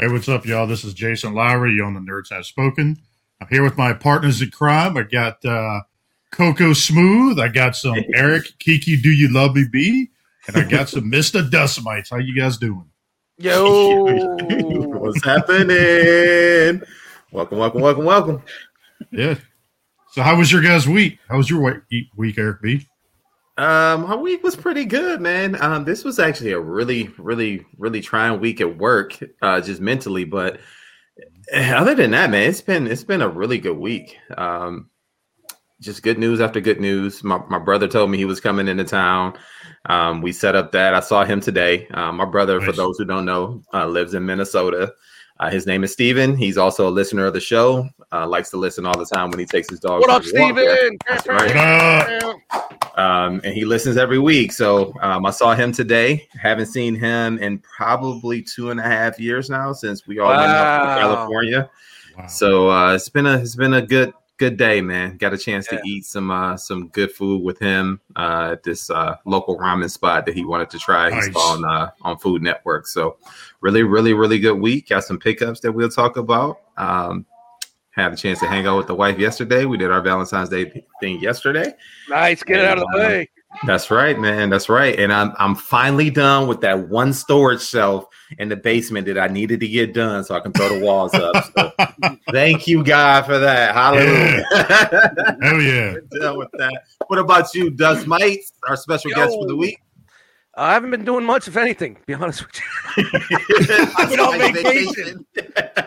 Hey, what's up, y'all? This is Jason Lowery You on the Nerds Have Spoken. I'm here with my partners in crime. I got uh, Coco Smooth. I got some Eric Kiki. Do you love me, B? And I got some Mister Dustmightz. How you guys doing? Yo, What's happening? Welcome, welcome, welcome, welcome. Yeah. So, how was your guys' week? How was your week, week Eric B? Um, my week was pretty good, man. Um, this was actually a really, really, really trying week at work, uh, just mentally. But other than that, man, it's been it's been a really good week. Um, just good news after good news. My my brother told me he was coming into town. Um, we set up that. I saw him today. Uh, my brother, for those who don't know, uh, lives in Minnesota. Uh, his name is Steven. He's also a listener of the show. Uh, likes to listen all the time when he takes his dog. what up. Steven? Right. Um, and he listens every week. So um, I saw him today. Haven't seen him in probably two and a half years now since we all went out to California. Wow. So uh, it's been a it's been a good good day, man. Got a chance Yeah. to eat some uh, some good food with him uh, at this uh, local ramen spot that he wanted to try. He's on uh, on Food Network. So really, really, really good week. Got some pickups that we'll talk about. Um, had a chance to hang out with the wife yesterday. We did our Valentine's Day thing yesterday. Nice, get it out of the uh, way. That's right, man. That's right. And I'm I'm finally done with that one storage shelf in the basement that I needed to get done so I can throw the walls up. So thank you, God, for that. Hallelujah. Hell yeah. done with that. What about you, Dustmightz, our special guest for the week? I haven't been doing much, if anything. to Be honest with you. I've been on vacation.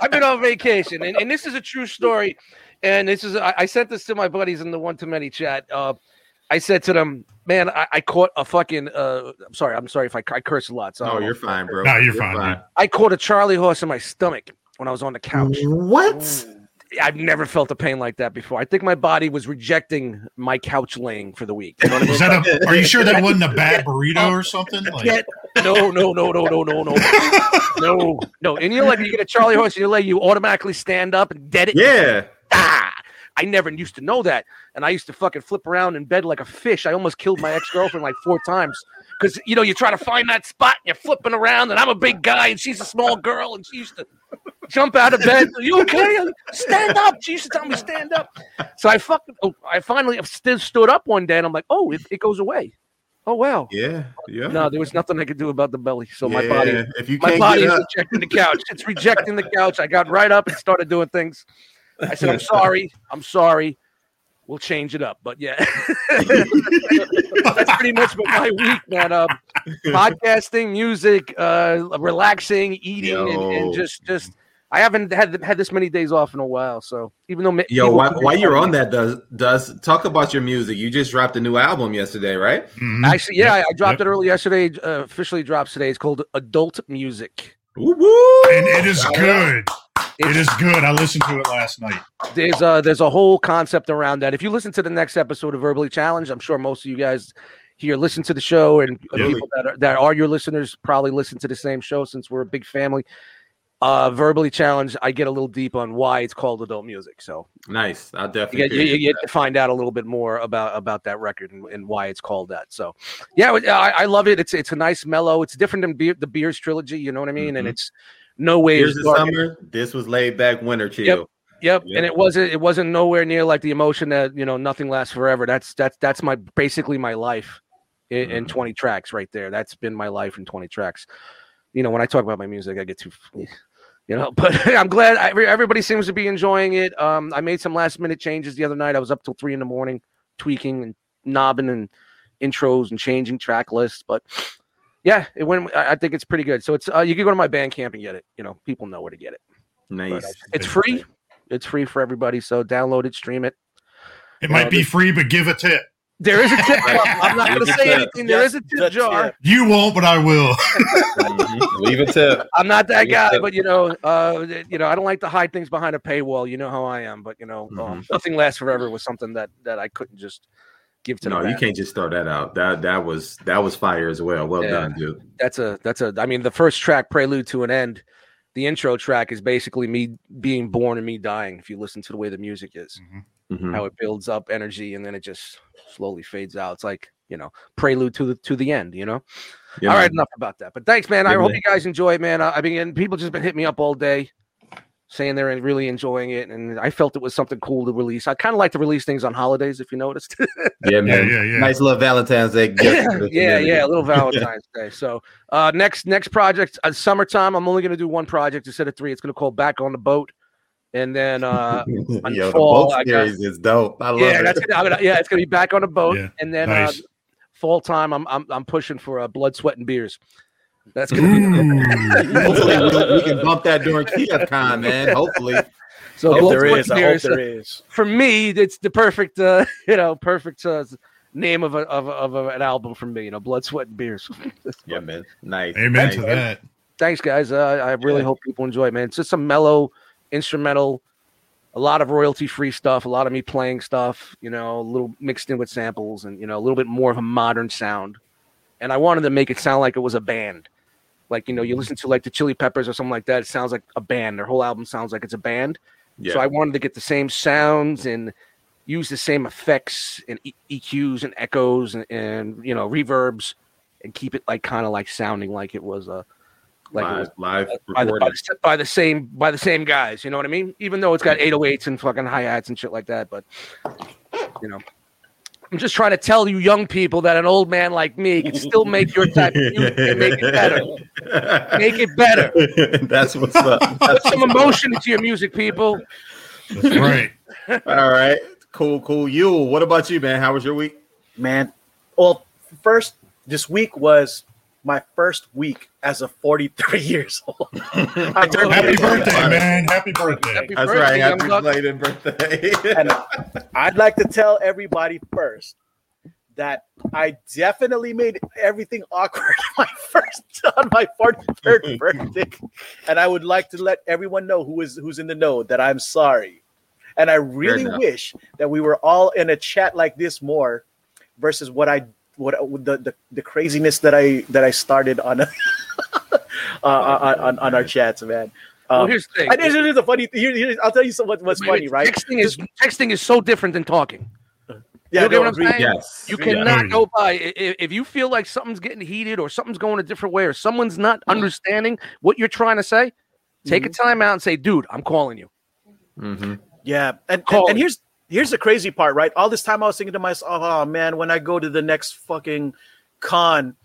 I've been on vacation, and, and this is a true story. And this is I, I sent this to my buddies in the one to many chat. Uh, I said to them, "Man, I, I caught a fucking. Uh, I'm sorry. I'm sorry if I, I curse a lot. So No, you're fine, bro. No, you're fine, dude. I caught a Charlie horse in my stomach when I was on the couch. What? I've never felt a pain like that before. I think my body was rejecting my couch laying for the week. You know what I mean? That a, are you sure that wasn't a bad burrito or something? Like, no, no, no, no, no, no, no, no, no. And you know, like you get a Charlie horse in your leg, you automatically stand up and dead it. Yeah. Ah! I never used to know that, and I used to fucking flip around in bed like a fish. I almost killed my ex girlfriend like four times because you know you try to find that spot and you're flipping around, and I'm a big guy and she's a small girl, and she used to jump out of bed. Are you okay? Stand up. She used to tell me stand up. So I fucking, oh, I finally stood up one day, and I'm like, oh, it, it goes away. Oh wow. Yeah. Yeah. No, there was nothing I could do about the belly. So my body, If you my body is rejecting the couch. It's rejecting the couch. I got right up and started doing things. I said, I'm sorry. I'm sorry. We'll change it up. But yeah, that's pretty much my week, man. Uh, podcasting, music, uh, relaxing, eating, and, and just, just, I haven't had had this many days off in a while. So even though, ma- Yo, people- while, while you're on that, does does talk about your music? You just dropped a new album yesterday, right? mhm. Actually, yeah, Yep, I, I dropped yep. it early yesterday. Uh, officially drops today. It's called Adult Muzik. Woo woo! And it is Shout out. good. It It's- good. I listened to it last night. there's a there's a whole concept around that. If you listen to the next episode of Verbally Challenged, I'm sure most of you guys here listen to the show, and Yeah. people that are, that are your listeners probably listen to the same show since we're a big family. Uh, Verbally Challenged, I get a little deep on why it's called adult music. So Nice. I'll you definitely. get, you, you get to find out a little bit more about about that record and, and why it's called that. So yeah, I, I love it. It's it's a nice mellow. It's different than Beer, the Beers trilogy. You know what I mean? And Mhm. it's no way Here's the summer. This was laid back winter chill. Yep, Yeah. and it wasn't it wasn't nowhere near like the emotion that you know nothing lasts forever. That's that's that's my basically my life in, in Mhm. 20 tracks right there. That's been my life in 20 tracks. You know, when I talk about my music, I get too you know, but I'm glad I, everybody seems to be enjoying it. Um, I made some last minute changes the other night. I was up till three in the morning tweaking and knobbing and intros and changing track lists, but yeah, it went. I I think it's pretty good. So it's uh, you can go to my Bandcamp and get it. You know, people know where to get it. But, uh, Nice. it's free. It's free for everybody. So download it, stream it. It might be free, but give a tip. There is a tip. I'm not going to say tip. anything. There is a tip jar. tip. You won't, but I will. Mhm. Leave a tip. I'm not that Leave guy, but you know, uh, you know, I don't like to hide things behind a paywall. You know how I am, but you know, um, Mhm. nothing lasts forever was something that that I couldn't just give to No, the you can't just throw that out. That that was that was fire as well. Well Yeah. done, dude. That's a that's a. I mean, the first track, Prelude to an End, the intro track is basically me being born and me dying. If you listen to the way the music is, Mhm. how it builds up energy and then it just slowly fades out. It's like you know prelude to the to the end. You know. Yeah, all man. right, enough about that. But thanks, man. I Yeah, hope man. you guys enjoy it, man. I, I've been people just been hitting me up all day, saying they're really enjoying it, and I felt it was something cool to release. I kind of like to release things on holidays, if you noticed. Yeah, Yeah, man. yeah, yeah. Nice little Valentine's Day gift. yeah, yeah, yeah, a little Valentine's Day. So uh next next project, uh, summertime. I'm only gonna do one project instead of three. It's gonna call Back on the Boat, and then uh Yo, the fall, boat I got- series is dope. I love yeah, it. that's gonna, I'm gonna, yeah, it's gonna be Back on the Boat, Yeah, and then nice. uh fall time. I'm I'm I'm pushing for uh, Blood, Sweat, and Beers. That's gonna be Hopefully, we, we can bump that during Kiev Con, man. Hopefully, so If Blood, there Sweat, I hope Beers. there is. for me, it's the perfect, uh, you know, perfect uh, name of a, of, a, of a, an album for me. You know, blood, sweat, and beers. yeah, man. Nice. Amen nice. to that. Thanks, guys. Uh, I really Yeah. hope people enjoy it, man. It's just some mellow, instrumental, a lot of royalty free stuff, a lot of me playing stuff. You know, a little mixed in with samples, and you know, a little bit more of a modern sound. And I wanted to make it sound like it was a band. Like you know, you listen to like the Chili Peppers or something like that. It sounds like a band. Their whole album sounds like it's a band. Yeah. So I wanted to get the same sounds and use the same effects and E- EQs and echoes and, and you know reverbs and keep it like kind of like sounding like it was a like it was live, live by the, by, the, by the same by the same guys. You know what I mean? Even though it's got 808s and fucking hi hats and shit like that, but you know. I'm just trying to tell you young people that an old man like me can still make your type of music and make it better. Make it better. That's what's up. Put some emotion into your music, people. That's right. All right. Cool, cool. You, what about you, man? How was your week? Man, well, first, this week was my first week as a 43 years old. I turned Happy 43. birthday, man. Happy birthday. Happy That's birthday, right. Happy belated birthday. And uh, I'd like to tell everybody first that I definitely made everything awkward my first on my 43rd birthday. And I would like to let everyone know who is who's in the know that I'm sorry. And I really wish that we were all in a chat like this more versus what I what the the, the craziness that I that I started on uh, on, on on our chats, man. Well, Um, here's the thing. and here's, here's a funny. Here, here, I'll tell you some, what, what's funny, right? Texting is texting is so different than talking. Yeah, You get no, what I'm agreed. saying? yes. You cannot Oh, go by i- i- if you feel like something's getting heated or something's going a different way or someone's not understanding what you're trying to say. Take a time out and say, "Dude, I'm calling you." hmm Yeah, and, and Call and it. here's here's the crazy part, right? All this time I was thinking to myself, oh man, when I go to the next fucking con,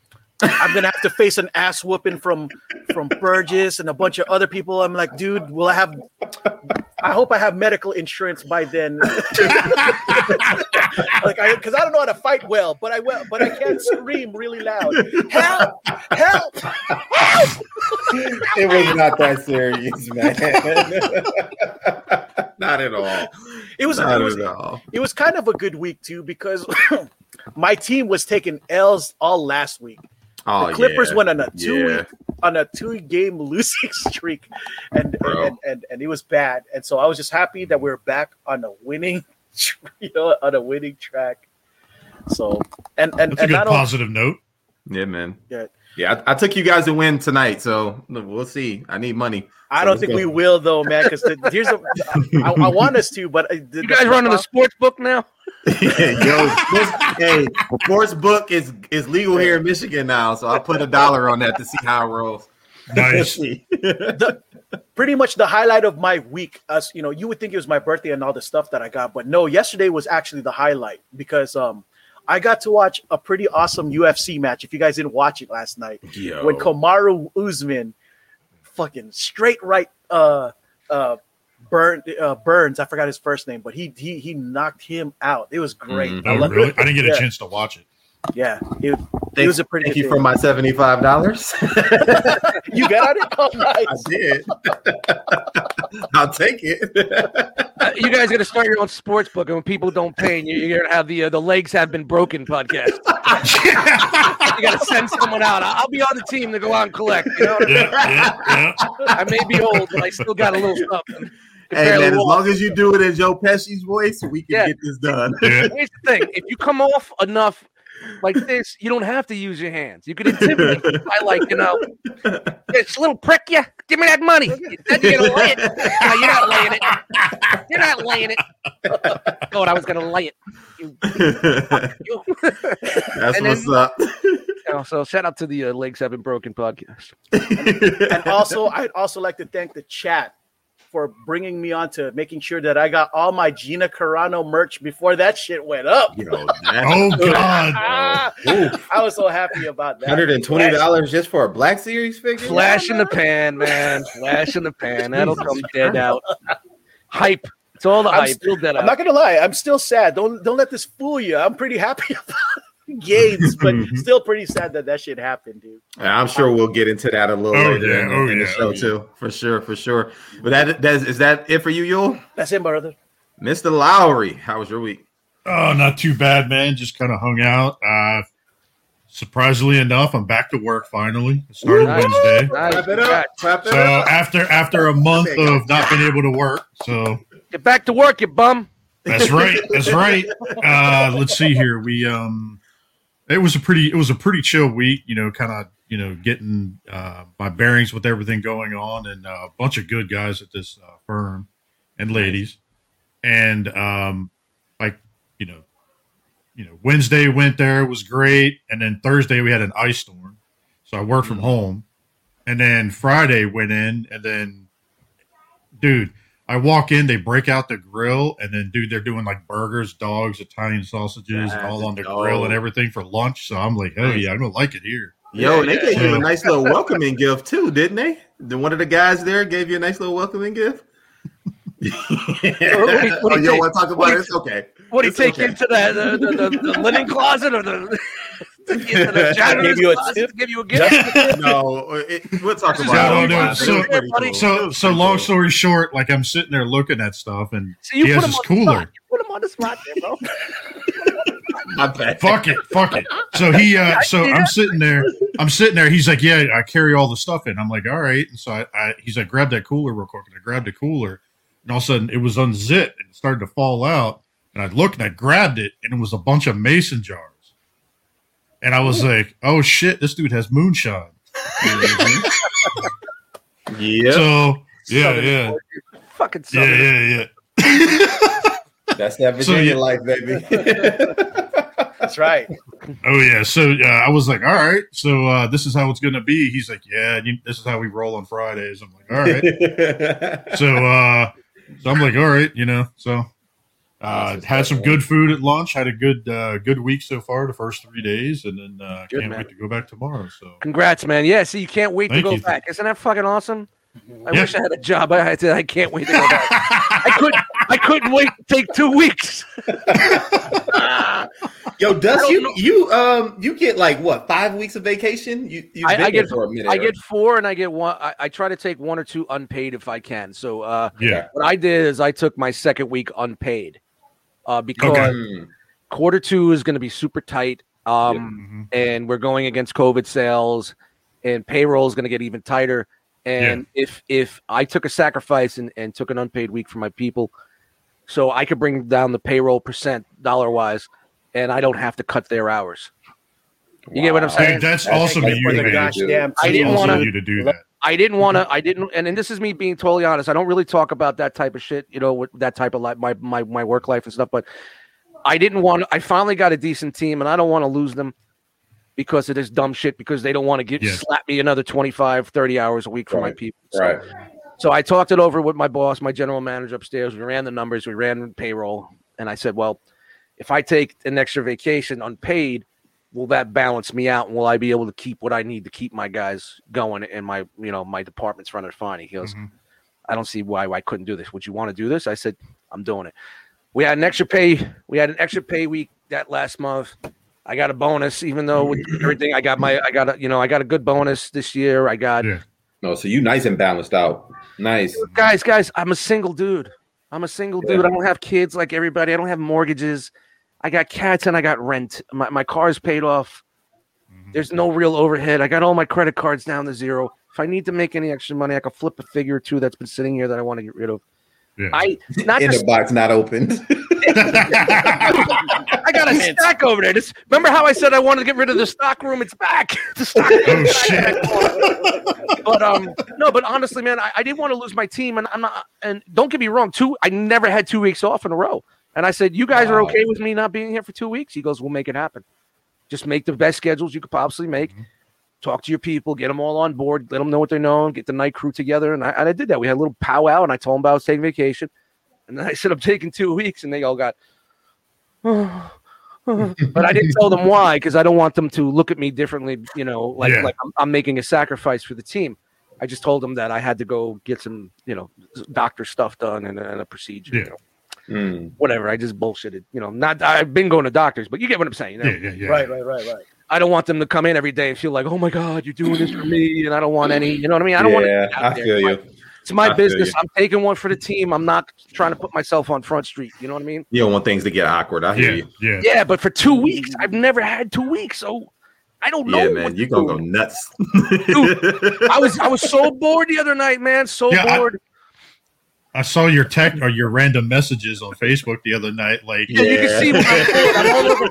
I'm gonna have to face an ass whooping from from Burgess and a bunch of other people. I'm like, dude, will I have? I hope I have medical insurance by then. like, I because I don't know how to fight well, but I will, but I can scream really loud. Help! Help! It was not that serious, man. not at all. It was. Not It was. at all. it was kind of a good week too because my team was taking L's all last week. Oh, the Clippers yeah. went on a two Yeah. week on a two game losing streak, and Bro. and, and and it was bad. And so I was just happy that we are back on a winning, you know, on a winning track. So and and, That's a good not only, positive note. Yeah, man. Yeah. Yeah, I, I took you guys to win tonight, so we'll see. I need money. I So don't think go. we will though, man. Because here's a, I, I want us to, but uh, the, You guys running the sports book now? yeah, Yo, sports, hey, sports book is is legal here in Michigan now, so I put a dollar on that to see how it rolls. Nice. the, pretty much the highlight of my week. As you know, you would think it was my birthday and all the stuff that I got, but no, yesterday was actually the highlight because um I got to watch a pretty awesome UFC match. If you guys didn't watch it last night, Yo. when Kamaru Usman fucking straight right uh uh Burn, uh, Burns, I forgot his first name, but he he he knocked him out. It was great. Mhm. I Oh, love- really? I didn't get a Yeah. chance to watch it. Yeah, it, it Thank, was a pretty. thank good you for my seventy five dollars. You got it. Oh, I did. I'll take it. Uh, you guys got to start your own sports book, and when people don't pay, you, you're gonna have the uh, the legs have been broken podcast. you got to send someone out. I- I'll be on the team to go out and collect. You know, what I, mean? Yeah, yeah, yeah. I may be old, but I still got a little something. Hey man, as long as you do it in Joe Pesci's voice, we can Yeah. get this done. Yeah. Here's the thing: if you come off enough like this, you don't have to use your hands. You can intimidate me by like, you know, this little prick, you give me that money. You said you're gonna lay it. No, you're not laying it. You're not laying it. God, I was gonna lay it. You, you. That's And what's then- up. You know, so shout out to the uh, Legs Haven't Broken podcast. and also, I'd also like to thank the chat for bringing me on to making sure that I got all my Gina Carano merch before that shit went up. Yo, Oh God! I was so happy about that. hundred and twenty dollars just for a Black Series figure. Flash in the pan, man. Flash in the pan. That'll come dead out. Hype. It's all the I'm hype. st- Build I'm up. not gonna lie, I'm still sad. Don't don't let this fool you. I'm pretty happy about Gates, but still pretty sad that that shit happened, dude. Yeah, I'm sure we'll get into that a little Oh, later yeah, in, oh, in the show oh, yeah. too, for sure, for sure. But that that's is that it for you, Yul? That's it, brother. Mr. Lowery, how was your week? Oh, not too bad, man. Just kind of hung out. Uh, surprisingly enough, I'm back to work finally. It started Nice. Wednesday. Nice. Clap it up, clap it So up. after after a month of not being able to work, so Get back to work, you bum. that's right. That's right. Uh, let's see here. We um, it was a pretty it was a pretty chill week. You know, kind of you know getting uh, my bearings with everything going on, and uh, a bunch of good guys at this uh, firm and ladies, and um, like you know, you know, Wednesday went there it was great, and then Thursday we had an ice storm, so I worked from Mhm. home, and then Friday went in, and then, dude. I walk in, they break out the grill, and then dude, they're doing like burgers, dogs, Italian sausages, and all on the oh. grill and everything for lunch. So I'm like, oh yeah, I'm gonna like it here. Yo, and they Yeah, gave you a nice little welcoming gift too, didn't they? The one of the guys there gave you a nice little welcoming gift. what do you oh, you don't think? want to talk about do it? It's okay. What do you It's take okay. into the, the, the, the, the linen closet or the, take you into the janitor's Give you a tip? give you a gift? No, it, we'll talk about it. no, offline, so- it was pretty cool. So, so long story short, like I'm sitting there looking at stuff, and So you he put has his cooler. spot. You put him on the spot there, bro. My bad. Fuck it, fuck it. So he, uh, so I'm sitting there, I'm sitting there. He's like, yeah, I carry all the stuff in. I'm like, all right. And so I, I he's like, grab that cooler real quick, and I grabbed the cooler, and all of a sudden it was unzipped and it started to fall out. And I looked and I grabbed it, and it was a bunch of mason jars. And I was like, oh shit, this dude has moonshine. Yeah, So yeah, Southern yeah, California. Fucking yeah, Southern. yeah, yeah. that's that So, Virginia yeah. life, baby. That's right. Oh yeah, so uh, I was like, all right, so uh, this is how it's gonna be. He's like, yeah, you, this is how we roll on Fridays. I'm like, all right. so, uh, so I'm like, all right, you know. So, uh, had some good food at lunch. Had a good uh, good week so far, the first three days, and then uh, Good, can't man. wait to go back tomorrow. So, Congrats, man. Yeah, see, you can't wait Thank to go you. back. Isn't that fucking awesome? I Yeah. wish I had a job. I had to, I can't wait to go back. I couldn't I couldn't wait to take two weeks. Yo, Dust, you know. you um you get like what five weeks of vacation? You you've I- been I there get- for a minute. I right? get four and I get one I, I try to take one or two unpaid if I can. So uh yeah, what I did is I took my second week unpaid. Uh because Okay. Quarter two is gonna be super tight. Um Mhm. and we're going against COVID sales, and payroll is going to get even tighter. And if if I took a sacrifice and, and took an unpaid week for my people, so I could bring down the payroll percent dollar wise, and I don't have to cut their hours. You get what I'm saying? Dude, that's That's awesome of For you, the man. goddamn I didn't Awesome wanna- you to do that. I didn't want to. Mm-hmm. I didn't, and, and this is me being totally honest. I don't really talk about that type of shit, you know, with that type of life, my my my work life and stuff. But I didn't want. I finally got a decent team, and I don't want to lose them because of this dumb shit. Because they don't want to get Yeah. slap me another 25, 30 hours a week for my people. So, Right. So I talked it over with my boss, my general manager upstairs. We ran the numbers, we ran payroll, and I said, "Well, if I take an extra vacation unpaid, will that balance me out? And will I be able to keep what I need to keep my guys going and my, you know, my department's running fine?" He goes, Mhm. "I don't see why I couldn't do this. Would you want to do this?" I said, "I'm doing it." We had an extra pay. We had an extra pay week that last month. I got a bonus, even though with everything I got my, I got a, you know, I got a good bonus this year. I got Yeah. No, so you nice and balanced out. Nice. guys, guys, I'm a single dude. I'm a single Yeah. dude. I don't have kids like everybody. I don't have mortgages. I got cats and I got rent. My my car's paid off. Mhm. There's no real overhead. I got all my credit cards down to zero. If I need to make any extra money, I can flip a figure or two that's been sitting here that I want to get rid of. Yeah. I not In just the box not opened. I got a stack over there. This, remember how I said I wanted to get rid of the stock room? It's back. The stock Oh room is shit! But um, no, but honestly, man, I, I didn't want to lose my team, and I'm not. And don't get me wrong, two. I never had two weeks off in a row. And I said, "You guys are okay with me not being here for two weeks?" He goes, "We'll make it happen. Just make the best schedules you could possibly make. Mm-hmm. Talk to your people, get them all on board, let them know what they know, get the night crew together." And I, and I did that. We had a little powwow, and I told them about I was taking vacation. And then I said, I'm taking two weeks. And they all got, but I didn't tell them why because I don't want them to look at me differently, you know, like, Yeah. like I'm, I'm making a sacrifice for the team. I just told them that I had to go get some, you know, doctor stuff done and, a- and a procedure, you Yeah. know, Mm. whatever. I just bullshitted, you know, not, I've been going to doctors, but you get what I'm saying. You know? Yeah, yeah, yeah. Right, right, right, right. I don't want them to come in every day and feel like, oh my God, you're doing this for me. And I don't want any, you know what I mean? I don't want Yeah, to. I feel you. It's my I business. I'm taking one for the team. I'm not trying to put myself on front street. You know what I mean? You don't want things to get awkward. I hear Yeah, you. yeah. Yeah, but for two weeks, I've never had two weeks, so I don't know. Yeah, man, you're gonna go do. nuts. I was I was so bored the other night, man. So Yeah, bored. I saw your tech or your random messages on Facebook the other night. Like, Yeah, you can see when I'm. I'm all over.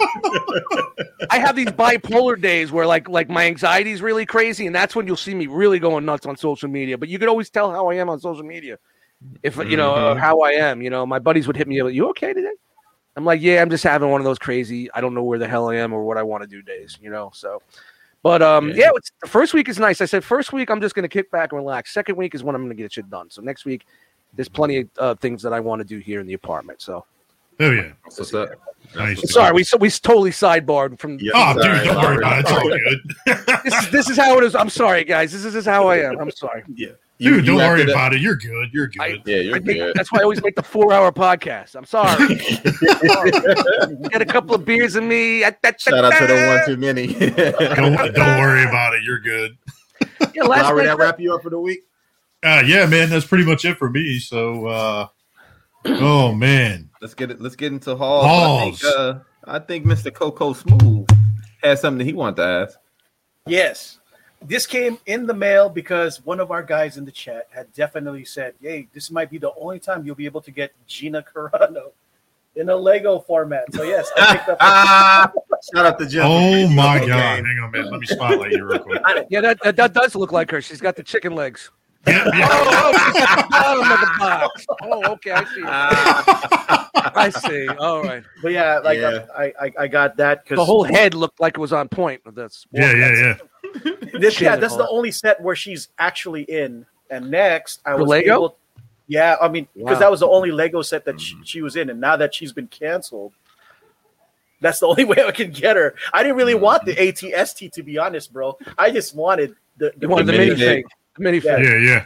I have these bipolar days where like like my anxiety is really crazy, and that's when you'll see me really going nuts on social media. But you could always tell how I am on social media, if you know Mhm. how I am. You know, my buddies would hit me. up, You okay today? I'm like, yeah, I'm just having one of those crazy. I don't know where the hell I am or what I want to do days. You know, so. But um, Yeah. yeah, it's, the first week is nice. I said first week I'm just gonna kick back and relax. Second week is when I'm gonna get shit done. So next week, there's plenty of uh, things that I want to do here in the apartment. So oh yeah, What's up? Nice. sorry, we so we totally sidebarred from. Yeah. oh dude, don't worry about it. It's all good. This is this is how it is. I'm sorry, guys. This is, this is how I am. I'm sorry. Yeah. Dude, don't worry acted about it. You're good. You're good. I- Yeah, you're make- good. that's why I always make the four hour podcast. I'm sorry. Get a couple of beers in me. Shout out to the one too many. don't, don't worry about it. You're good. Yeah, last Lowery, that wrap you up for the week? Uh, yeah, man, that's pretty much it for me. So, uh, oh man, Let's get it. Let's get into Halls. Halls. I think, uh, I think Mr. Coco Smooth has something he wanted to ask. Yes. This came in the mail because one of our guys in the chat had definitely said, Hey, this might be the only time you'll be able to get Gina Carano in a Lego format. So, yes, I picked up. Ah, Shout out to Jim. oh my Okay. god, hang on, man. Let me spotlight you real quick. yeah, that, that that does look like her. She's got the chicken legs. Yeah, Oh, yeah. oh, she's bottom of the box. Oh, okay, I see. Ah, I see. All right. But yeah, like Yeah. I, I, I got that because The whole head looked like it was on point. That's yeah, yeah, yeah. this, yeah, that's the only set where she's actually in. And next, I For was Lego? able. Yeah, I mean, because Wow. that was the only Lego set that she, she was in, and now that she's been canceled, that's the only way I can get her. I didn't really want the ATST to be honest, bro. I just wanted the, the You wanted the The minifig. Minifig. The minifig. Yeah. Yeah, yeah.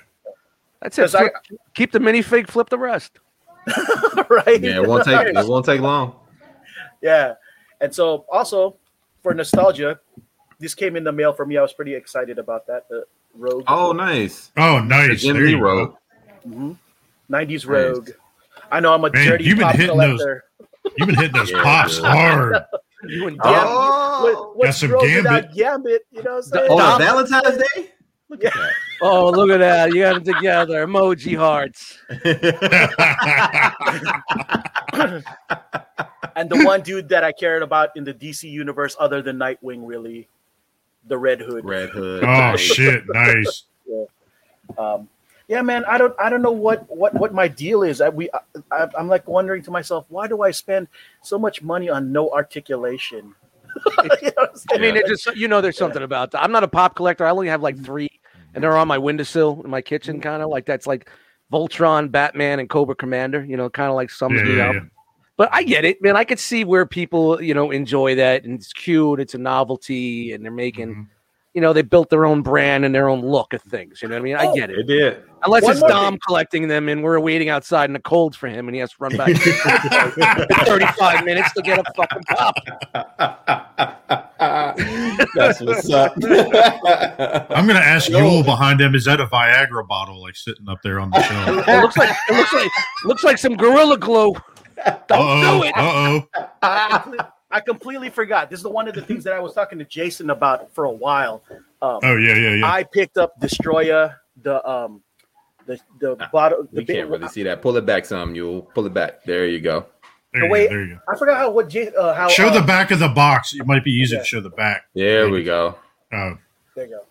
That's it. 'Cause I- keep the minifig, flip the rest. right. yeah, it won't take it won't take long. Yeah. And so also for nostalgia, this came in the mail for me. I was pretty excited about that. The Rogue. Oh, nice. Oh, nice. Jim There Lee you Road. go. Mhm. 90s Rogue. I know I'm a Man, dirty you've been pop hitting those- collector. You've been hitting those Yeah, pops dude. hard. You and Yeah. Dom. Oh, What, what's some Gambit. Gambit? You know what I'm saying? oh, Dom- Valentine's Day. Look at Oh, look at that. You got them together. Emoji hearts. And the one dude that I cared about in the DC universe, other than Nightwing, really, the Red Hood. Red Hood. oh shit, nice. Um, yeah, man, I don't, I don't know what, what, what my deal is. I, we, I, I'm like wondering to myself, why do I spend so much money on no articulation? You know I'm I mean, it just you know, there's something about that. I'm not a pop collector. I only have like three, and they're on my windowsill in my kitchen, kind of like that's like Voltron, Batman, and Cobra Commander. You know, kind of like sums Yeah, me yeah, up. yeah. But I get it, man. I could see where people, you know, enjoy that, and it's cute. It's a novelty, and they're making, Mhm. You know, they built their own brand and their own look of things. You know what I mean? I Oh, get It it. did. Unless One it's more Dom collecting them, and we're waiting outside in the cold for him, and he has to run back 35 minutes to get a fucking pop. That's what's up. I'm gonna ask No. Yul behind him. Is that a Viagra bottle like sitting up there on the shelf? It looks like it looks like looks like some gorilla glue. Don't Uh-oh, do it. Uh-oh. I, completely, forgot. This is one of the things that I was talking to Jason about for a while. Um, Oh yeah, yeah, yeah. I picked up Destoroyah, the um, the the bottle. The we can't really see that. Pull it back some. You'll pull it back. There you go. There, you way- go, there you I forgot how what J, uh, how. Show uh, the back of the box. It might be easy Yeah. to show the back. There we go. Oh, There you go.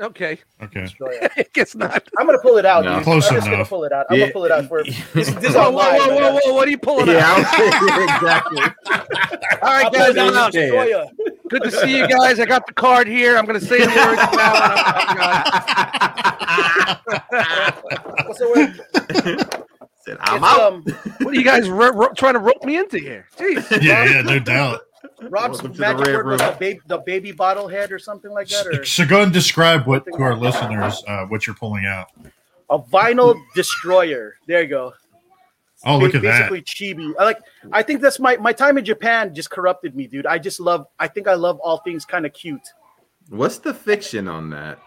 Okay, okay. Destoroyah. I guess not. I'm gonna pull it out. No. Close I'm just gonna enough. pull it out. I'm Yeah. gonna pull it out for this. This is Whoa, whoa, whoa, whoa, whoa! What are you pulling out? Exactly. All right, guys. I'm out. out. Destoroyah. Good to see you guys. I got the card here. I'm going to say the words now. and I'm- I'm What's the word? Said, I'm It's, out. um, What are you guys ro- ro- trying to rope me into here? Jeez. Yeah, yeah, no doubt. Rob's to magic Red word was the baby, the baby bottle head or something like that, or So go and describe what to our listeners uh, what you're pulling out. a vinyl destroyer. There you go. Oh, look at that. basically chibi. I like. I think that's my my time in Japan just corrupted me, dude. I just love. I think I love all things kind of cute. What's the fiction on that?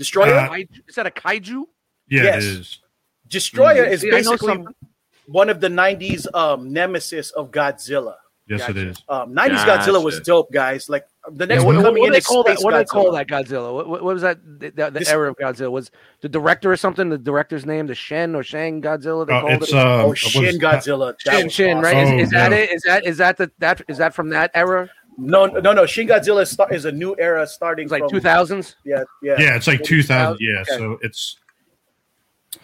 Destoroyah. Uh, Is that a kaiju? Yeah, Yes. it is. Destoroyah Mm. is See, basically one of the '90s um, nemesis of Godzilla. Yes, it Gotcha. is. Um, '90s Godzilla was dope, guys. Like the next Yeah, one What, what, coming what in do they call that? What do they call that Godzilla? What, what, what was that? The, the, the This- era of Godzilla was the director or something. The director's name, the Shen or Shang Godzilla. They Oh, called it's it. uh, Oh, what Shin is- Godzilla. That Shin Shin, awesome. right? Oh, is, is that yeah. it? Is that is that the that is that from that era? No, no, no. Shin Godzilla is, start, is a new era starting It's like from two thousands. Yeah, yeah. Yeah, it's like 2000. Yeah, Okay. so it's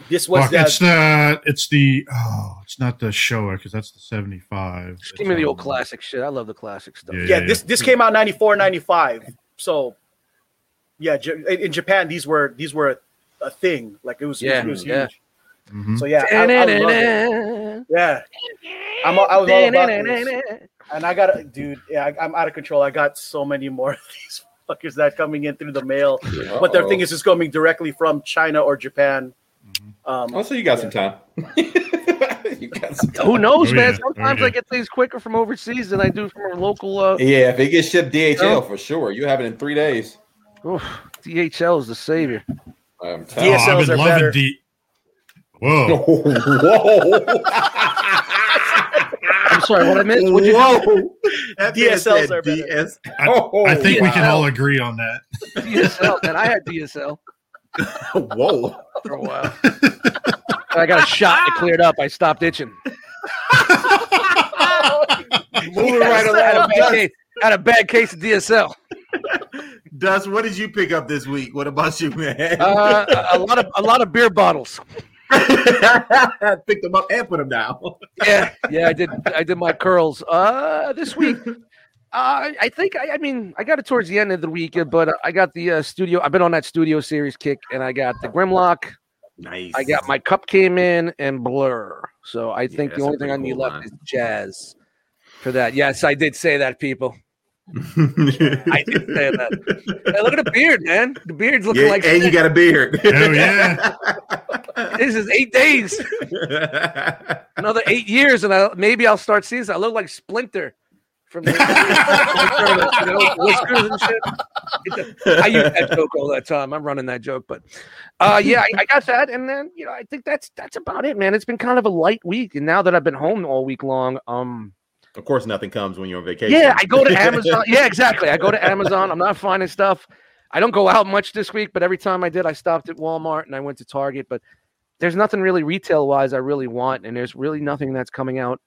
This was fuck, that. it's the it's the oh, it's not the Showa because that's the 75. Just give me the old classic shit. I love the classic stuff. Yeah, yeah, this this came out 94, 95. So, yeah, in in Japan these were these were a, a thing. Like it was, Yeah, it was yeah. huge. mhm. So yeah, I, I love it. Yeah, I'm, I was all about this. And I got, dude, yeah, I, I'm out of control. I got so many more of these fuckers that coming in through the mail. But the Uh-oh. thing is, it's coming directly from China or Japan. Um, Oh, so you got some time. you got some time. Who knows, Oh, man? yeah. Sometimes Oh, yeah. I get things quicker from overseas than I do from a local. Uh, Yeah, if it gets shipped DHL Yeah. for sure, you have it in three days. oof, DHL is the savior. I'm Oh, telling DSLs I've been are loving better. D. Whoa. Whoa! I'm sorry, what I missed? What'd you Whoa! That man DSLs said are better. DS. I, Oh, I think we can all agree on that. DSL, man. I had DSL Whoa! for a while. I got a shot. It cleared up. I stopped itching. Moving right I had, a along. bad Dust, case, had a bad case of DSL. Dust, what did you pick up this week? What about you, man? Uh, a, a lot of a lot of beer bottles. I Picked them up and put them down. Yeah, yeah. I did. I did my curls. Uh, this week. Uh, I think I, I mean I got it towards the end of the week, but I got the uh, studio. I've been on that studio series kick, and I got the Grimlock. Nice. I got my Kup came in and Blurr. So I think that's the only thing I need cool left line. is jazz for that. Yes, I did say that, people. I did say that. Hey, look at the beard, man. The beard's looking yeah, like and you got a beard. Oh, yeah. this is eight days. Another eight years, and I, maybe I'll start seeing. this. I look like Splinter from the, you know, whiskers and shit. I use that joke all that time. I'm running that joke, but uh, yeah, I, I got that, and then you know, I think that's that's about it, man. It's been kind of a light week, and now that I've been home all week long, um, of course, nothing comes when you're on vacation. yeah, I go to Amazon. Yeah, exactly. I go to Amazon. I'm not finding stuff. I don't go out much this week, but every time I did, I stopped at Walmart and I went to Target. But there's nothing really retail wise I really want, and there's really nothing that's coming out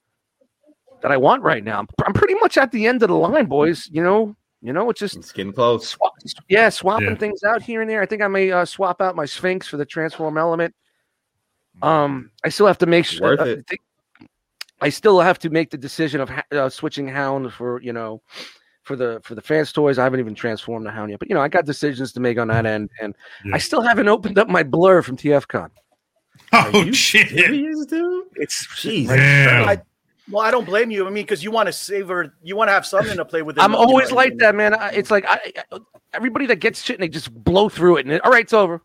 that I want right now. I'm, I'm pretty much at the end of the line, boys. You know, you know, it's just It's getting close. swap, yeah, swapping Yeah. things out here and there. I think I may uh, swap out my Sphinx for the Transform Element. Um, I still have to make sure. Worth uh, it. thi- I still have to make the decision of ha- uh, switching Hound for you know, for the for the fans toys. I haven't even transformed the Hound yet, but you know, I got decisions to make on that end, and Yeah. I still haven't opened up my Blur from TFCon. Oh, you shit. Serious, dude? It's Jeez. Damn. I- Well, I don't blame you. I mean, because you want to savor, you want to have something to play with. I'm always and- like that, man. I, it's like I, I- everybody that gets shit and they just blow through it, and it, all right, it's over.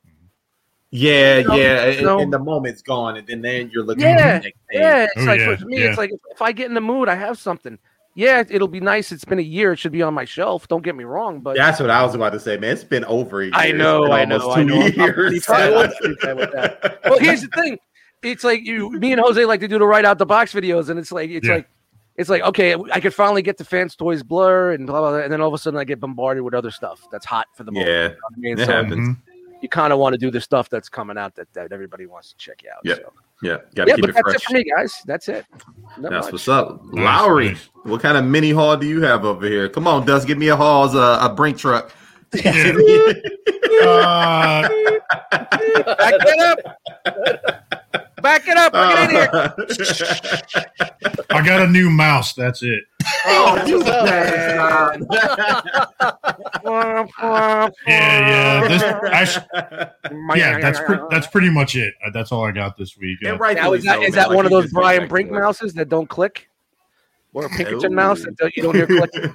Yeah, No, yeah. and- no. And the moment's gone, and then, then you're looking Yeah, at the next thing. Yeah, it's Oh, like yeah, for me, yeah. it's like if, if I get in the mood, I have something. Yeah, it'll be nice. It's been a year. It should be on my shelf. Don't get me wrong, but That's what I was about to say, man. It's been over a year. I It's know, been I almost know, I two know. I'm pretty years. fine with- pretty fine with that. well, here's the thing. It's like you, me and Jose like to do the right out the box videos, and it's like it's Yeah. like it's like okay, I could finally get the fans toys Blurr and blah blah, blah and then all of a sudden I get bombarded with other stuff that's hot for the moment. Yeah, You know I mean? it So, happens. You kind of want to do the stuff that's coming out that, that everybody wants to check out. Yeah. So. Yeah, gotta Yeah, keep but it that's fresh. it for me, guys. That's it. Not That's much. what's up, Lowery. What kind of mini haul do you have over here? Come on, Dust, give me a haul as a, a brink truck. Yeah. Uh, Back it up. Back it up. Bring it in here. I got a new mouse. That's it. Oh, that's you what's up, bastard. Yeah, yeah. This, actually, yeah, that's pre- that's pretty much it. Uh, That's all I got this week. And Uh, rightfully Now, is that, so, is man. that Like, one of those Brian Brink to mouses that don't click? Or a Pinkerton Ooh. mouse that don't- you don't hear click?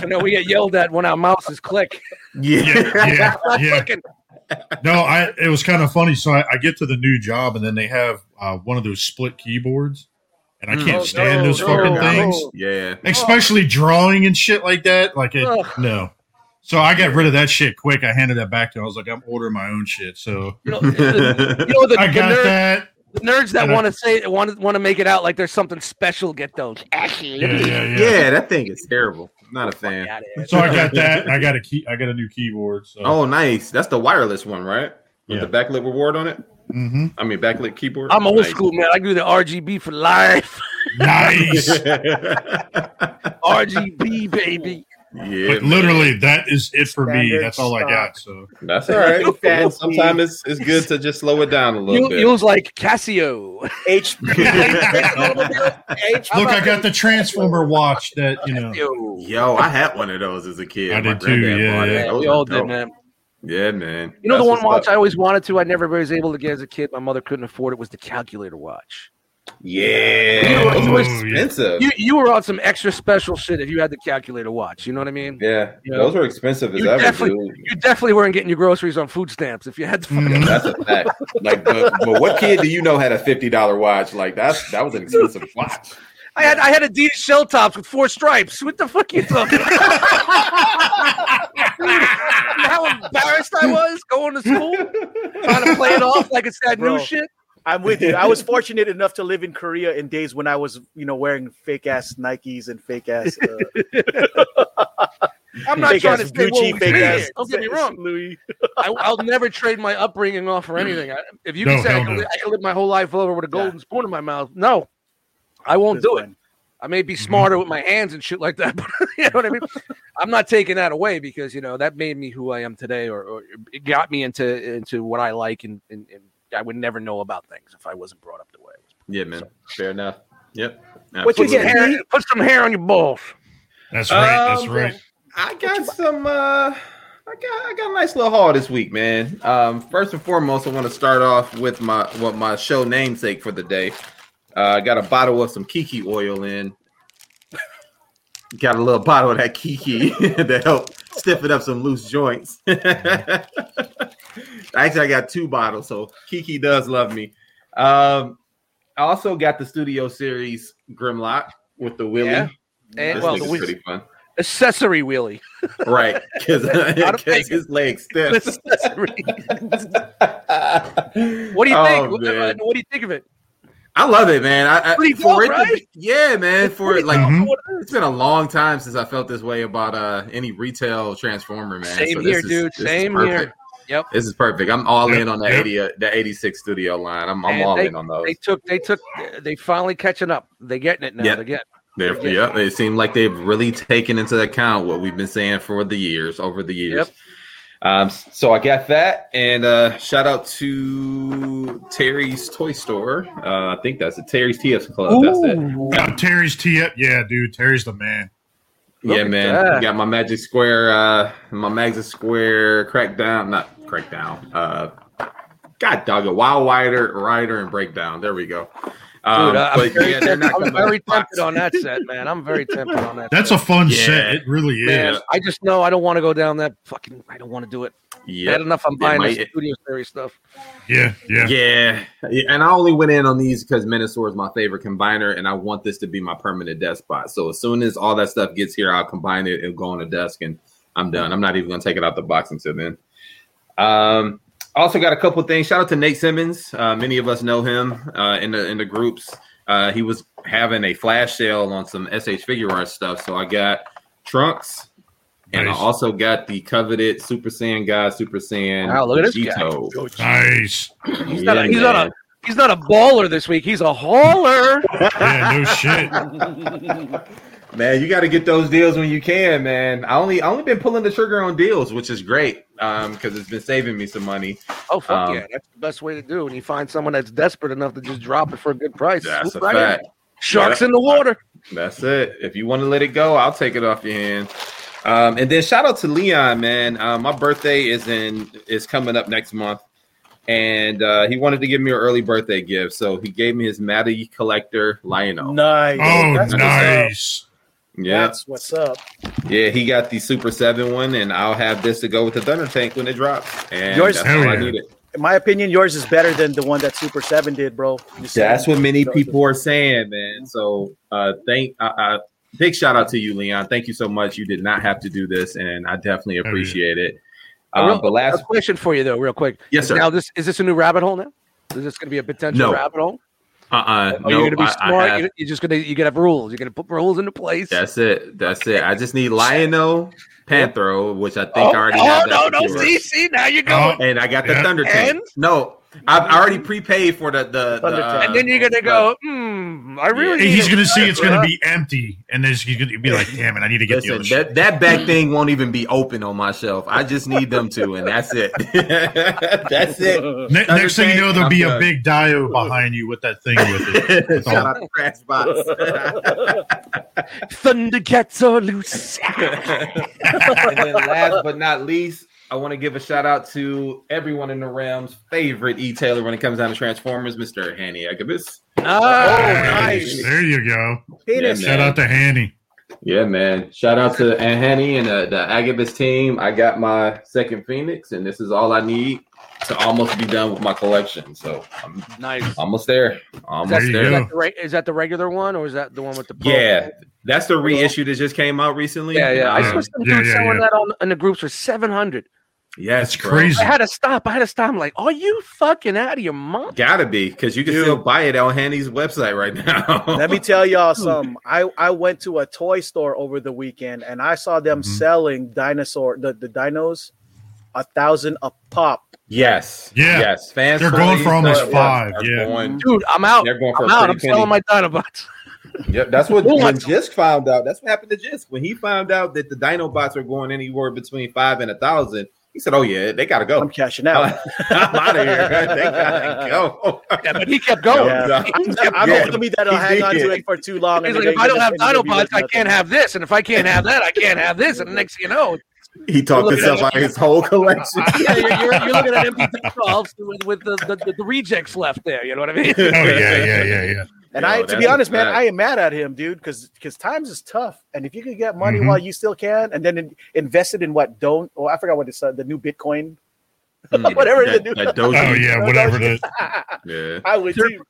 so now we get yelled at when our mouses click. yeah, Yeah, yeah, Not yeah. clicking. No, I it was kind of funny. So I, I get to the new job, and then they have uh, one of those split keyboards, and I Mm. can't Oh, stand no, those no, fucking no. things, yeah. especially drawing and shit like that. Like it, Ugh. no. So I got rid of that shit quick. I handed that back to. Him. I was like, I'm ordering my own shit. So You know, the, you know the, I the, got nerd- that. The nerds that want to say want want to make it out like there's something special. Get those. Actually, Yeah, yeah, yeah. yeah, that thing is terrible. Not a fan. So I got that. I got a key. I got a new keyboard. So Oh, nice. That's the wireless one, right? With Yeah. the backlit reward on it. hmm I mean, backlit keyboard. I'm old Nice. school, man. I do the RGB for life. nice. RGB, baby. Yeah, but literally, that is it for me. Standard That's all I got. So that's all right. Fancy. Sometimes it's, it's good to just slow it down a little You, bit. you was like Casio. HP. How look, I got the Transformer watch. That you know. Yo, I had one of those as a kid. I My did too, yeah, yeah. Yeah, we all did, man. Yeah, man. You know the one watch up. I always wanted to, I never was able to get as a kid. My mother couldn't afford it. Was the calculator watch. Yeah, Oh, those were expensive. You you were on some extra special shit if you had the calculator watch. You know what I mean? yeah, You know, those were expensive as you ever, definitely- dude. You definitely weren't getting your groceries on food stamps if you had the fucking. Mhm. That's a fact. Like, but, but what kid do you know had a fifty dollar watch? Like that's that was an expensive watch. I had I had Adidas shell tops with four stripes. What the fuck you talking? about? How embarrassed I was going to school, trying to play it off like it's that Bro. new shit. I'm with you. I was fortunate enough to live in Korea in days when I was, you know, wearing fake ass Nikes and fake ass. Uh, I'm not fake trying to say Gucci, Gucci, fake ass. Don't get me wrong. Louis. I, I'll never trade my upbringing off for anything. I, if you No, can say I can, no. li- I can live my whole life over with a golden spoon in my mouth, no, I won't do it. I may be smarter with my hands and shit like that, but you know what I mean. I'm not taking that away because you know that made me who I am today, or, or it got me into into what I like, and, and, and I would never know about things if I wasn't brought up the way. I was. Yeah, man. Fair enough. Yep. What you Put some, get, Absolutely. hair, put some hair on your balls. That's right. That's Um, right. I got some. uh I got I got a nice little haul this week, man. Um, first and foremost, I want to start off with my what my show namesake for the day. Uh, I got a bottle of some Kiki oil in. Got a little bottle of that Kiki to help stiffen up some loose joints. Actually, I got two bottles, so Kiki does love me. Um, I also got the Studio Series Grimlock with the Wheelie. Yeah. And This well, the is pretty fun. accessory wheelie. Right, because Gotta make his legs stiff. What What do you think? Oh, What, what do you think of it? I love it, man. I, I, Pretty for dope, it right? be- yeah, man. For it, like, Mhm. it's been a long time since I felt this way about uh any retail transformer, man. Same So here, dude. Same here. Yep. This is perfect. I'm all Yep, in on that yep. eighty, uh, the eighty six studio line. I'm, I'm all they- in on those. They took. They took. They finally catching up. They getting it now. Yeah. They're getting. They're, Yeah. yeah, it seemed like they've really taken into account what we've been saying for the years, over the years. Yep. Um, so I got that, and uh, shout out to Terry's Toy Store. Uh, I think that's it. Terry's TS Club. That's it. Got Terry's tee up. Yeah, dude. Terry's the man. Look yeah, man. that. Got my Magic Square, uh, my Magic Square Crackdown, not Crackdown. Uh, God dog it, Wild Rider, Rider, and Breakdown. There we go. Um, Dude, I- I'm but very, yeah, they're not I'm very tempted on that set, man. I'm very tempted on that. That's a fun Yeah. set. It really is. man. I just know I don't want to go down that fucking. I don't want to do it. Yep. Bad enough I'm buying might- the studio series stuff. Yeah, yeah. Yeah. yeah, and I only went in on these because Menasor is my favorite combiner, and I want this to be my permanent desk spot. So as soon as all that stuff gets here, I'll combine it and go on a desk, and I'm done. I'm not even gonna take it out of the box until then. Um, also got a couple things. Shout out to Nate Simmons. Uh, many of us know him uh, in the in the groups. Uh, he was having a flash sale on some SH Figuarts stuff, so I got trunks, And Nice. I also got the coveted Super Saiyan guy, Super Saiyan Wow, look at this guy. Nice. He's not. A, Yeah, he's not a. He's not a baller this week. He's a hauler. Yeah, no shit. Man, you got to get those deals when you can, man. I only I only been pulling the trigger on deals, which is great um because it's been saving me some money. Oh fuck Um, yeah, that's the best way to do. it. And you find someone that's desperate enough to just drop it for a good price. That's a Swoop right in. fact. Sharks Yeah. in the water. That's it. If you want to let it go, I'll take it off your hand. Um, and then shout out to Leon, man. Uh, my birthday is in is coming up next month, and uh, he wanted to give me an early birthday gift, so he gave me his Matty Collector Lionel. Nice. Oh, That's what's up. nice. Yeah, That's what's up. yeah. He got the Super Seven one, and I'll have this to go with the Thunder Tank when it drops. And Yours- that's Hell all I yeah. needed. In my opinion, yours is better than the one that Super Seven did, bro. That's what many people are saying, man. So, uh, thank, uh, uh, big shout out to you, Leon. Thank you so much. You did not have to do this, and I definitely appreciate it. A Um, real- but last, a question for you though, real quick. yes, sir. Now this is this a new rabbit hole now? Is this going to be a potential No. rabbit hole? Uh, uh Are you no, going to be I- I smart? have- You're- You're just going to you going to have rules. You're going to put rules into place. that's it. That's it. I just need Lion-O Panthro, which I think oh, I already oh, have. no, no, secured. see, see, now you're Oh, going. And I got the Yeah. Thunder Tank. And? No, I've already prepaid for the the. Thunder the Tank. uh, and then you're going to go. I really. Hey, need he's gonna see it's gonna uh, be empty, and then he's gonna be like, "Damn it, I need to get the Listen, other shit." that, that back thing won't even be open on my shelf. I just need them to, and that's it. that's it. Ne- Thunder next thing you know, there'll be I'm a done. big dio behind you with that thing with it. That's Shout all. out to Crash Box. Thundercats are loose. and then last but not least, I want to give a shout out to everyone in the realm's favorite e-tailer when it comes down to Transformers, Mr. Hanny Agabus. Oh, nice. There you go. Penis. Yeah, Shout out to Hanny. Yeah, man. Shout out to Aunt Hanny and uh, the Agabus team. I got my second Phoenix, and this is all I need to almost be done with my collection. So I'm nice. Almost there. Almost there. there. Is, that the re- is, that the regular one or is that the one with the? Yeah. That's the reissue that just came out recently. Yeah, yeah. yeah. I saw yeah, someone yeah, yeah. that on in the groups for 700. Yeah, it's crazy. I had to stop. I had to stop. I'm like, are you fucking out of your mind? Gotta be, because you can Dude. still buy it on Hanny's website right now. Let me tell y'all something. I, I went to a toy store over the weekend and I saw them mm-hmm. selling dinosaur the, the dinos a thousand a pop. Yes. Yeah. Yes. Fans They're going for almost five. Yeah. Going, Dude, I'm out. They're going for I'm out. I'm penny. selling my Dinobots. yep, that's what when Jisk found out. That's what happened to Jisk when he found out that the Dinobots were going anywhere between five and a thousand he said, "Oh yeah, they gotta go. I'm cashing out. I'm out of here. They gotta go." Yeah, but he kept going. Yeah. He kept I'm going. hoping that'll uh, He hang on to it for too long. He's and like, if I don't have and then Dinobots, I can't have this, and if I can't have that, I can't have this, and the next thing you know, He talked himself out of his whole collection. yeah, you're, you're, you're looking at empty shelves with, with the, the, the, the rejects left there. You know what I mean? Oh yeah, yeah, yeah, yeah. And Yo, I, to be honest, man, fact. I am mad at him, dude, because because times is tough, and if you could get money Mhm. while you still can, and then in, invest it in what don't, oh, I forgot what it's uh, the new Bitcoin, Mm, Whatever that, the- that Doji. Oh yeah, whatever it is. yeah. I would Sure. too.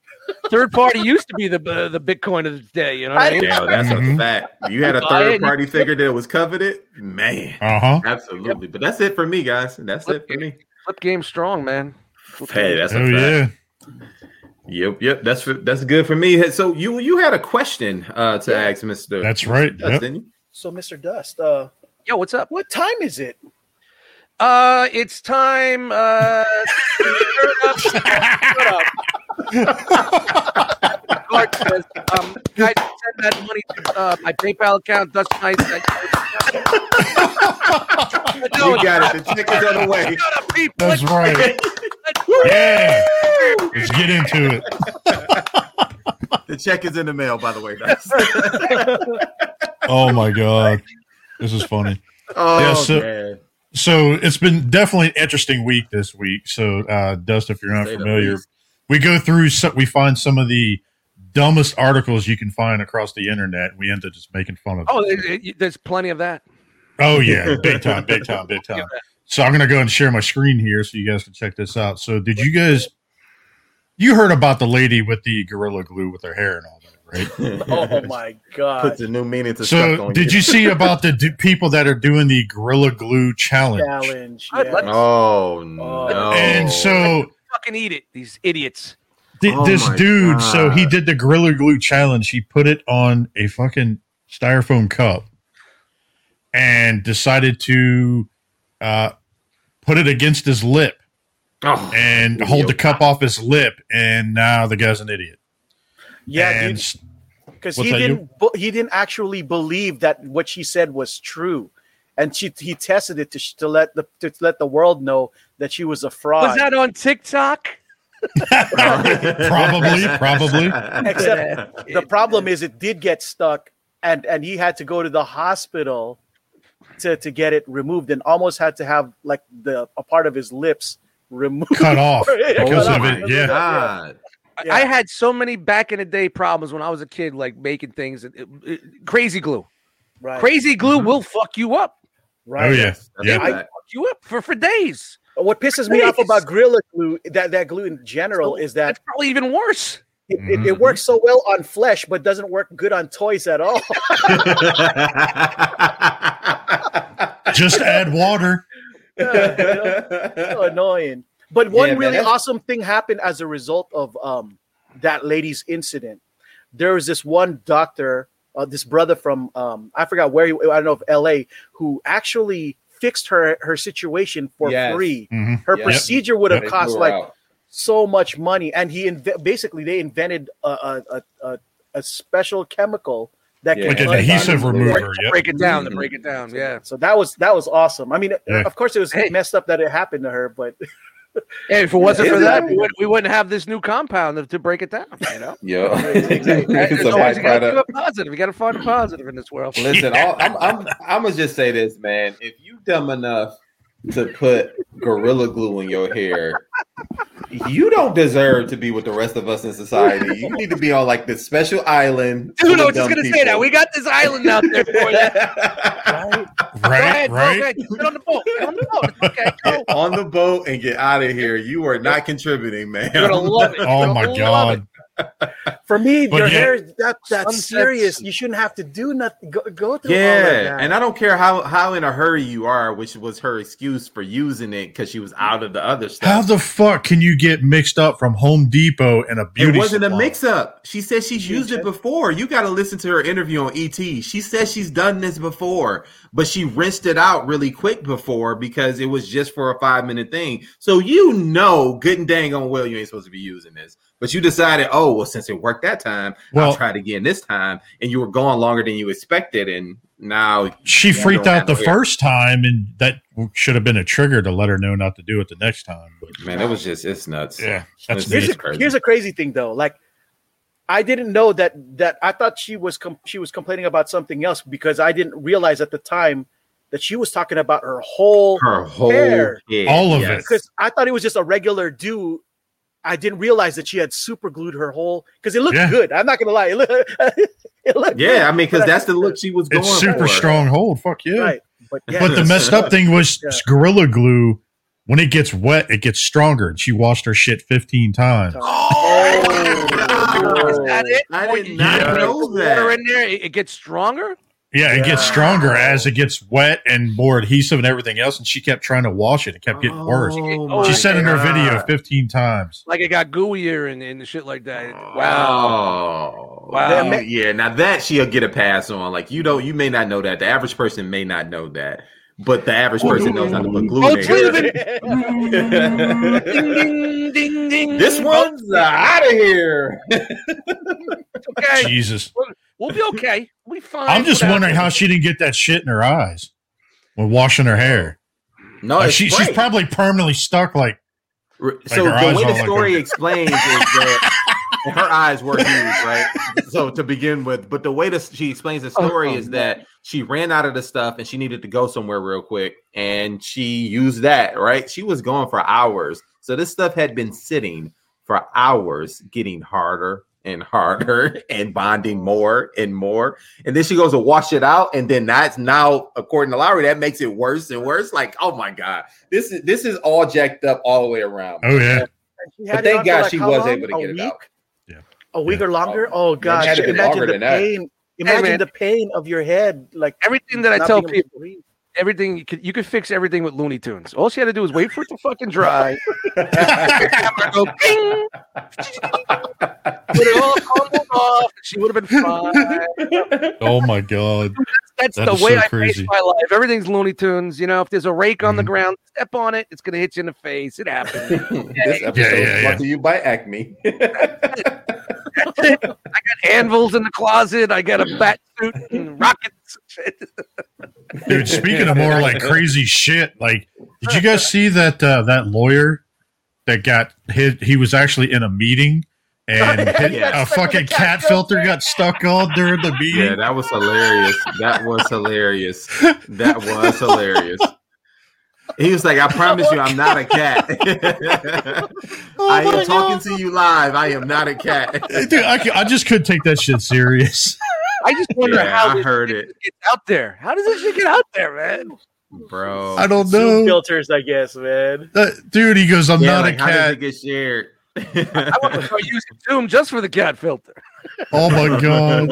Third party used to be the uh, the Bitcoin of the day. You know what I mean? Yeah, that's a Mhm. fact. You had a third party figure that was coveted, man. Uh huh. Absolutely. But that's it for me, guys. That's it for me. Flip game strong, man. Flip Hey, game. that's a Oh fact. yeah. Yep, yep. That's for, that's good for me. So you you had a question uh, to Yeah. ask Mister. Dust. That's right. Dust, Yep. didn't you? So, Mr. Dust, uh, Yo, what's up? what time is it? Uh, it's time. Uh, Shut up. Clark says, um, guys, send that money to uh, my PayPal account. That's nice. no, You got it. The check is on the way. Shut up, people. That's right. Yeah. Let's get into it. The check is in the mail, by the way. Dust. Oh my god, this is funny. oh Yeah, so- man. So it's been definitely an interesting week this week. So, uh, Dust, if you're not Say familiar, we go through. So, we find some of the dumbest articles you can find across the internet. We end up just making fun of. Oh, them. there- there- there's plenty of that. Oh yeah, big time, big time, big time. So I'm gonna go and share my screen here so you guys can check this out. So did you guys you heard about the lady with the gorilla glue with her hair and all that, right? Oh my god! Puts a new meaning to stuff So did you see about the d- people that are doing the gorilla glue challenge? Challenge. Yeah. Oh no! And so Fucking eat it, these idiots. Th- Oh this my dude, so he did the gorilla glue challenge. He put it on a fucking styrofoam cup. and decided to uh, put it against his lip Oh, and hold the cup off his lip, and now the guy's an idiot. Yeah, and dude, s- because he didn't bu- he didn't actually believe that what she said was true, and she he tested it to to let the to let the world know that she was a fraud. Was that on TikTok? Probably, probably. Except the problem is it did get stuck, and and he had to go to the hospital to to get it removed, and almost had to have like the a part of his lips removed. Cut off because of it. Yeah. God. Yeah. I had so many back in the day problems when I was a kid, like making things. It, it- crazy glue. Right, Crazy glue Mhm. will fuck you up. right. Oh yeah. Yeah. a I- fact. Fuck you up for, for days. What pisses me off about Gorilla Glue, that that glue in general, is that That's probably even worse. it, it, Mhm. it works so well on flesh, but doesn't work good on toys at all. Just add water. so annoying. But one Yeah, really that's- awesome thing happened as a result of um, that lady's incident. There was this one doctor, uh, this brother from um, I forgot where he, I don't know if L.A. who actually fixed her her situation for Yes. free. Mhm. Her Yep. procedure would have They cost like out. so much money, and he inve- basically they invented a a, a, a, a special chemical that Yeah. can Like an adhesive down- remover. Yep. Break it down. To Mhm. break it down. Yeah. So that was that was awesome. I mean, Yeah. of course, it was Hey. messed up that it happened to her, but Hey, if it wasn't Yeah, for that, we wouldn't, we wouldn't have this new compound to, to break it down. You know. Yo, Exactly. There's it's a always you gotta byproduct. keep it positive. You got to find a positive in this world. Listen, all, I'm, I'm, I'm gonna just say this, man. If you dumb enough to put gorilla glue in your hair, you don't deserve to be with the rest of us in society. You need to be on like this special island. Dude, full I of was just gonna say that we got this island out there for you. right? Go Right. ahead, Right. Go ahead. Get on the boat. Get on the boat. Okay. Go. Get on the boat and get out of here. You are not contributing, man. You're gonna love it. Oh You're my gonna love it. god. For me, But your yeah. hair is that that's Sunsets. serious. You shouldn't have to do nothing. Go, go through all of Yeah, that. and I don't care how how in a hurry you are, which was her excuse for using it because she was out of the other stuff. How the fuck can you get mixed up from Home Depot and a beauty? it wasn't a mix up. She said she's She used it before. You got to listen to her interview on ET. She says she's done this before, but she rinsed it out really quick before because it was just for a five minute thing. So you know, good and dang on well, you ain't supposed to be using this. But you decided, oh well, since it worked that time, Well- I'll try it again this time, and you were gone longer than you expected, and now She freaked out the have no hair. first time, and that should have been a trigger to let her know not to do it the next time. But man, it was just it's nuts. yeah, that's It's- here's it's a, crazy. here's a crazy thing though. Like, I didn't know that that I thought she was com- she was complaining about something else because I didn't realize at the time that she was talking about her whole Her whole hair. head, All of yes. it. because I thought it was just a regular do. I didn't realize that she had super glued her whole because it looked Yeah. good. I'm not gonna lie, it looked, it looked Yeah, I mean, because that's the look she was going It's super for. strong hold. Fuck yeah. right. But yeah, But the messed up thing was Yeah. Gorilla Glue. When it gets wet, it gets stronger. And she washed her shit 15 times. Oh, Is that it? I did not put know that. water that. in there, it it gets stronger. Yeah, it gets Yeah. stronger as it gets wet and more adhesive and everything else. And she kept trying to wash it. It kept getting worse. Oh She my said in her video 15 times. Like it got gooier and, and shit like that. Wow. Wow. Wow. Yeah, yeah, now that she'll get a pass on. Like you don't you may not know that. The average person may not know that. But the average person knows how to put glue Oh, in their hair. Ding, ding, ding, ding. This one's uh, out of here. okay. Jesus. We'll be okay. We'll be fine. I'm just Whatever. wondering how she didn't get that shit in her eyes when washing her hair. No, Like she, she's probably permanently stuck like so her the way the story that. explains is that her eyes were huge, right? So to begin with, but the way that she explains the story Oh, is that she ran out of the stuff and she needed to go somewhere real quick, and she used that. Right? She was gone for hours, so this stuff had been sitting for hours, getting harder and harder and bonding more and more. And then she goes to wash it out, and then that's now, according to Lowery, that makes it worse and worse. Like, oh my god, this is this is all jacked up all the way around. oh yeah. She But thank it on for God like she was long? able to A get it week? out. A week Yeah. or longer? Oh gosh! had Imagine the than that. pain. Imagine man. the pain of your head, like Everything that I tell being able to people, breathe. Everything you could you could fix everything with Looney Tunes. All she had to do was wait for it to fucking dry. Go, bing. Put it all crumbled off. She would have been fine. Oh my god. that's That the way so I crazy. face my life. Everything's Looney Tunes. You know, if there's a rake on the Mhm. ground, step on it. It's gonna hit you in the face. It happens. this episode yeah, is yeah. brought to you by Acme. I got anvils in the closet. I got a bat suit and rockets. Dude, speaking of more like crazy shit, like, did you guys see that uh, that lawyer that got hit? He was actually in a meeting, and hit- Yeah. a fucking cat filter got stuck on during the meeting. yeah, that was hilarious. That was hilarious. That was hilarious. He was like, I promise you, I'm not a cat. I am talking to you live. I am not a cat. Dude, I, I just couldn't take that shit serious. I just wonder Yeah, how I this heard shit it. gets out there. How does this shit get out there, man? Bro. I don't Zoom know, filters, I guess, man. Uh, dude. He goes, "I'm yeah, not like, a how does cat." it get shared? I want to start using Zoom just for the cat filter. Oh my god,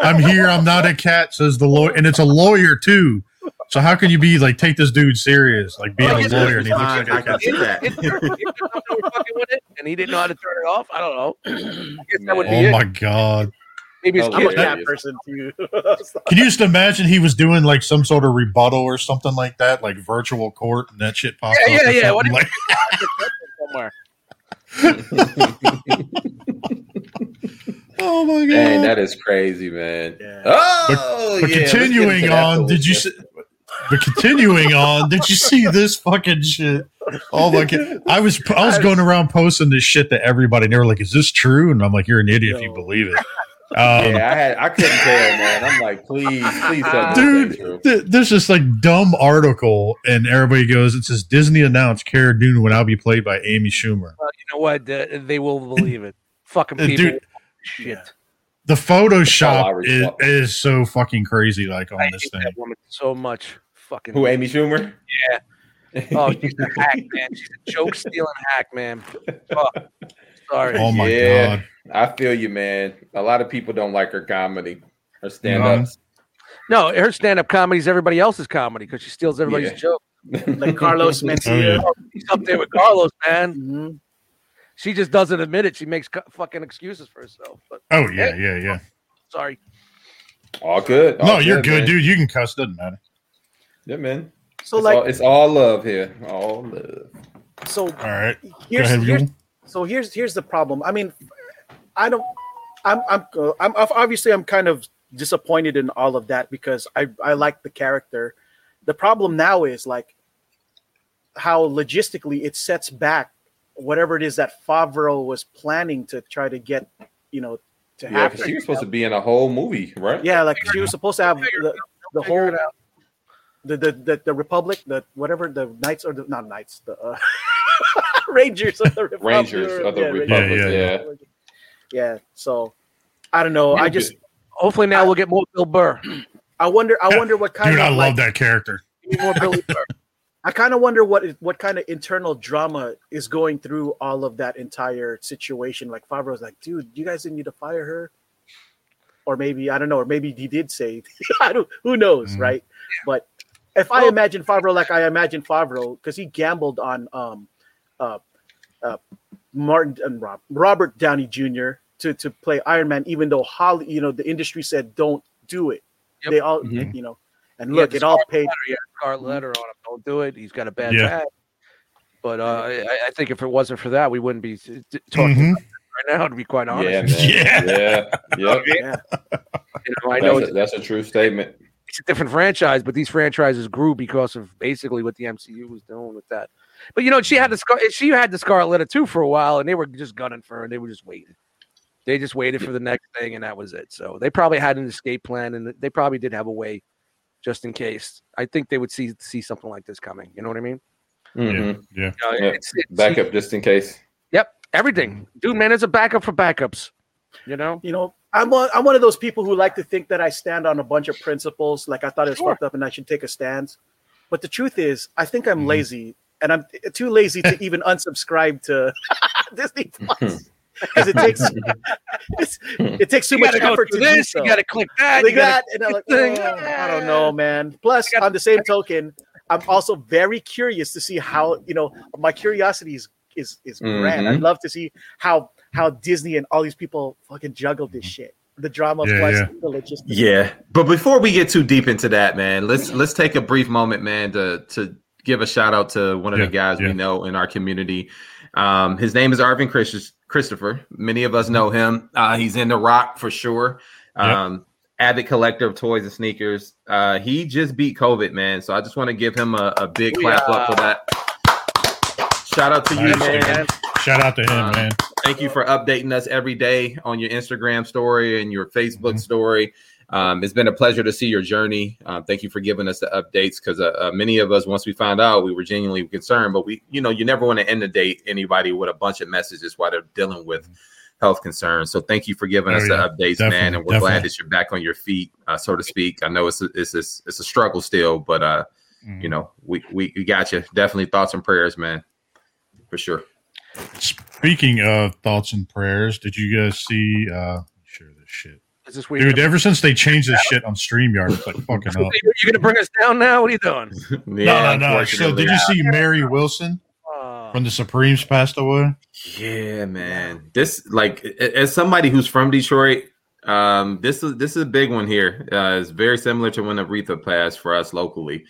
I'm here. I'm not a cat," says the lawyer, and it's a lawyer too. So how can you be like take this dude serious, like being Well, a lawyer? And he looks fine. like I a can cat. see that. He didn't know we were fucking with it, and he didn't know how to turn it off. I don't know. I guess that would be Oh it. my god. Maybe his Oh, I'm a cat person too. Can you just imagine he was doing like some sort of rebuttal or something like that, like virtual court, and that shit popped Yeah, up? yeah, or yeah. What something somewhere. Oh my god! Dang, that is crazy, man. Yeah. Oh, but yeah, let's continuing on, did you? See, but continuing on, did you see this fucking shit? Oh my god! I was I was going around posting this shit to everybody, and they were like, "Is this true?" And I'm like, "You're an idiot if you believe it." Um, yeah, I had I couldn't tell, man. I'm like, please, please tell me Dude, this true. th- there's this like dumb article, and everybody goes, "It says Disney announced Cara Dune will now be played by Amy Schumer." Well, you know what? Uh, they will believe it. Fucking Uh, people. dude, shit. The That's all I Photoshop is, is so fucking crazy, like on I this hate thing. that woman so much. Fucking. Who, Amy Schumer? Yeah. Oh, she's a hack, man. She's a joke stealing hack, man. Oh, sorry. Oh my Yeah. god! I feel you, man. A lot of people don't like her comedy, her stand ups. No, her stand-up comedy is everybody else's comedy because she steals everybody's Yeah. joke. like Carlos Mencia. Oh, She's up there with Carlos, man. Mhm. She just doesn't admit it. She makes cu- fucking excuses for herself. But Oh yeah, yeah, yeah. sorry. All good. All No, you're good, man. dude. You can cuss. Doesn't matter. Yeah, man. So it's, like, all, it's all love here. All love. so All right. here's, Go ahead, here's so here's here's the problem. I mean, I don't. I'm I'm I'm obviously I'm kind of disappointed in all of that because I I like the character. The problem now is like how logistically it sets back whatever it is that Favreau was planning to try to get, you know, to Yeah, happen. because she was supposed to be in a whole movie, right? Yeah, like she was supposed to have the, the whole the, the the the Republic, the whatever the Knights or the not Knights, the uh, Rangers of the Republic. Rangers of the yeah, Republic. yeah, Yeah. yeah. Yeah, so I don't know. I just Hopefully now we'll get more Bill Burr. I wonder I wonder what kind Dude, I love like, that character. More Billy Burr. I kind of wonder what what kind of internal drama is going through all of that entire situation. Like Favreau's like, dude, you guys didn't need to fire her, or maybe I don't know, or maybe he did say, I don't, who knows, Mhm. right? But if I imagine Favreau like I imagine Favreau, because he gambled on um, uh, uh, Martin and Rob, Robert Downey Jr. to to play Iron Man, even though Holly, you know, the industry said don't do it. Yep. They all, Mhm. you know, and look, the it all paid. letter, yeah, scarlet letter on him. Don't do it. He's got a bad Yeah. back. But uh, I, I think if it wasn't for that, we wouldn't be t- t- talking Mhm. about right now. To be quite honest, Yeah, man. Yeah. Yeah. Yeah. You know, I know That's, it's, a, that's a true statement. it's a different franchise, but these franchises grew because of basically what the MCU was doing with that. But you know, she had the scar. She had the Scarlet Letter too for a while, and they were just gunning for her. And they were just waiting. They just waited for the next thing, and that was it. So they probably had an escape plan, and they probably did have a way, just in case. I think they would see see something like this coming. You know what I mean? Mhm. Yeah, yeah. You know, it's- it's- Backup just in case. Yep, everything, dude. Man, it's a backup for backups. You know, you know, I'm one, I'm one of those people who like to think that I stand on a bunch of principles. Like I thought it was Sure. fucked up and I should take a stand. But the truth is, I think I'm Mhm. lazy and I'm too lazy to even unsubscribe to Disney Plus because it takes it takes too much effort to do this. so. You got to click that. Gotta- that, and I'm like, "Oh, I don't know, man. Plus, on the same token, I'm also very curious to see how you know my curiosity is is is grand. Mhm. I'd love to see how how Disney and all these people fucking juggle this shit. the drama Yeah, Twice yeah. the logistics. Yeah, but before we get too deep into that, man, let's let's take a brief moment, man, to to give a shout out to one of Yeah, the guys yeah. we know in our community. Um, his name is Arvin Christ- Christopher. Many of us know him. Uh, he's in the rock for sure. Um, avid collector of toys and sneakers. Uh, he just beat COVID, man. So I just want to give him a, a big clap up for that. Shout out to you, man. man. Shout out to him, Uh, man. Thank you for updating us every day on your Instagram story and your Facebook Mhm. story. Um, it's been a pleasure to see your journey. Um, thank you for giving us the updates because uh, uh, many of us, once we found out, we were genuinely concerned. But we, you know, you never want to inundate anybody with a bunch of messages while they're dealing with health concerns. So thank you for giving Oh, us the updates, Definitely, man. And we're glad that you're back on your feet, uh, so to speak. I know it's a, it's a, it's a struggle still, but uh, Mm. you know, we, we we got you. Definitely thoughts and prayers, man, for sure. Speaking of thoughts and prayers, did you guys see? uh Share this shit, this weird? dude. Ever since they changed this shit on Streamyard, it's like fucking up. you gonna bring us down now? What are you doing? no, no, no. So, did you see Mary Wilson Uh, from the Supremes passed away? Yeah, man. This like as somebody who's from Detroit, um, this is this is a big one here. Uh, it's very similar to when Aretha passed for us locally.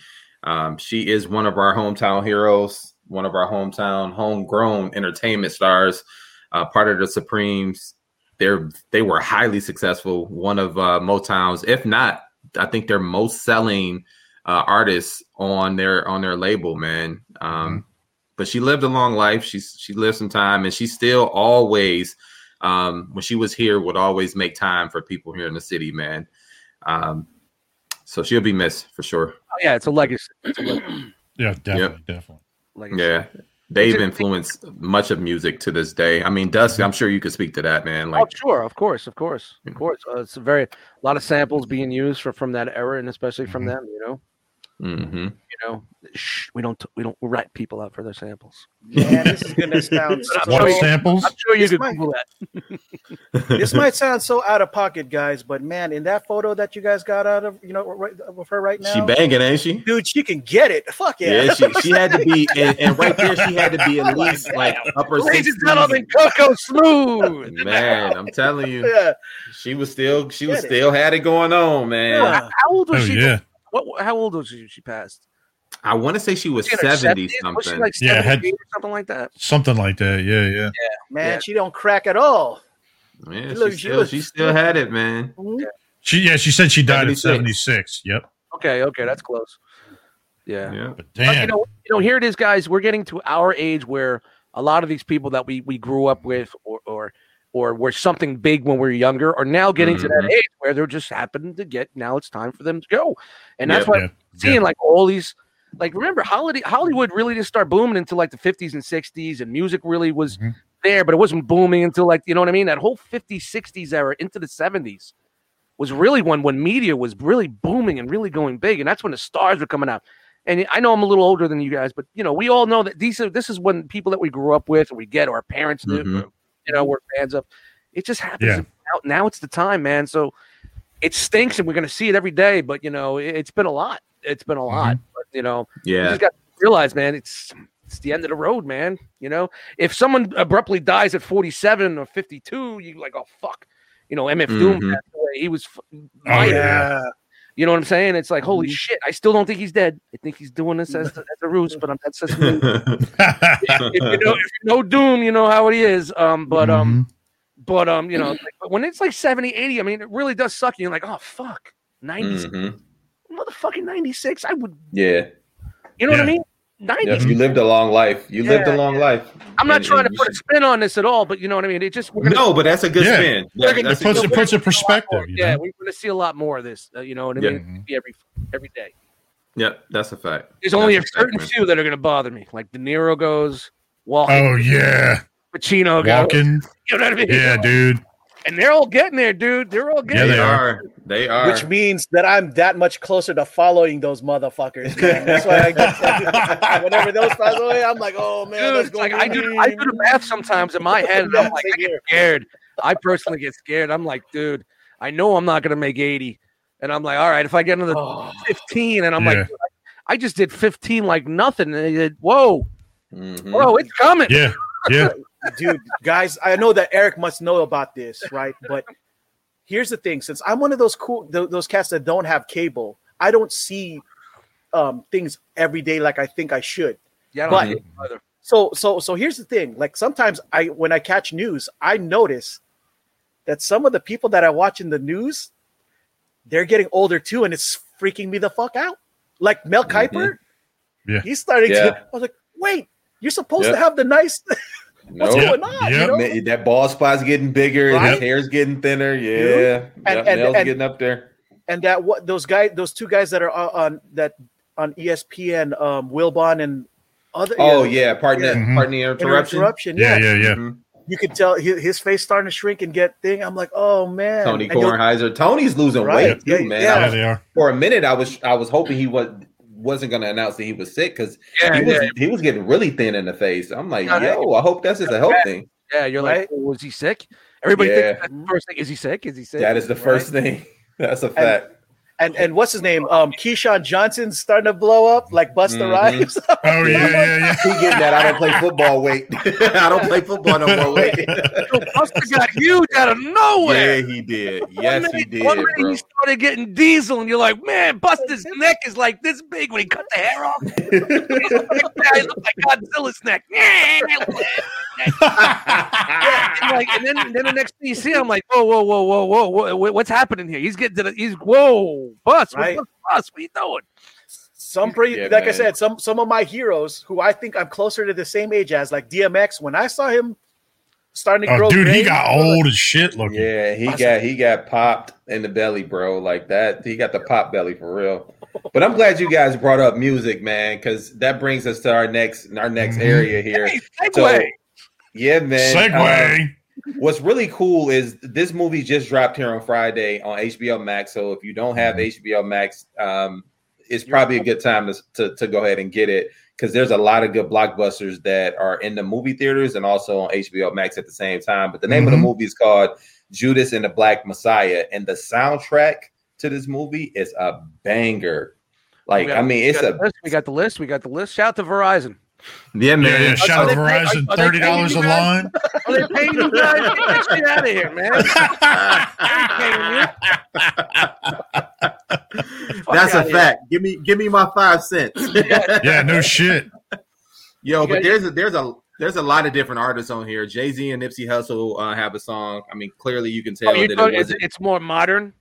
Um, she is one of our hometown heroes, one of our hometown homegrown entertainment stars, uh, part of the Supremes. They're they were highly successful, one of uh, Motown's, if not, I think their most selling uh, artists on their on their label, man. Um, but she lived a long life. She's she lived some time, and she still always, um, when she was here, would always make time for people here in the city, man. Um, so she'll be missed for sure. oh, yeah, it's a legacy. It's a legacy. Yeah, definitely, definitely. legacy. Yeah, they've influenced much of music to this day. I mean, Dust, I'm sure you could speak to that, man. oh, sure, of course, of course, of course. Uh, it's a very a lot of samples being used for, from that era, and especially from Mhm. them. You know, mhm. you know, Shh, we don't we don't write people out for their samples. Man, this is gonna sound so, What samples? I'm sure you This could might- Google that. this might sound so out of pocket, guys, but man, in that photo that you guys got out of you know right, with her right now, she banging, ain't she? dude, she can get it. Fuck yeah. Yeah, she, she had to be, and, and right there, she had to be at least like upper Ladies 60s. and gentlemen, Coco Smooth. Man, I'm telling you, yeah. she was still, she was it. still had it going on, man. Yeah. How old was Oh she? yeah, What? How old was she? when She passed. I want to say she was Was she in her 70 70s? Was she something. like Yeah, had- or something like that? something like that. Yeah, yeah. Yeah, Man, Yeah. she don't crack at all. Man, she she still, was- she still had it, man. Mm-hmm. She yeah, she said she died at 76. Yep. Okay, okay, that's close. Yeah. Yeah. But But, you damn, know, you know, here it is, guys. We're getting to our age where a lot of these people that we we grew up with, or or or were something big when we were younger, are now getting to that Mhm. age where they're just happening to get. Now it's time for them to go, and that's Yep. why yeah, seeing like all these. Like remember, Hollywood Hollywood really just started booming until like the 50s and 60s, and music really was Mhm. there, but it wasn't booming until like you know what I mean. That whole 50s 60s era into the 70s was really when when media was really booming and really going big, and that's when the stars were coming out. And I know I'm a little older than you guys, but you know we all know that these are this is when people that we grew up with, or we get, or our parents knew, Mhm. or, you know, we're fans of. It just happens. Yeah. Now, now it's the time, man. So it stinks, and we're gonna see it every day. But you know, it, it's been a lot. It's been a lot. But you know, yeah. you Yeah. just got to realize, man, it's it's the end of the road, man. You know, if someone abruptly dies at 47 or 52, you like, oh fuck. You know, MF Doom Mhm. passed away. He was, f- Oh, yeah. You know what I'm saying? It's like, holy Mhm. shit. I still don't think he's dead. I think he's doing this as, as a ruse, but I'm that's just me. if you know, if you know Doom, you know how it is. Um, but um, Mhm. but um, you know, like, when it's like 70, 80, I mean, it really does suck. You're like, oh fuck, 90, Mhm. motherfucking 96. I would, Yeah. you know what I mean? 90. Yep, You lived a long life. You lived a Yeah, long life. I'm not And- trying and to you put a spin on this at all, but you know what I mean. It just we're gonna, No, but that's a good Yeah. spin. We're That- gonna a puts good it puts it perspective. You yeah, we're going to see a lot more of this. Uh, you know what I mean? Yeah. mean? Every every day. Yep, that's a fact. There's only a That's certain fact, few that are going to bother me. Like De Niro goes, Walken, Oh yeah, Pacino goes. walking. You know what I mean? Yeah, dude. And they're all getting there, dude. They're all getting They they there. are. are. They are. Which means that I'm that much closer to following those motherfuckers. Man. That's why I get whenever those pass away, I'm like, oh man, Dude, let's it's go. like I do, I do the math sometimes in my head, and I'm like, I get scared. I personally get scared. I'm like, dude, I know I'm not gonna make 80, and I'm like, all right, if I get another Oh, 15, and I'm Yeah. like, I just did 15 like nothing. And it, whoa, Mhm. bro, it's coming. Yeah, yeah. Dude, guys, I know that Eric must know about this, right? But here's the thing: since I'm one of those cool th- those cats that don't have cable, I don't see um, things every day like I think I should. Yeah, I But- don't think. So so so here's the thing: like sometimes I when I catch news, I notice that some of the people that I watch in the news, they're getting older too, and it's freaking me the fuck out. Like Mel Kiper, Yeah. he's starting Yeah. to. I was like, wait, you're supposed to have the nice. What's No. going on? Yep. You know? That ball spot's getting bigger. His hair's getting thinner. Yeah, And- Yep, and- nails and- getting up there. and that what those guys, those two guys that are on, on that on ESPN, um, Wilbon and other. Oh yeah, pardon Yeah. the Mhm. pardon the interruption. interruption. Yeah, Yeah, yeah, yeah. Mhm. you could tell his, his face starting to shrink and get thing. I'm like, oh man, Tony Kornheiser. Tony's losing Right. weight too, man. yeah. Yeah, was- they are. for a minute, I was I was hoping he was wasn't going to announce that he was sick because Yeah, he was yeah, he was getting really thin in the face. I'm like, Yeah. yo, I hope that's just a health thing. yeah. You're like, oh, was he sick? Everybody Yeah. thinks that's the first thing. Is he sick? Is he sick? That is the first thing. That's a fact. and and and what's his name? Um, Keyshawn Johnson's starting to blow up like Busta Mhm. Rhymes. Oh yeah, yeah, yeah. He getting that. I don't play football Wait, I don't play football no more weight. Yo, Busta got huge out of nowhere. yeah, he did. One Yes, he did, One minute bro. he started getting diesel, and you're like, man, Busta's neck is like this big when he cut the hair off. He's like, he looked like Godzilla's neck. and, like, and then, then the next thing you see, I'm like, whoa, whoa, whoa, whoa, whoa, whoa, what's happening here? He's getting to the, he's whoa, Bus, Right. what's Bus? What are you doing? some pretty, Yeah, like I said, some some of my heroes who I think I'm closer to the same age as, like DMX. When I saw him starting to Oh, grow, dude, he got I was like, old as shit looking. Yeah, he got he got popped in the belly, bro. Like that. He got the pop belly for real. But I'm glad you guys brought up music, man, because that brings us to our next our next Mhm. area here. Hey, So, yeah, man. Segway. uh, what's really cool is this movie just dropped here on Friday on HBO Max. So if you don't have HBO Max, um, it's probably a good time to, to, to go ahead and get it because there's a lot of good blockbusters that are in the movie theaters and also on HBO Max at the same time. But the name of Mhm. the movie is called Judas and the Black Messiah, and the soundtrack to this movie is a banger. Like, got- I mean, it's a list, we got the list. We got the list. Shout out to Verizon. Yeah, Yeah, yeah. man. Shout out they to pay- Verizon, thirty dollars a paying you guys? line. Are they paying you guys? Get that shit out of here, man. That's a outta here. fact. Give me give me my five cents. Yeah, no shit. Yo, but there's a there's a there's a lot of different artists on here. Jay Z and Nipsey Hussle uh, have a song. I mean, clearly you can tell Oh, you that it it's, wasn't. it's more modern.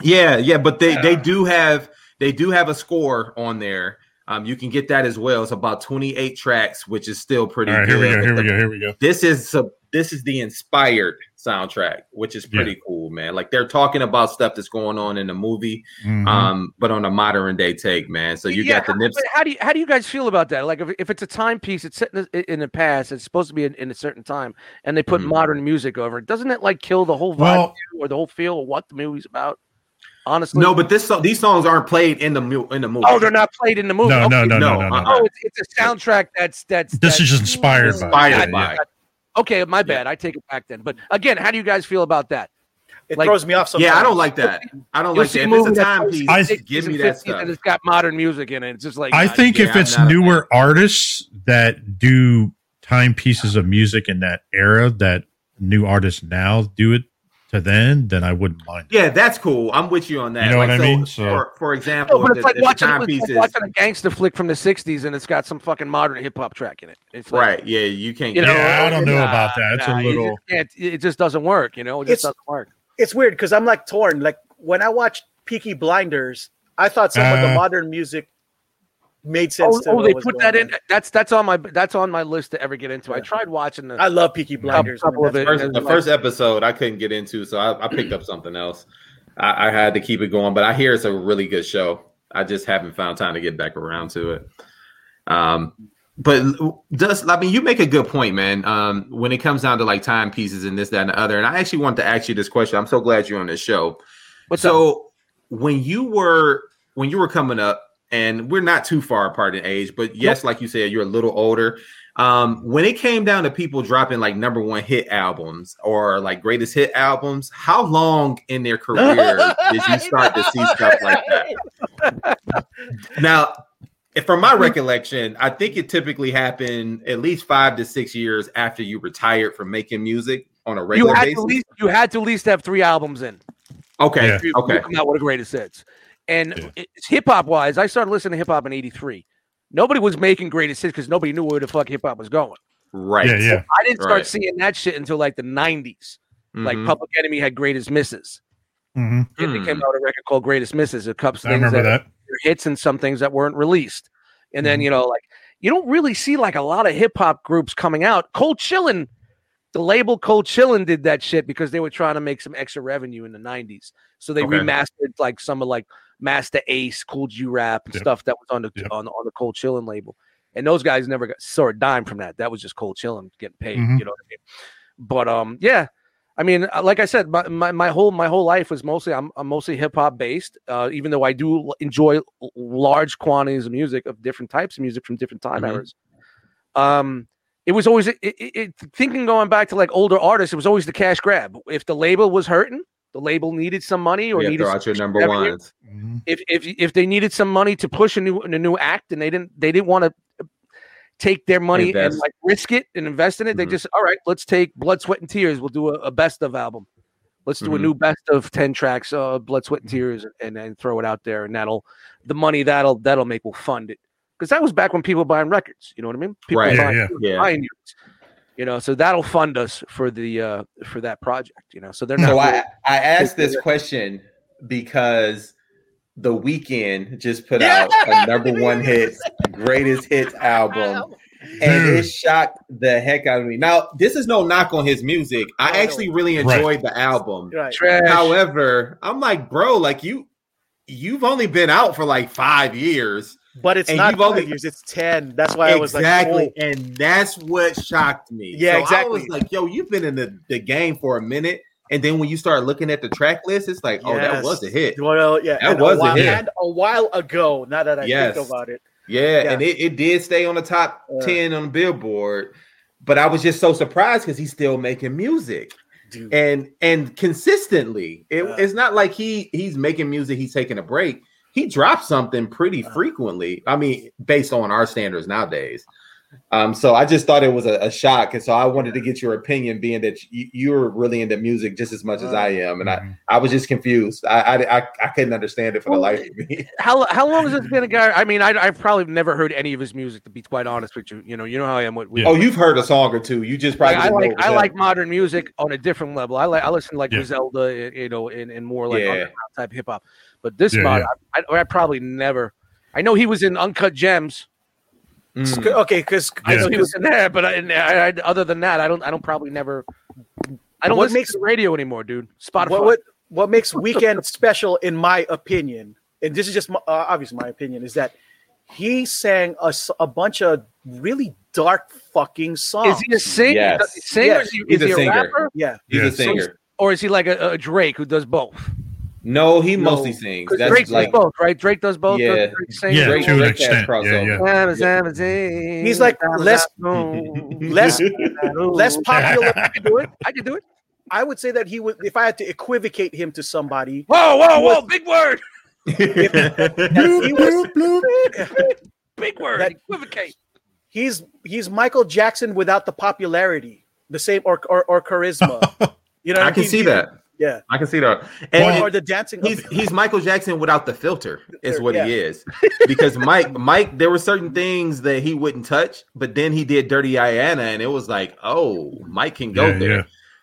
Yeah, yeah, but they they do have they do have a score on there. Um, you can get that as well. It's about 28 tracks, which is still pretty All right, good. here we go. But Here we go. Here we go. This is so this is the inspired soundtrack, which is pretty cool, man. Like they're talking about stuff that's going on in the movie, Mhm. um, but on a modern day take, man. So you Yeah, got the how, Nipsey. but how do you how do you guys feel about that? Like if, if it's a timepiece, it's set in the, in the past, it's supposed to be in, in a certain time, and they put Mhm. modern music over it. Doesn't it like kill the whole vibe Well- or the whole feel of what the movie's about? Honestly, No, but this these songs aren't played in the in the movie. oh, they're not played in the movie. No, okay. no, no, no, no, no, uh-uh. no. uh-uh. Oh, it's, it's a soundtrack that's that's This that's, is just inspired by. it. Inspired Yeah, by. yeah. okay. My bad. I take it back then. But again, how do you guys feel about that? it like- throws me off. Sometimes. Yeah, I don't like that. I don't You'll like see that. If it's a that's timepiece, I- give me that stuff. and it's got modern music in it. It's just like I nah, think yeah, if it's not a fan. newer artists that do timepieces of music in that era that new artists now do it to then, then I wouldn't mind. Yeah, that's cool. I'm with you on that. You know Like, what I so, mean? So- for, for example, No, but it's the, like watching, it's timepiece like watching a gangster flick from the '60s, and it's got some fucking modern hip hop track in it. It's like, right. Yeah, you can't. You know, Yeah, I don't know nah, about that. It's a nah, you little- just it just doesn't work. You know, it just It's- doesn't work. it's weird because I'm like torn. Like when I watched Peaky Blinders, I thought some of the Uh, modern music made sense. Oh, to oh, they put that in. on. That's that's on my that's on my list to ever get into. I tried watching the. I love Peaky Blinders. couple man. of it. First, the first episode I couldn't get into, so I, I picked up something else. I, I had to keep it going, but I hear it's a really good show. I just haven't found time to get back around to it. Um, but does I mean you make a good point, man. Um, when it comes down to like timepieces and this, that, and the other, and I actually want to ask you this question. I'm so glad you're on this show. What's up? so when you were when you were coming up, and we're not too far apart in age, but yes, like you said, you're a little older. Um, when it came down to people dropping like number one hit albums or like greatest hit albums, how long in their career did you start to see stuff like that? Now, from my recollection, I think it typically happened at least five to six years after you retired from making music on a You regular had basis. to least you had to at least have three albums in. Okay, Yeah. okay. come out with the greatest hits. And Yeah. hip hop wise, I started listening to hip hop in '83. Nobody was making greatest hits because nobody knew where the fuck hip hop was going. Right. Yeah, yeah. I didn't start Right. seeing that shit until like the '90s. Like Mhm. Public Enemy had Greatest Misses. hmm And they Hmm. came out a record called Greatest Misses. A couple I things remember that, that. were hits and some things that weren't released. And then Mhm. you know, like you don't really see like a lot of hip hop groups coming out. Cold Chillin', the label Cold Chillin' did that shit because they were trying to make some extra revenue in the '90s. So they Okay. remastered like some of like Masta Ace, Kool G Rap, and Yep. stuff that was on the Yep. on, on the Cold Chillin' label. And those guys never got saw a dime from that. That was just Cold Chillin' getting paid. Mhm. You know what I mean? But um, yeah. I mean, uh, like I said, my, my, my whole my whole life was mostly I'm, I'm mostly hip hop based. Uh, even though I do enjoy large quantities of music of different types of music from different time Mhm. eras. Um, it was always it, it, it, thinking going back to like older artists. It was always the cash grab. If the label was hurting, the label needed some money or Yeah, needed throw some out your number revenue. ones. Mhm. if if if they needed some money to push a new a new act and they didn't they didn't want to take their money and like risk it and invest in it they Mhm. just all right let's take blood sweat and tears we'll do a, a best of album let's do a Mhm. new best of 10 tracks uh blood sweat and tears and then throw it out there and that'll the money that'll that'll make will fund it because that was back when people were buying records you know what i mean people Right. were Yeah, buying, yeah. people were Yeah. buying units, you know so that'll fund us for the uh for that project you know so they're not So really- I, I asked this question because the Weeknd just put out a number one hit, greatest hits album, and it shocked the heck out of me. Now, this is no knock on his music. I no. actually really Right. enjoyed the album. Right. However, I'm like, bro, like you, you've only been out for like five years. But it's And not you've only- years, it's 10. That's why I was like, exactly, oh. and that's what shocked me. Yeah, So I exactly. was like, yo, you've been in the, the game for a minute, and then when you start looking at the track list, it's like, oh, that was a hit. Well, yeah, That and was a while, hit. and a while ago. Now that I Yes. think about it, Yeah, Yeah. and it, it did stay on the top Yeah. 10 on the billboard. But I was just so surprised because he's still making music dude. and and consistently. It- Yeah. it's not like he he's making music, he's taking a break. He drops something pretty Uh. frequently. I mean, based on our standards nowadays. Um, so I just thought it was a, a shock, and so I wanted to get your opinion, being that you, you're really into music just as much as I am, and I, Mhm. I was just confused. I, I I I couldn't understand it for the life of me. how how long has this been a guy? I mean, I I've probably never heard any of his music to be quite honest with you. You know, you know how I am with. with Oh, you've heard a song or two. You just probably like, I like I like modern music on a different level. I like I listen to like Yeah. Griselda, you know, and, and more like Yeah. type hip hop. But this Yeah, mod, yeah. I, I, I probably never. I know he was in Uncut Gems. Mm. Okay, because I know he was in there, but I, I, I, other than that, I don't. I don't probably never. I don't What makes- to the radio anymore, dude. Spotify. what, what what makes Weeknd special in my opinion and this is just my, uh, obviously my opinion is that he sang a, a bunch of really dark fucking songs is he a singer? Yes. Does he sing? Or Yes. is he, He's he a a, singer. rapper? yeah He's Yeah. a singer. Or is he like a, a Drake who does both? No, he No. mostly sings. That's Drake like does both, right? Drake does both. Yeah. Does Drake sing? Yeah, Drake- to an Drake extent. Yeah, crossover. yeah. He's like less- less less popular I can do it. I can do it. i would say that he would if i had to equivocate him to somebody Whoa, whoa, He whoa! was- Big word. that he was Big word. That- Equivocate. he's he's michael jackson without the popularity the same or or, or charisma you know I can mean? see He- that. Yeah I can see that. or, And or the dancing he's he's Michael Jackson without the filter, is what Yeah. he is. Because Mike, Mike, there were certain things that he wouldn't touch, but then he did Dirty Diana, and it was like, oh, Mike can go Yeah, there. yeah.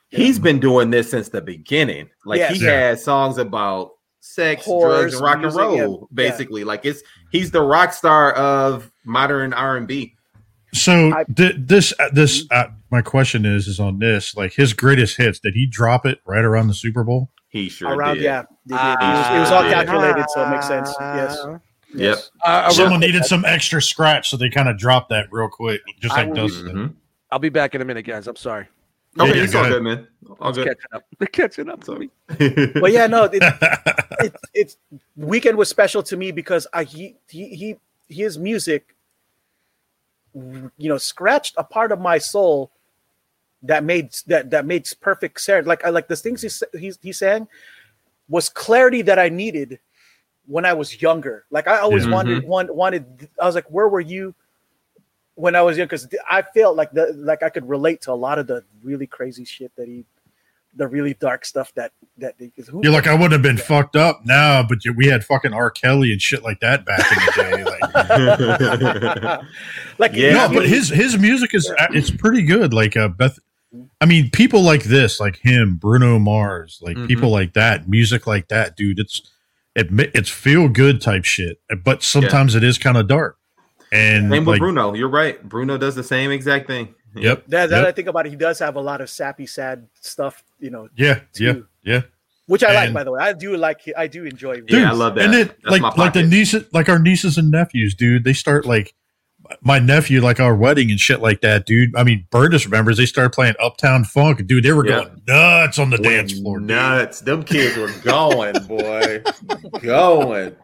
He's been doing this since the beginning. Like Yes. he Yeah. had songs about sex, Horrors, drugs, and rock and roll. yeah. Basically, like it's he's the rock star of modern R and B. So I- di- this uh, this uh, my question is is on this like his greatest hits. Did he drop it right around the Super Bowl? He sure around did. yeah they did. it, was, it was all calculated so it makes sense yes Yep. Yes. Uh, Someone needed some extra scratch, so they kind of dropped that real quick, just I like will- Dustin. Mhm. I'll be back in a minute, guys. I'm sorry. Okay, Yeah, it's go all good, man. All It's good. catching up. They're catching up to me. but yeah no it, it, it's Weeknd was special to me because I he he, he his music you know scratched a part of my soul that made that that made perfect sense like I like the things he s- he, he sang was clarity that I needed when I was younger like I always Yeah. wanted one wanted I was like where were you when I was young because I felt like the like I could relate to a lot of the really crazy shit that he the really dark stuff that that they, 'cause who, You're like, I wouldn't have been fucked up now, but we had fucking R. Kelly and shit like that back in the day. Like, like Yeah, no, but his his music is uh, it's pretty good. Like uh, Beth, I mean, people like this, like him, Bruno Mars, like Mhm. people like that, music like that, dude. It's it, it's feel good type shit, but sometimes it is kind of dark. And Same with like, Bruno. You're right. Bruno does the same exact thing. yep, that, that yep, I think about it, he does have a lot of sappy, sad stuff, you know, yeah, yeah, too. yeah. which I like by the way. I do like I do enjoy. Yeah, I love that. And it That's like like the pocket. nieces, like our nieces and nephews, dude. They start like my nephew, like our wedding and shit like that, dude. I mean, Burgess remembers they started playing Uptown Funk, dude. They were Yeah. going nuts on the Went dance floor, dude. Nuts. Them kids were going, boy. going.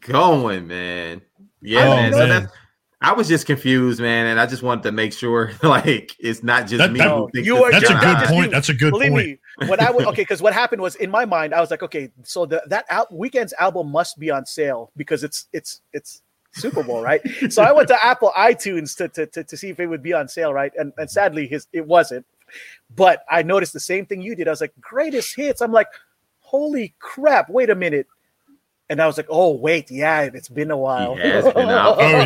Going, man. Yeah, Oh, man. So man. that's I was just confused, man, and I just wanted to make sure like it's not just That- me that- who thinks You this are- That's a good just point. That's a good Believe point. me, when I was okay, because what happened was in my mind, I was like, okay, so the, that al- Weeknd's album must be on sale because it's it's it's Super Bowl, right? so I went to Apple iTunes to, to, to, to see if it would be on sale, right? And and sadly, his it wasn't. But I noticed the same thing you did. I was like, greatest hits. I'm like, holy crap! Wait a minute. And I was like, oh wait, yeah, it's been a while. He has been. Oh yeah,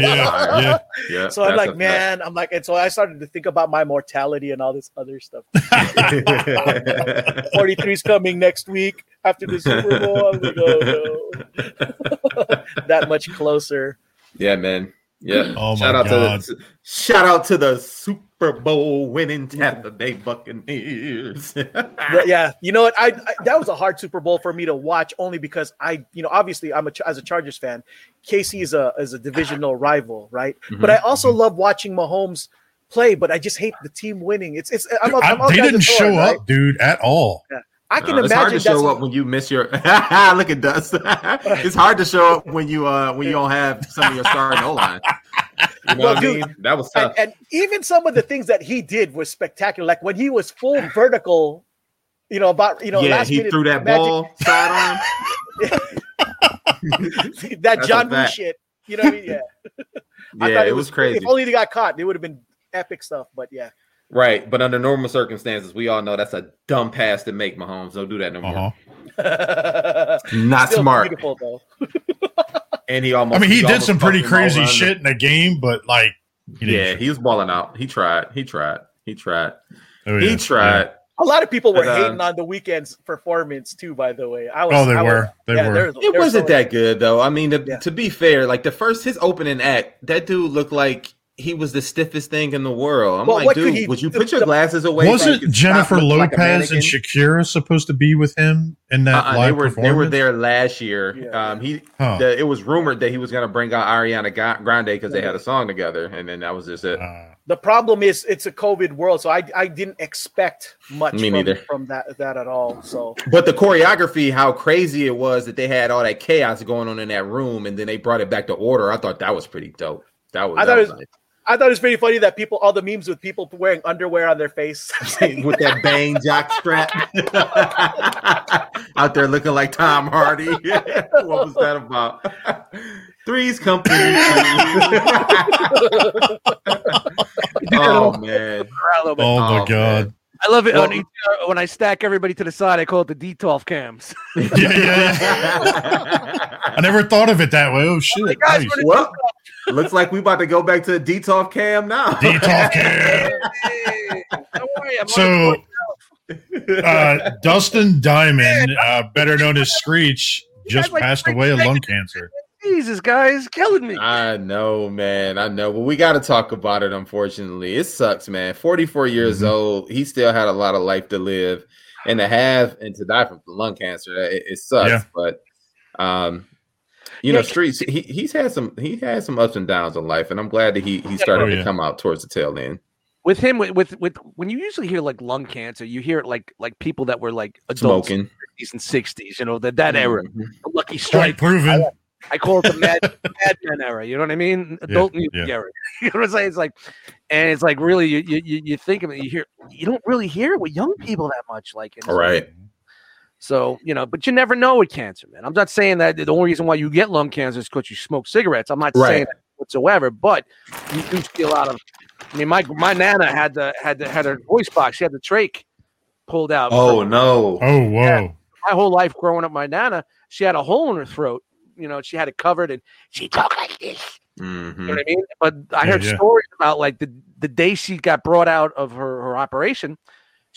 yeah. Yeah, So I'm like, a man, I'm like, and so I started to think about my mortality and all this other stuff. fact. 43 is coming next week after the Super Bowl. I'm like, oh, no. that much closer. Yeah, man. Yeah. Oh, my shout out God. to the shout out to the Super Bowl winning Tampa Bay Buccaneers. Yeah, you know what? I, I that was a hard Super Bowl for me to watch only because I, you know, obviously I'm a as a Chargers fan. KC is a is a divisional rival, right? Mm-hmm. But I also mm-hmm. love watching Mahomes play. But I just hate the team winning. It's it's I'm, a- I- I'm all they didn't of torn, show right? up, dude, at all. I can Uh, it's hard imagine to show up when you miss your. Look at Dust. it's hard to show up when you uh when you don't have some of your starting O line. You know Well, what I dude, mean? That was and, tough. and even some of the things that he did was spectacular. Like when he was full vertical, you know, about you know, yeah, he minute threw that magic- ball sidearn. that That's John Woo shit. You know what I mean? Yeah. I Yeah, thought it was crazy. If only they got caught, it would have been epic stuff. But yeah, Right, but under normal circumstances, we all know that's a dumb pass to make Mahomes. Don't do that no more. Uh-huh. Not Still smart. And he almost. I mean, he did some pretty crazy shit in the game, but like, he Yeah, he was balling out. He tried. He tried. He tried. oh, He yeah, tried. A lot of people were But, uh, hating on the Weeknd's performance too. By the way, I was. Oh, they I was- were. They yeah, were. there was- It there was wasn't so- that good though. I mean, to, Yeah. to be fair, like the first his opening act, that dude looked like he was the stiffest thing in the world. I'm Well, like, dude, he- would you the- put your glasses away? Wasn't could Jennifer looking like Lopez and mannequin? Shakira supposed to be with him in that Uh-uh, live they were they were there last year. Yeah. Um, he Huh. the, it was rumored that he was going to bring out Ariana Grande because they had a song together, and then that was just it. Uh, The problem is it's a COVID world, so I I didn't expect much Me from, neither. from that that at all. So But the choreography, how crazy it was that they had all that chaos going on in that room, and then they brought it back to order. I thought that was pretty dope. That was, I that thought was it was- I thought it was pretty funny that people all the memes with people wearing underwear on their face. with that bang jock strap out there looking like Tom Hardy. what was that about? Three's company. oh man! oh my Oh, god! man. I love it oh, oh, Well- when, you- when I stack everybody to the side. I call it the D12 cams. yeah, yeah, yeah. I never thought of it that way. Oh shit! guys, nice. We're well, looks like we about to go back to the DTOF cam now. Detox cam. Hey, don't worry, I'm So, uh, Dustin Diamond, uh, better known as Screech, just like passed away of lung cancer. Jesus, guys, killing me. I know, man. I know, but we got to talk about it. Unfortunately, it sucks, man. Forty-four years Mhm. old, he still had a lot of life to live, and to have and to die from lung cancer, it, it sucks. Yeah. But, um, you know, streets. He he's had some he had some ups and downs in life, and I'm glad that he he started Oh, to come out towards the tail end. with him, with, with with when you usually hear like lung cancer, you hear it like like people that were like adults, Smoking fifties and sixties. You know that that era, Mhm. the Lucky Point Strike. proven. I call it the Mad Madman era. You know what I mean? Adult Muzik yeah. era. You know what I'm saying? It's like, and it's like really, you you you- you think of it, you hear, you don't really hear it with young people that much. Like, and All right. So you know, but you never know with cancer, man. I'm not saying that the only reason why you get lung cancer is because you smoke cigarettes. I'm not Right. saying that whatsoever, but you do see a lot of. I mean, my my nana had the had the had her voice box. She had the trach, pulled out. Oh from- no! Oh, whoa. my whole life growing up, my nana, she had a hole in her throat. You know, she had it covered, and she talked like this. You know Mhm. what I mean? But I Yeah, heard yeah. stories about like the the day she got brought out of her her operation.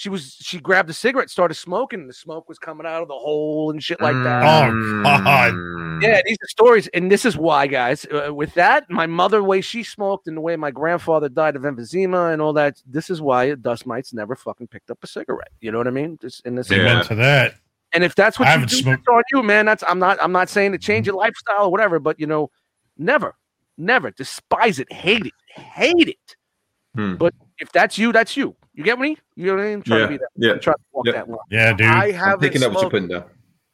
She was she grabbed a cigarette, started smoking, and the smoke was coming out of the hole and shit like that. Oh, God. Mm. Yeah, these are stories, and this is why, guys. Uh, with that, my mother, the way she smoked, and the way my grandfather died of emphysema and all that. This is why Dustmightz never fucking picked up a cigarette. You know what I mean? Just in this, Yeah. To that. and if that's what I you do, smoked- that's on you, man. That's I'm not I'm not saying to change your lifestyle or whatever, but you know, never, never despise it, hate it, hate it. Hmm. But if that's you, that's you. You get me? You know what I mean? Try Yeah, to be that. yeah. Try to walk Yeah. that line. Yeah, dude. I haven't picking up what you're smoked putting down.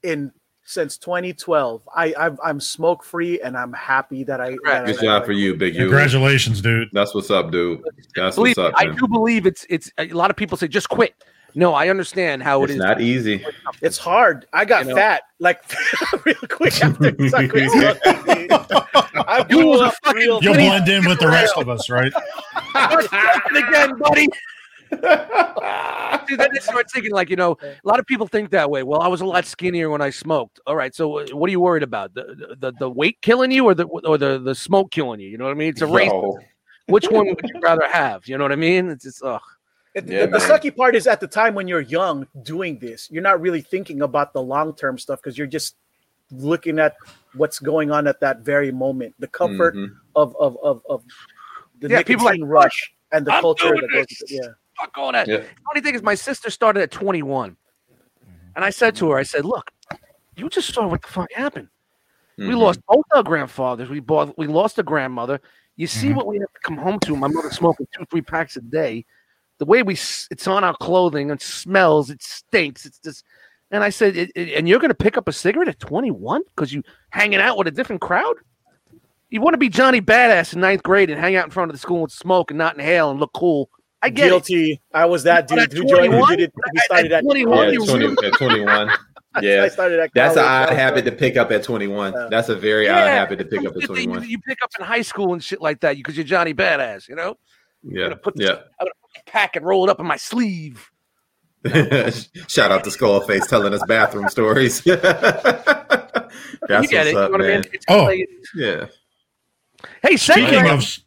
in since 2012. I I've, I'm smoke free, and I'm happy that I. that Good I- job for you, Big U. Congratulations, dude. That's what's up, dude. That's Believe what's me, up. I do believe it's it's a lot of people say just quit. No, I understand how It's it is. not easy. It's hard. I got You know? fat like real quick after I quit smoking. I You blew was a up fucking- real You'll blend in with the rest of us, right? again, buddy. Dude, then they start thinking like you know, a lot of people think that way. Well, I was a lot skinnier when I smoked. All right, so uh, what are you worried about? The the, the weight killing you, or the or the, the smoke killing you? You know what I mean? It's a race. Yo. Which one would you rather have? You know what I mean? It's just ugh. It- Yeah, the, the sucky part is at the time when you're young doing this, you're not really thinking about the long term stuff because you're just looking at what's going on at that very moment. The comfort Mhm. of, of, of, of the Yeah, people nicotine rush and the I'm culture that goes it. Yeah. Fuck all that. Yeah. The funny thing is, my sister started at 21, and I said to her, I said, "Look, you just saw what the fuck happened. We Mhm. lost both our grandfathers. We bought, we lost a grandmother. You see Mhm. what we have to come home to. My mother smoking two, three packs a day. The way we, it's on our clothing. It smells. It stinks. It's just. And I said, "It- it- and you're going to pick up a cigarette at 21 because you hanging out with a different crowd. You want to be Johnny Badass in ninth grade and hang out in front of the school and smoke and not inhale and look cool. I get it. Guilty. I was that dude who joined. Who did it? Who started At at 21, Yeah, you 20, at 21. I Yeah. started at That's an odd habit to pick up at 21. Yeah. That's a very odd habit to pick up at something that you- 21. You pick up in high school and shit like that because you're Johnny Badass, you know? Yeah. gonna put this- Yeah. I'm gonna put the pack and roll it up in my sleeve. Shout out to Skullface telling us bathroom stories. That's you get it. what's you up, know what I man. mean? It's Oh. like- Yeah. hey, Speaking of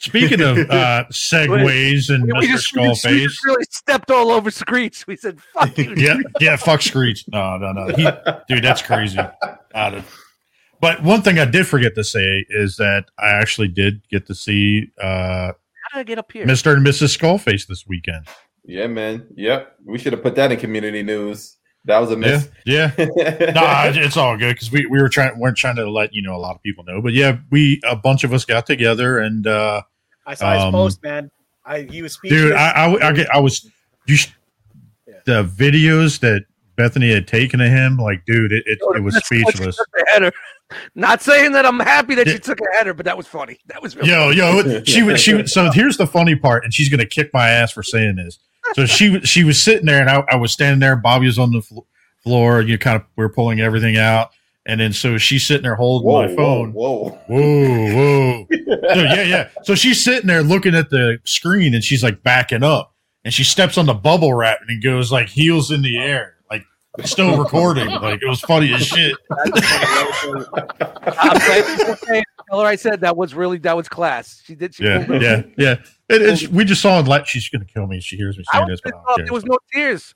speaking of uh, segues and we, we Mr. just, we, just, we Skullface. just really stepped all over Screech. We said, fuck you. yeah, yeah, fuck Screech. No, no, no. He, dude, that's crazy. Out of- But one thing I did forget to say is that I actually did get to see uh, How did I get up here? Mr. and Mrs. Skullface this weekend. Yeah, man. Yep. We should have put that in community news. That was a Yeah, miss. yeah. nah, it's all good because we, we were trying weren't trying to let you know a lot of people know, but yeah, we a bunch of us got together and uh, I saw his Um, post, man. I he was speechless. dude, I, I, I, get- I was you sh- Yeah. the videos that Bethany had taken of him, like, dude, it, it, it was That's why she speechless. took the header. Not saying that I'm happy that Yeah. she took a header, but that was funny. That was really Yo, yo, she was she was so here's the funny part, and she's gonna kick my ass for saying this. So she was she was sitting there, and I, I was standing there. Bobby was on the fl- floor. You kind of we are pulling everything out, and then so she's sitting there holding my phone. Whoa, Whoa, whoa. So, yeah, yeah. So she's sitting there looking at the screen, and she's like backing up, and she steps on the bubble wrap, and it goes like heels in the air, like still recording. Like it was funny as shit. I'm glad you Tell her I said that was really that was class. She did. She Yeah, pulled it. yeah, yeah. It, it's, we just saw it. Like she's gonna kill me. She hears me I saying this, but pissed I uh, don't off. care. There was no tears.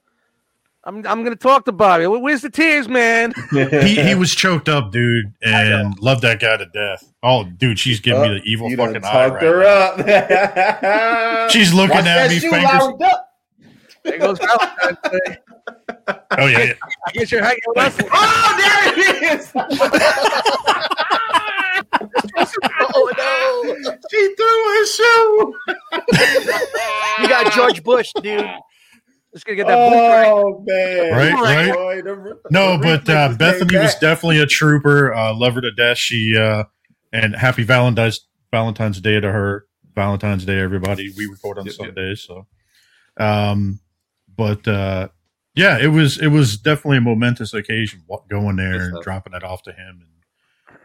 I'm I'm gonna talk to Bobby. Where's the tears, man? he he was choked up, dude, and loved that guy to death. Oh, dude, she's giving me the evil you done fucking eye. talked Right her now. up. She's looking Watch at me, shoe fingers. up. There goes Valentine's Day. Oh yeah, yeah. I guess you're hanging with us. Oh, there it is. oh no, she threw her shoe. you got George Bush, dude. Just gonna get that boomerang. Oh man! Right, right. Boy, the- No, but uh, Bethany was definitely a trooper. Uh, love her to death. She uh, and happy Valentine's Valentine's Day to her. Valentine's Day, everybody. We record on Yep, yep. Sundays, so. Um, but uh, yeah, it was it was definitely a momentous occasion. Going there and dropping it off to him,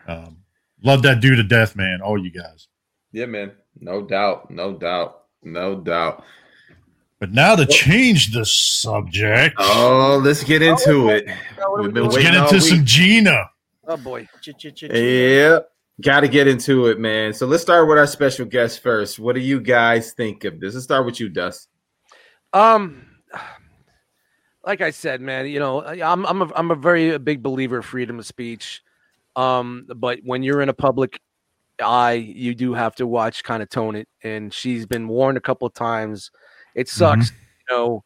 and um, love that dude to death, man. All you guys. Yeah, man. No doubt. No doubt. No doubt. But now to change the subject, Oh, let's get into it. We've been let's get into some Gina. Oh boy. Yeah, got to get into it, man. So let's start with our special guest first. What do you guys think of this? Let's start with you, Dust. Um, like I said, man, you know, I- I'm I'm a, I'm a very big believer of freedom of speech. Um, but when you're in a public eye, you do have to watch, kind of tone it. And she's been warned a couple of times. It sucks, you know.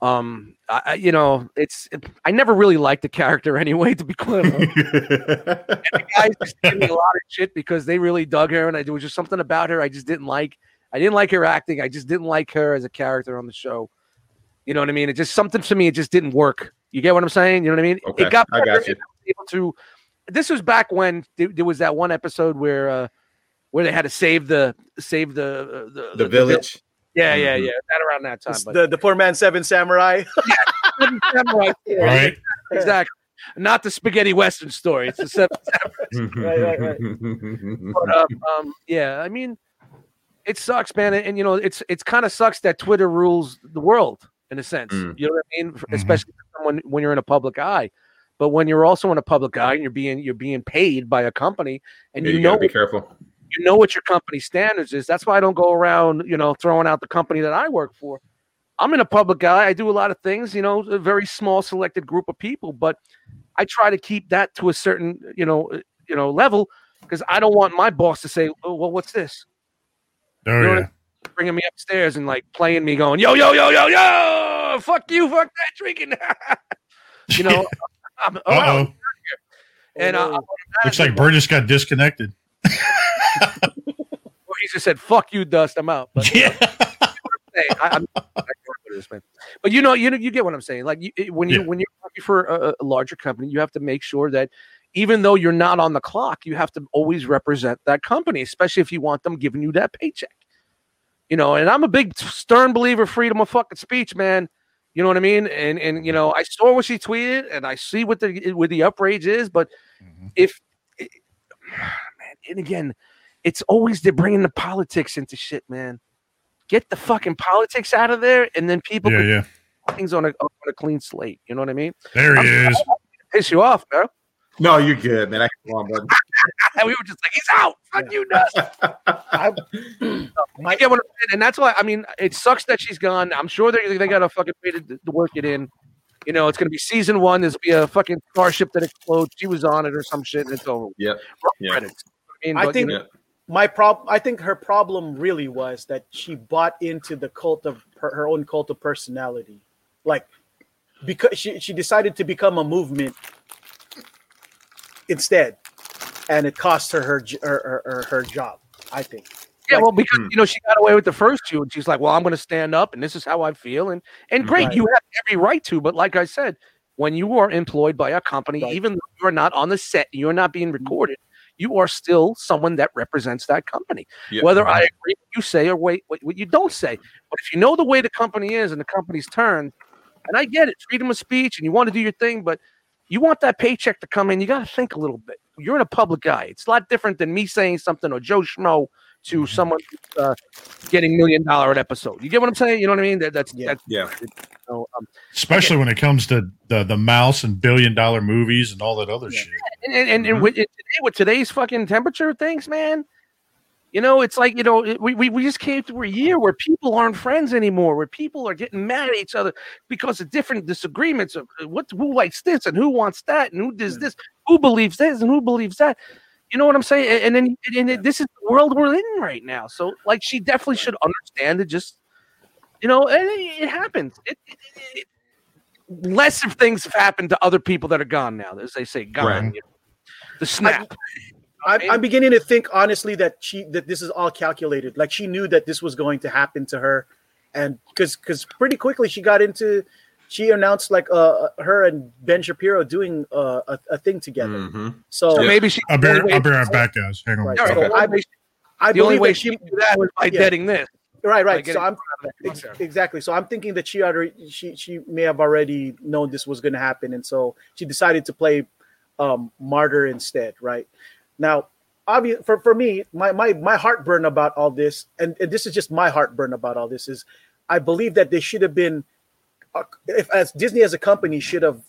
Um, I, I- you know, it's I never really liked the character anyway. To be clear, the guys just gave me a lot of shit because they really dug her, and I, there was just something about her I just didn't like. I didn't like her acting. I just didn't like her as a character on the show. You know what I mean? It just something to me. It just didn't work. You get what I'm saying? You know what I mean? Okay, it got I better got you. I able to. This was back when there, there was that one episode where uh where they had to save the save the uh, the, The village. Yeah, yeah, Mhm. yeah. That around that time. But the, the poor man seven samurai. Samurai, yeah, Right? exactly. Not the spaghetti western story. It's the seven Right, right, right. but um, um, yeah, I mean, it sucks, man, and, and, you know, it's it's kind of sucks that Twitter rules the world in a sense. Mm. You know what I mean? For- Mhm. Especially for someone when you're in a public eye. But when you're also in a public eye and you're being you're being paid by a company, and Yeah, you, you know be careful. You know what your company standards is. That's why I don't go around, you know, throwing out the company that I work for. I'm in a public guy. I do a lot of things, you know, a very small selected group of people, but I try to keep that to a certain, you know, uh, you know, level because I don't want my boss to say, "Oh, well, what's this?" Oh You know yeah. Bringing me upstairs and like playing me, going, "Yo, yo, yo, yo, yo, fuck you, fuck that drinking." you know, I'm, Uh around, oh. and uh, Looks like Burgess got disconnected. he just said, "Fuck you, Dust. I'm out." But, Yeah. I, I'm, I this, man. But you know, you know, you get what I'm saying. Like you, when you Yeah. when you're working for a, a larger company, you have to make sure that even though you're not on the clock, you have to always represent that company, especially if you want them giving you that paycheck. You know, and I'm a big stern believer of freedom of fucking speech, man. You know what I mean? And and you know, I saw what she tweeted, and I see what the what the outrage is. But Mhm. if it, man, and again, it's always they're bringing the politics into shit, man. Get the fucking politics out of there, and then people Yeah, yeah. things on a on a clean slate. You know what I mean? There he I'm- is. Piss you off, bro. No, you're good, man. I come on, bud. And we were just like, he's out. Fuck you, nuts. I, I get what I'm saying, and that's why I mean, it sucks that she's gone. I'm sure they they got a fucking way to, to work it in. You know, it's gonna be season one. There's be a fucking starship that explodes. She was on it or some shit, and it's over. Yep. Roll Yeah. I, mean, I but, think- you know, my problem i think her problem really was that she bought into the cult of her, her own cult of personality like because she, she decided to become a movement instead and it cost her her her, her, her, her job i think yeah, like- well, because Hmm. you know she got away with the first two, and she's like, "Well, I'm going to stand up, and this is how I feel." And and great, Right. you have every right to. But like I said, when you are employed by a company, Right. even though you're not on the set, you're not being recorded, you are still someone that represents that company. Yeah. Whether I uh-huh. agree with you say or wait what, what you don't say, but if you know the way the company is and the company's turned, and I get it, freedom of speech, and you want to do your thing, but you want that paycheck to come in, you got to think a little bit. You're in a public guy. It's a lot different than me saying something or Joe Schmo to someone who's, uh, getting million dollar an episode. You get what I'm saying? You know what I mean? That, that's Yeah. that's Yeah. you know, um, Especially when it comes to the the mouse and billion dollar movies and all that other Yeah. shit. and and, and, Mhm. and with, today, with today's fucking temperature things, man. You know, it's like you know, we, we we just came through a year where people aren't friends anymore, where people are getting mad at each other because of different disagreements of uh, what who likes this and who wants that and who does this, who believes this and who believes that. You know what I'm saying? And- then and, and this is the world we're in right now. So like, she definitely should understand it. Just you know, and it, it happens. It, it, less of things have happened to other people that are gone now, as they say, gone. Right. you know. The snap. I'm, I'm beginning to think honestly that she that this is all calculated. Like she knew that this was going to happen to her, and because because pretty quickly she got into, she announced like uh her and Ben Shapiro doing uh, a, a thing together. Mhm. So So maybe she. I'll be, the only way- I'll be right back, guys. Hang on. Right. Okay. so I, I the only way she she could do that was by Yeah. deading this. right right. getting So I'm out of that ex- exactly. So I'm thinking that she already she she may have already known this was going to happen, and so she decided to play um, martyr instead. Right now, obvious for for me, my my my heartburn about all this, and, and this is just my heartburn about all this is I believe that they should have been, uh, if as Disney as a company should have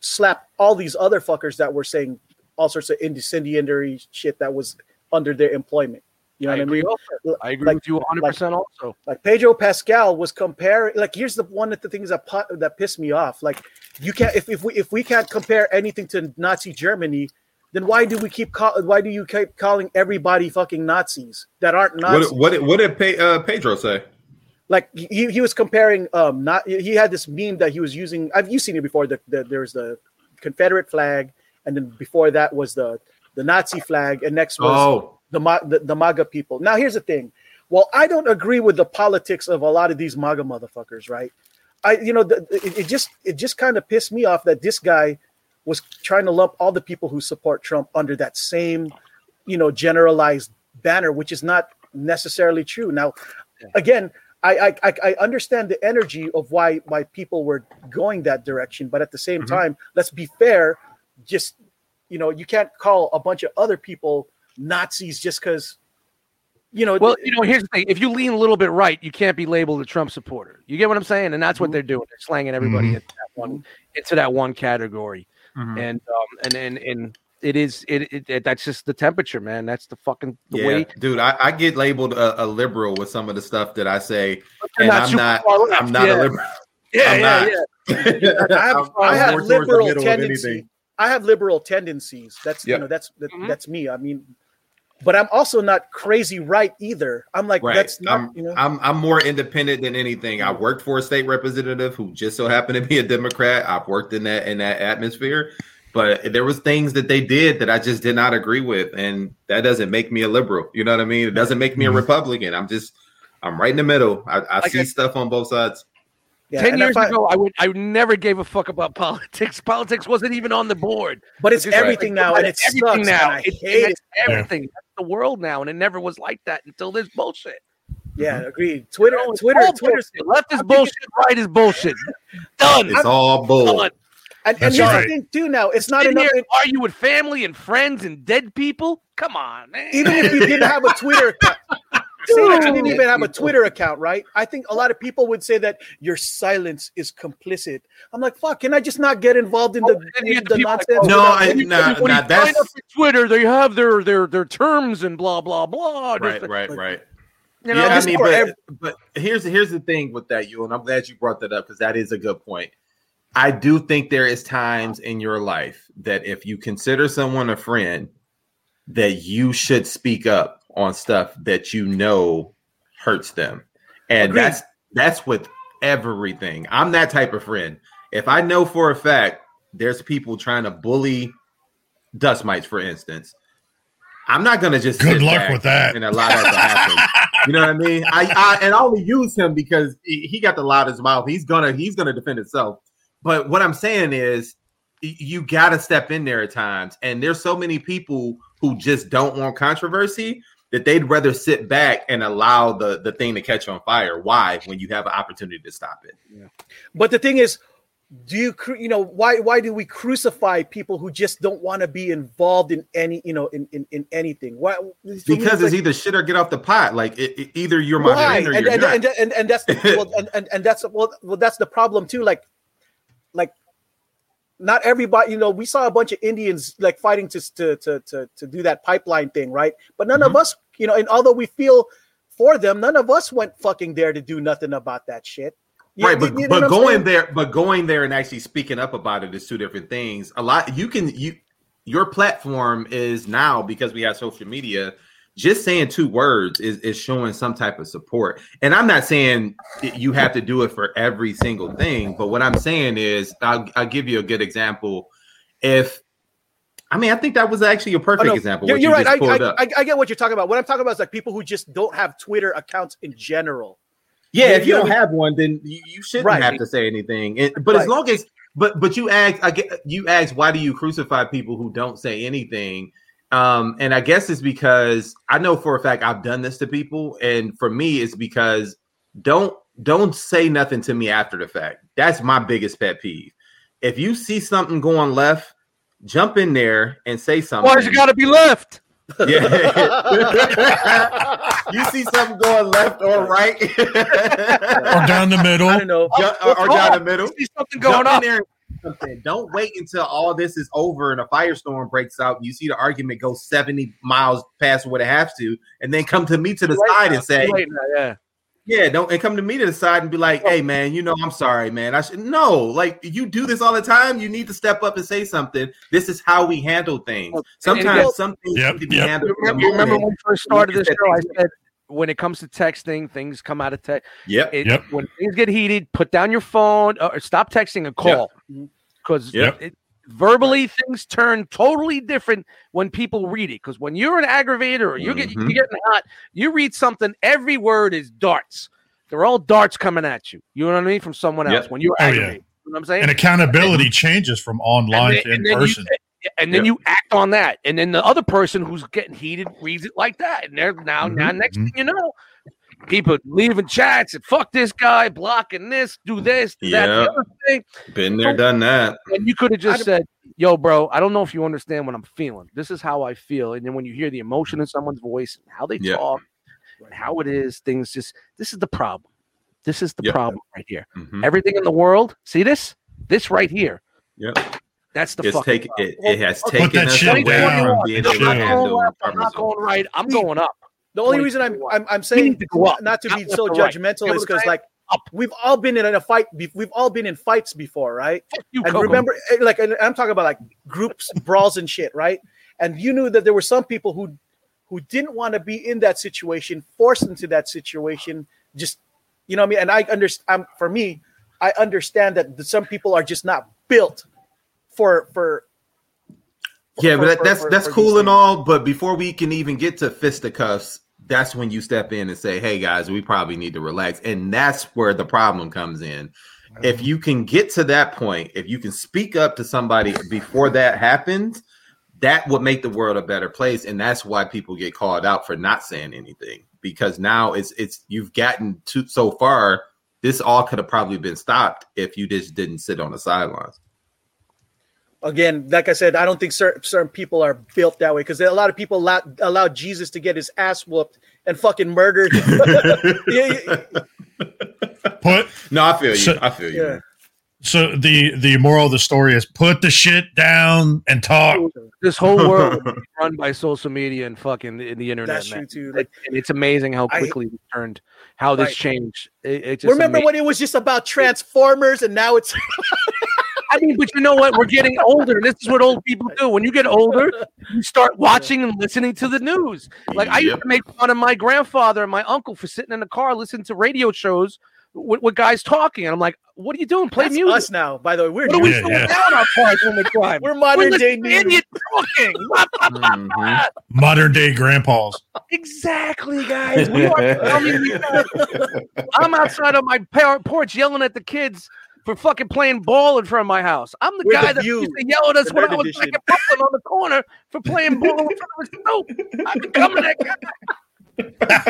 slapped all these other fuckers that were saying all sorts of incendiary shit that was under their employment. You know I what I agree. mean? Also. I agree Like- with you 100 percent. Also, Like Pedro Pascal was comparing. Like here's the one of the things that pu- that pissed me off. Like you can't if, if we if we can't compare anything to Nazi Germany, then why do we keep call, why do you keep calling everybody fucking Nazis that aren't Nazis? What what did- what did Pe- uh, Pedro say? Like he, he was comparing um not he had this meme that he was using. I've you seen it before the, the there's the confederate flag and then before that was the the nazi flag and next was Oh, the, the the maga people. Now here's the thing. Well i don't agree with the politics of a lot of these maga motherfuckers right? I you know the, it, it just it just kind of pissed me off that this guy was trying to lump all the people who support trump under that same you know generalized banner which is not necessarily true. Now again I, I I understand the energy of why why people were going that direction, but at the same Mhm. time, let's be fair. Just you know, you can't call a bunch of other people Nazis just because you know. well, you know, here's the thing: if you lean a little bit right, you can't be labeled a Trump supporter. You get what I'm saying? And that's what they're doing. They're slanging everybody Mhm. into that one into that one category. Mhm. And um, and and and it is it, it, it that's just the temperature, man. That's the fucking the yeah, way. dude. I, I get labeled a, a liberal with some of the stuff that I say, and not I'm not. left, I'm not yeah. a liberal. Yeah, I'm yeah, not. yeah. I have, I'm- I have more towards the liberal middle of tendency. anything. I have liberal tendencies. That's you know that's that, Mhm. that's me. I mean, but I'm also not crazy right either. I'm like Right. that's not I'm, you know. I'm I'm more independent than anything. I worked for a state representative who just so happened to be a Democrat. I've worked in that in that atmosphere, but there was things that they did that I just did not agree with, and that doesn't make me a liberal. You know what I mean? It doesn't make me a Mhm. Republican. I'm just I'm right in the middle. I, I Like see I- stuff on both sides. yeah, Ten years I- ago, I would I never gave a fuck about politics. Politics wasn't even on the board. but it's just everything now, and it everything sucks. now. And I It- hate it. it's everything. That's the world now, and it never was like that until this bullshit. Yeah, agreed. Twitter, No, it's Twitter, all bullshit. left is bullshit, right is bullshit. Done. It's all bull. Done. And, and That's here's right. the thing too. Now it's not Sitting enough. here you with family and friends and dead people. Come on, man. even if you didn't have a Twitter account, say that didn't even have a Twitter account, right? I think a lot of people would say that your silence is complicit. I'm like, fuck, can I just not get involved in the, Oh, in get the people like, oh, No, without- I- when you- nah, when you that's- sign up for Twitter, they have their their their terms and blah blah blah. Right, Just- right, right. You know, yeah, I mean, but, ev- but here's here's the thing with that, you, and I'm glad you brought that up because that is a good point. I do think there is times in your life that if you consider someone a friend, that you should speak up on stuff that you know hurts them, and Agreed. that's that's with everything. I'm that type of friend. If I know for a fact there's people trying to bully Dustmightz, for instance, I'm not gonna just Good sit luck back with that. and allow that to happen. You know what I mean? I, I and I only use him because he, he got the loudest mouth. He's gonna he's gonna defend himself. But what I'm saying is, you got to step in there at times. And there's so many people who just don't want controversy that they'd rather sit back and allow the the thing to catch on fire. Why? When you have an opportunity to stop it. But the thing is, do you you know why why do we crucify people who just don't want to be involved in any you know in in, in anything? Why? me, Because it's like, either shit or get off the pot. Like it, it- either you're my And, you're and, not. and, and, and that's the well, and, and, and that's well, well that's the problem too. Like like not everybody you know we saw a bunch of indians like fighting to to to to, to do that pipeline thing right but none Mm-hmm. of us you know and although we feel for them none of us went fucking there to do nothing about that shit You- right, but you know but going saying? there, but going there and actually speaking up about it is two different things. A lot you can you your platform is now because we have social media. Just saying two words is, is showing some type of support. And I'm not saying you have to do it for every single thing, but what I'm saying is I'll, I'll give you a good example. If I mean, I think that was actually a Oh, perfect no, example. You're, you're you right. I, I. I, I get what you're talking about. What I'm talking about is like people who just don't have Twitter accounts in general. Yeah, if you you don't have one, then you, you shouldn't Right. have to say anything. And, but as long as, but but you ask, I get you ask, why do you crucify people who don't say anything? Um, and I guess it's because I know for a fact I've done this to people, and for me, it's because don't don't say nothing to me after the fact. That's my biggest pet peeve. If you see something going left, jump in there and say something. Why's it got to be left? Yeah. you see something going left or right, or down the middle. I don't know. Ju- or, or down the middle. See something going Jump in on. there and say something. Don't wait until all this is over and a firestorm breaks out. And you see the argument go seventy miles past what it has to, and then come to me to the side now, and say, now, yeah. "Yeah, don't." And come to me to the side and be like, "Hey, man, you know, I'm sorry, man. I should no. Like you do this all the time. You need to step up and say something. This is how we handle things. Sometimes and- some things Yep, need to be yep. handled. in You remember when we first started this show? I said when it comes to texting, things come out of text. Yep. It, Yep. When things get heated, put down your phone uh, or stop texting and call. Because Yep. verbally things turn totally different when people read it. Because when you're an aggravator or you're, get, Mhm. you're getting hot, you read something, every word is darts. They're all darts coming at you. You know what I mean? From someone else Yep. when you're Oh, yeah. You know what I'm saying? And accountability changes from online And to in and then you- person. and then Yep. you act on that, and then the other person who's getting heated reads it like that, and they're now now next Mhm. thing you know, people leaving chats and fuck this guy, blocking this, do this, do that, the other thing, Been there, done that. and you could have just said, "Yo, bro, I don't know if you understand what I'm feeling. This is how I feel." And then when you hear the emotion in someone's voice, and how they Yeah. talk, and how it is, things just this is the problem. This is the Yep. problem right here. Mhm. Everything in the world, see this, this right here. Yep. That's the It's fucking taken. It, it has Okay, taken us away down. from being able Shit. I'm not going left. I'm not going right. I'm going up. The only reason I'm I'm, I'm saying to go up, not to be left so or right. judgmental is because saying? like we've all been in a fight. We've all been in fights before, right? You, And Coco. remember, eh, like, and I'm talking about like groups brawls and shit, right? And you knew that there were some people who who didn't want to be in that situation, forced into that situation. Just you know what I mean. And I understand. For me, I understand that some people are just not built for for. Yeah, for- but that, for- that's for- that's cool and all. But before we can even get to fisticuffs, that's when you step in and say, "Hey guys, we probably need to relax," and that's where the problem comes in. If mm-hmm. you can get to that point, if you can speak up to somebody before that happens, that would make the world a better place, and that's why people get called out for not saying anything because now it's it's you've gotten to so far. This all could have probably been stopped if you just didn't sit on the sidelines. Again, like I said, I don't think certain, certain people are built that way because a lot of people allow, allow Jesus to get his ass whooped and fucking murdered. yeah, yeah, Put No, I feel you. So- I feel you. yeah. so the the moral of the story is put the shit down and talk. this whole world is run by social media and fucking the, the internet. That's man. true too. Like, and it's amazing how I- quickly it turned, how this Right. changed. It, it just remember amazing. when it was just about Transformers and now it's I mean, but you know what? We're getting older. This is what old people do. When you get older, you start watching and listening to the news. Like I used to make fun of my grandfather and my uncle for sitting in the car listening to radio shows with, with guys talking, and I'm like, "What are you doing? Play that's music." us now. By the way, we're What are we doing yeah. down our cars when we drive? we're We're modern day listening news. idiot talking. Mhm. Modern day grandpas. Exactly, guys. We are, I mean, I'm outside on my porch yelling at the kids for fucking playing ball in front of my house. I'm the We're guy the that used to yell at us when I was Edition. back at Brooklyn on the corner for playing ball in front of his Snoop. I'm becoming that guy. That's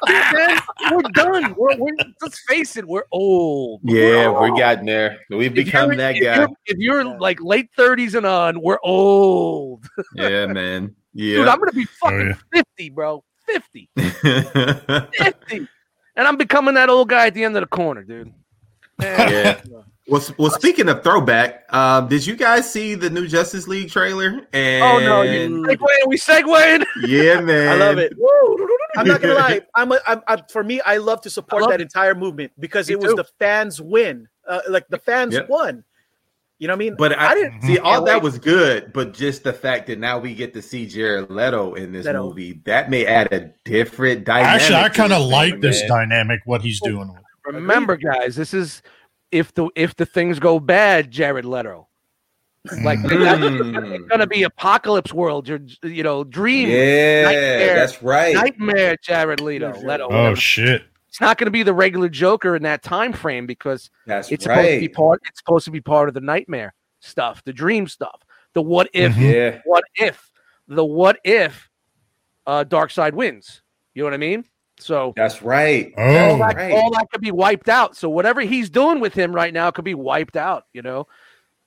it. We're done. We're, we're, let's face it, we're old. Yeah, We're we're old. getting there. We've If become that if guy. You're, if you're Yeah. like late 30s and on, we're old. Yeah, man. Dude, Yeah. I'm going to be oh, fucking yeah. 50, bro. 50. 50. And I'm becoming that old guy at the end of the corner, dude. Man, yeah. Well, well. Speaking of throwback, um, did you guys see the new Justice League trailer? And Oh no, you segueing, we segueing. yeah, man. I love it. I'm not gonna lie. I'm, a, I'm, I'm for me. I love to support love that it. entire movement because Me it was too. the fans win. Uh, like the fans Yep. won. You know what I mean? But I, I didn't see all that wait. was good, but just the fact that now we get to see Jared Leto in this Leto. movie that may add a different dynamic. Actually, I kind of like this man. dynamic. What he's doing. With. Remember, guys, this is if the if the things go bad, Jared Leto. Like it's Mm. gonna be apocalypse world. Your you know dream Yeah, Nightmare. that's right. nightmare. Jared Leto. Leto. oh shit! It's not going to be the regular Joker in that time frame because That's it's supposed to be part. It's supposed to be part of the nightmare stuff, the dream stuff, the what if, Mhm. Yeah, what if, the what if, uh, Darkseid wins. You know what I mean? So that's right. Oh. all that, right. all that could be wiped out. So whatever he's doing with him right now could be wiped out. You know,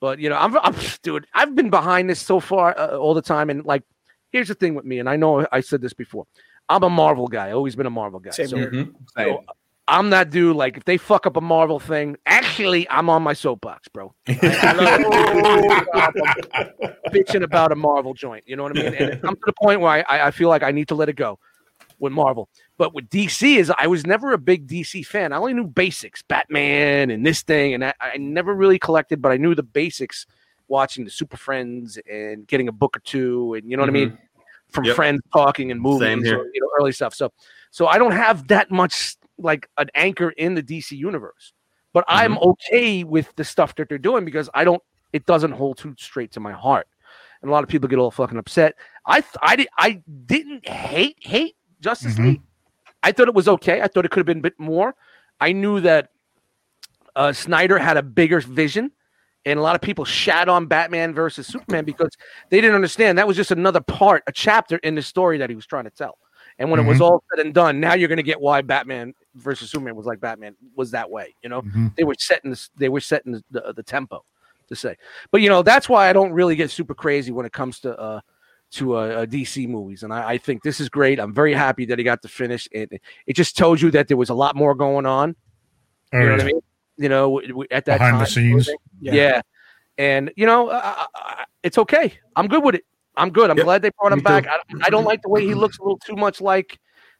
but you know, I'm, I'm dude. I've been behind this so far uh, all the time, and like, here's the thing with me, and I know I said this before. I'm a Marvel guy. I Always been a Marvel guy. Same So here. Mhm. Same. I'm that dude. Like if they fuck up a Marvel thing, actually, I'm on my soapbox, bro. bitching about a Marvel joint. You know what I mean? And it comes to the point where I, I feel like I need to let it go with Marvel. But with DC is I was never a big DC fan. I only knew basics, Batman and this thing, and I, I never really collected, but I knew the basics watching the Super Friends and getting a book or two, and you know what I mean from Yep. friends talking and movies, or, you know, early stuff. So, so I don't have that much like an anchor in the DC universe, but I'm okay with the stuff that they're doing because I don't. It doesn't hold too straight to my heart, and a lot of people get all fucking upset. I th- I I didn't hate hate Justice Mhm. League. I thought it was okay. I thought it could have been a bit more. I knew that uh, Snyder had a bigger vision, and a lot of people shat on Batman versus Superman because they didn't understand that was just another part, a chapter in the story that he was trying to tell. And when it was all said and done, now you're going to get why Batman versus Superman was like Batman was that way. You know, Mhm. they were setting this, they were setting the, the, the tempo to say. But you know, that's why I don't really get super crazy when it comes to uh to uh, uh, DC movies, and I, I think this is great. I'm very happy that he got to finish. It it just tells you that there was a lot more going on. Oh, You know yeah. what I mean? You know, w- w- at that Behind the scenes. Yeah. And you know, uh, it's okay. I'm good with it. I'm good. I'm Yep, glad they brought him me back. I, I don't like the way he looks a little too much like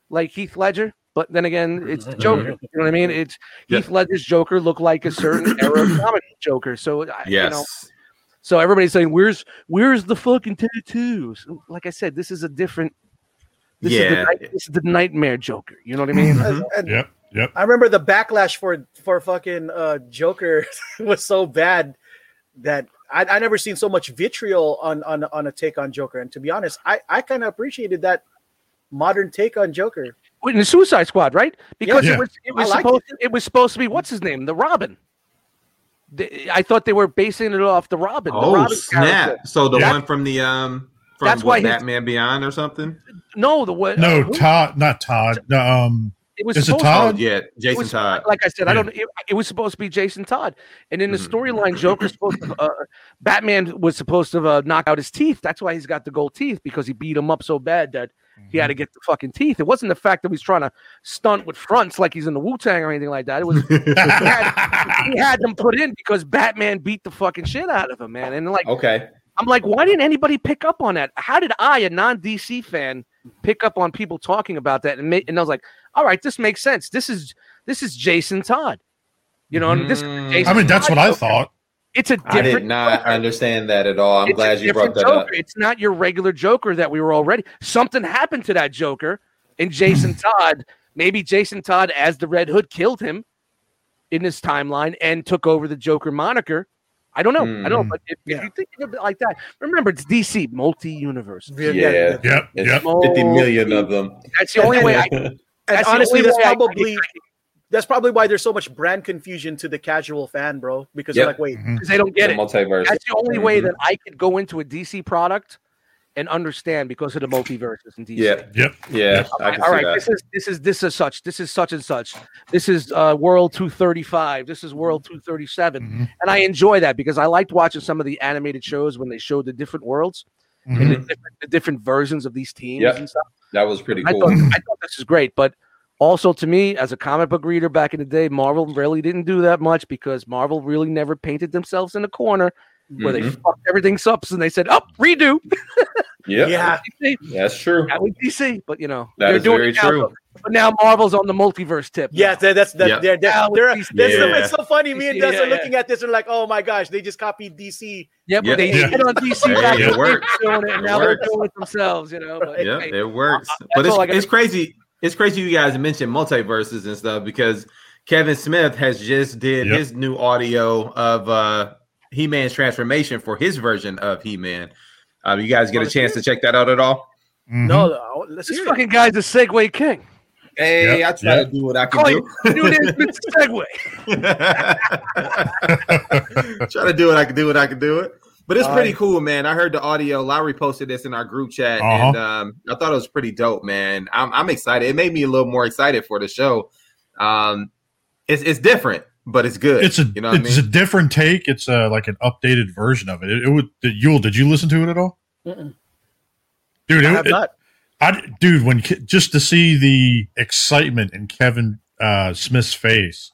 like Heath Ledger, but then again, it's the Joker. You know what I mean? It's Yeah. Heath Ledger's Joker looked like a certain era of comic Joker. So I- Yes. you know, so everybody's saying, "Where's where's the fucking tattoos?" Like I said, this is a different. This is the Yeah. this is the nightmare Joker. You know what I mean? And- and Yep. Yep. I remember the backlash for for fucking uh, Joker was so bad that I, I never seen so much vitriol on on on a take on Joker. And to be honest, I I kind of appreciated that modern take on Joker. in the Suicide Squad, right? Because Yeah. it was it was I liked supposed it was supposed to be what's his name, the Robin. The- I thought they were basing it off the Robin. the Oh Robin snap! character. So the Yeah. one from the um from That's what, why his- Batman Beyond or something. No, the what? No, uh, Todd, not Todd. No, Um, it was is it supposed Todd? Oh yeah, Jason was- Todd. Like I said, I don't. It, it was supposed to be Jason Todd, and in the Mhm. storyline, Joker's supposed to. Uh, Batman was supposed to uh, knock out his teeth. That's why he's got the gold teeth because he beat him up so bad that he had to get the fucking teeth. It wasn't the fact that he's trying to stunt with fronts like he's in the Wu Tang or anything like that. It was he had them put in because Batman beat the fucking shit out of him, man. And like, okay. I'm like, why didn't anybody pick up on that? How did I, a non DC fan, pick up on people talking about that? And ma- and I was like, all right, this makes sense. This is this is Jason Todd. You know, and this. Mm, Jason I mean, that's Todd what I Joker. thought. It's a I did not Joker. understand that at all. I'm It's glad you brought that Joker. up. It's not your regular Joker that we were already. Something happened to that Joker, and Jason Todd. Maybe Jason Todd, as the Red Hood, killed him in this timeline and took over the Joker moniker. I don't know. I don't know. Mhm. But if, if you think of it like that, remember it's DC, multi-universe. Yeah. Yep. It's Yep. 50 million of them. That's the only way. I, And that's the honestly, only that's way I- probably that's probably why there's so much brand confusion to the casual fan, bro. Because Yep. they're like, wait, Mhm. because they don't get the it. multiverse. That's the only way Mhm. that I could go into a DC product and understand because of the multiverses in DC. Yeah, Yep. yeah. I can all see that. this is this is this is such this is such and such. This is uh, World 235. This is World 237, Mhm. and I enjoy that because I liked watching some of the animated shows when they showed the different worlds and Mhm. the different, the different versions of these teams Yep. and stuff. That was pretty I cool. thought I thought this is great, but also to me as a comic book reader back in the day, Marvel really didn't do that much because Marvel really never painted themselves in a corner where they Mhm. fucked everything up and they said, "Up, redo." Yep. yeah, DC, that's true. that was DC, but you know That they're is doing very it now, true. though. But now Marvel's on the multiverse tip. yeah, now. that, that's that. Yep. They're, they're, Yeah, with they're, these- that's so- Yeah. it's so funny. Me and Yeah, Des are yeah. looking at this and like, oh my gosh, they just copied DC. Yep, Yeah. they Yeah. hit on DC Hey, back it works. doing it, and It now they're doing it themselves. You know, but Yeah, hey, it works. uh, but it's, all it's crazy. It's crazy you guys mentioned multiverses and stuff because Kevin Smith has just did Yep. his new audio of uh He-Man's transformation for his version of He-Man. Um, you guys get a chance to check that out at all? Mhm. No, no, let's this hear it. fucking guy's a Segway king. Hey, Yep, I try yep. to do what I can Call do. you, you. Segway. try to do what I can do what I can do it. But it's Uh, pretty cool, man. I heard the audio. Lowery posted this in our group chat, Uh-huh. and um, I thought it was pretty dope, man. I'm, I'm excited. It made me a little more excited for the show. Um, it's it's different, but it's good. It's a you know what I it's mean. a different take. It's uh like an updated version of it. It, it would did Yul, did you listen to it at all? Mm-mm. Dude, I it, have it- not. I, dude, when just to see the excitement in Kevin uh, Smith's face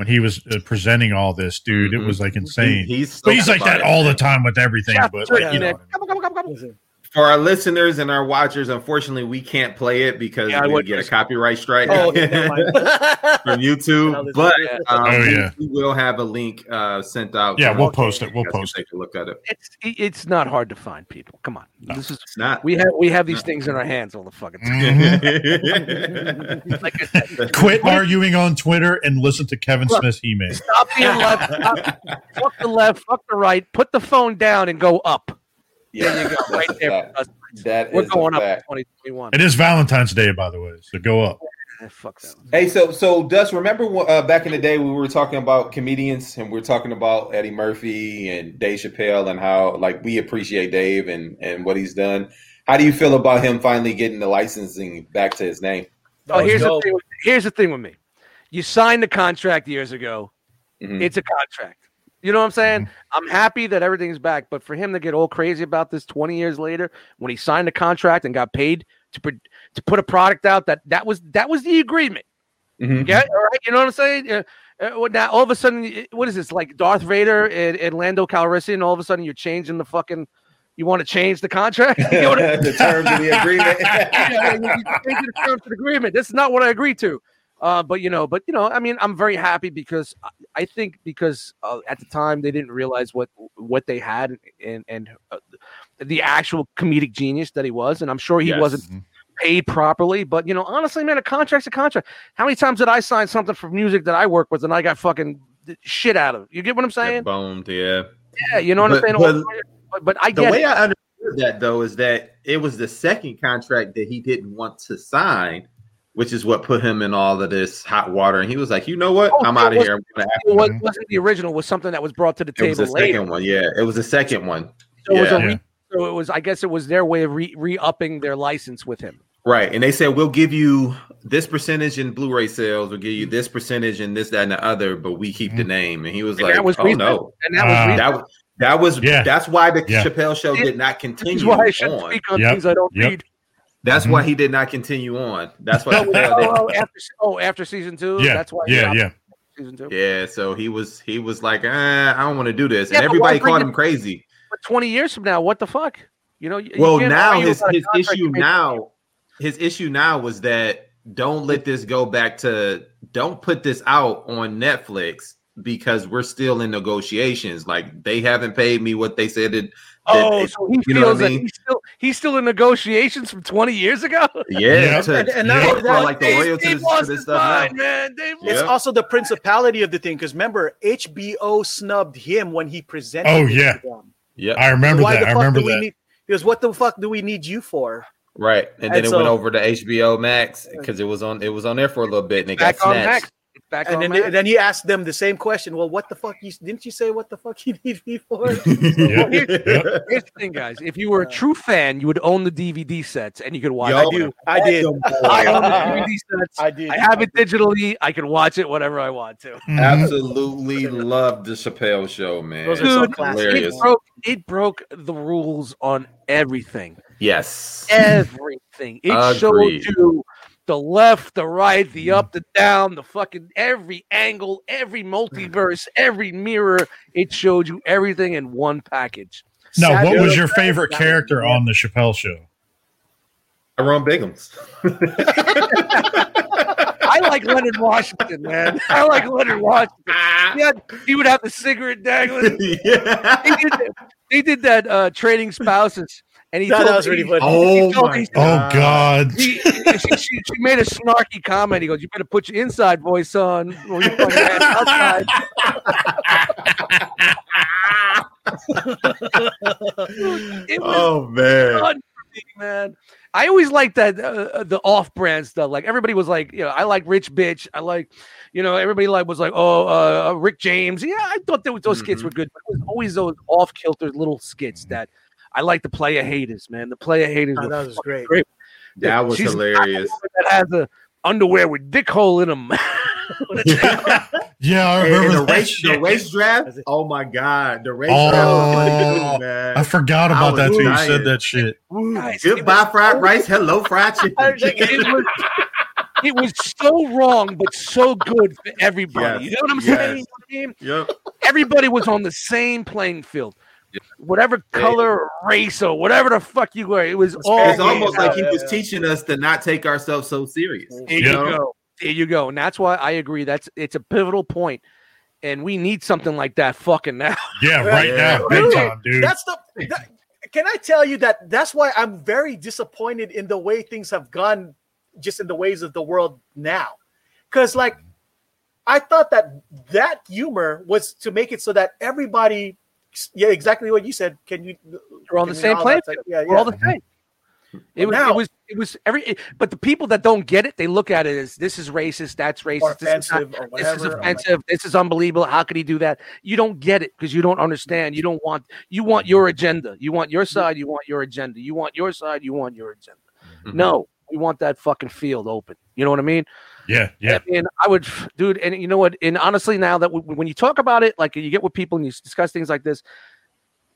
when he was uh, presenting all this, dude, it Mhm. was like insane. He- he's but he's like that it. all the time with everything. Yeah, but sure, like, you know, Come on, come on, come on, come on. Listen, For our listeners and our watchers, unfortunately, we can't play it because Yeah, I we would get a copyright strike Oh, okay, never mind. from YouTube. But um, Oh, we- yeah. we will have a link uh, sent out. yeah, we'll post it. We'll You guys can post it. Take a look at it. It's it's not hard to find people. Come on, No. this is It's not. we have we have these things in our hands all the fucking time. Mhm. Like said, Quit arguing on Twitter and listen to Kevin Smith's email. stop being left. Stop, fuck the left. Fuck the right. Put the phone down and go up. There you go. Right there. fact. for us. That We're is going up in 2021. It is Valentine's Day, by the way, so go up. Fuck that. Hey, so so Dust, remember uh, back in the day we were talking about comedians and we are talking about Eddie Murphy and Dave Chappelle and how like we appreciate Dave and and what he's done. How do you feel about him finally getting the licensing back to his name? Oh, was here's the thing. with- Here's the thing with me. You signed the contract years ago. Mhm. It's a contract. You know what I'm saying? I'm happy that everything's back, but for him to get all crazy about this 20 years later, when he signed the contract and got paid to put to put a product out, that that was that was the agreement. Mhm. Yeah, all right. You know what I'm saying? Uh, uh, now all of a sudden, what is this like Darth Vader and, and Lando Calrissian? All of a sudden, you're changing the fucking. You want to change the contract? You know what I the terms of the agreement. yeah, you, the terms of the agreement. This is not what I agreed to. Uh, but you know, but you know, I mean, I'm very happy because I, I think because uh, at the time they didn't realize what what they had and and uh, the actual comedic genius that he was, and I'm sure he Yes. wasn't paid properly. But you know, honestly, man, a contract's a contract. How many times did I sign something for music that I work with and I got fucking shit out of? it? You get what I'm saying? Boned, yeah. Yeah, you know what But- I'm saying. but- But, I The get way it. I understood that though is that it was the second contract that he didn't want to sign, which is what put him in all of this hot water. And he was like, you know what? Oh, I'm out of here. I'm gonna have It was, wasn't the original. Was something that was brought to the It was table the later. second one. Yeah, it was the second one. So it was a re- Yeah. so it was. I guess it was their way of re, re-upping their license with him. Right. And they said, we'll give you this percentage in Blu ray sales, we'll give you this percentage in this, that, and the other, but we keep the name. And he was And like, that was oh, recent. no. And that was Ah. recent. That, was- that was, Yeah. that's why the Yeah. Chappelle show See, did not continue is why I shouldn't on. speak on Yep. things I don't Yep. read. That's Mhm. why he did not continue on. That's why. Oh, after oh after season two. Yeah, that's why. yeah, yeah. Season two. Yeah, so he was he was like, eh, I don't want to do this, Yeah, and everybody called him crazy. But twenty years from now, what the fuck? You know. you- you Well, can't now his his issue now, his issue now was that don't let this go back to don't put this out on Netflix because we're still in negotiations. Like they haven't paid me what they said it. Oh, that- so he you know what feels I that mean? he's still he's still in negotiations from twenty years ago. yeah, Yeah. to, And- and yeah, now for that- like the Dave- royalties Dave to this stuff mind, man. Dave Yeah. It's also the principality of the thing because remember, HBO snubbed him when he presented. Oh, yeah, yeah. to them. Yep, I remember Why that. I remember that. need? He goes, "What the fuck do we need you for?" right, and then And it so- went over to HBO Max because it was on it was on there for a little bit and it got snatched. Max. It's back And then, Max. then he asked them the same question. Well, what the fuck? You didn't you say what the fuck you need me for? Yeah. Here's, Yep. here's the thing, guys. If you were a true fan, you would own the DVD sets and you could watch. Yo, it. I do. I did. I own the DVD sets. I did. I have it digitally. I can watch it whenever I want to. Mhm. Absolutely loved the Chappelle show, man. Those are so hilarious. It broke, it broke the rules on everything. Yes. Everything. It showed you the left, the right, Mm. the up, the down, the fucking every angle, every multiverse, every mirror. It showed you everything in one package. Now, what was your favorite character on the Chappelle show? Ron Biggums. I like Leonard Washington, man. I like Leonard Washington. Yeah, he would have the cigarette dangling. yeah. They did that, they did that uh, trading spouses, and he That- that was really he- funny. Oh he my he- Oh God! he- she, she, she made a snarky comment. He goes, "You better put your inside voice on, or you put your ass outside." it was Oh man. fun for me, man. I always liked that uh, the off-brand stuff. Like everybody was like, you know, I like Rich Bitch. I like, you know, everybody like was like, oh, uh, Rick James. Yeah, I thought that, those skits Mhm. were good. But it was always those off-kilter little skits that I like. The player haters, man. The player haters. Oh, that was great. great. That was She's- hilarious. that has a underwear with dick hole in them. Yeah, I And, remember the race, shit. the race draft. Oh my god, the race Oh. draft was oh, funny man. I forgot about was that till you said that shit. Guys, it Goodbye, fried rice. Hello, fried chicken. it was, it was so wrong, but so good for everybody. Yes, You know what I'm yes. saying? You know what I mean? Yep. Everybody was on the same playing field. Whatever color, or race, or whatever the fuck you were, it was all. It's almost Yeah, like he was yeah. teaching us to not take ourselves so serious. There you you know? go. There you go. And that's why I agree. That's it's a pivotal point, and we need something like that fucking now. Yeah, right Yeah. now, big Dude, time, dude. That's the. that- can I tell you that that's why I'm very disappointed in the way things have gone, just in the ways of the world now, because like I thought that that humor was to make it so that everybody, yeah, exactly what you said. Can you? We're on the same all playing that- Yeah, We're all the same. It was, now- it was it was every it- but the people that don't get it, they look at it as this is racist, that's racist, this is not- offensive this is offensive, this is unbelievable. How could he do that? You don't get it because you don't understand. You don't want you want your agenda. You want your side, you want your agenda. You want your side, you want your agenda. Mhm. No, we want that fucking field open. You know what I mean? Yeah, yeah. I mean, I would, dude, and you know what? And honestly, now that w- when you talk about it, like you get with people and you discuss things like this,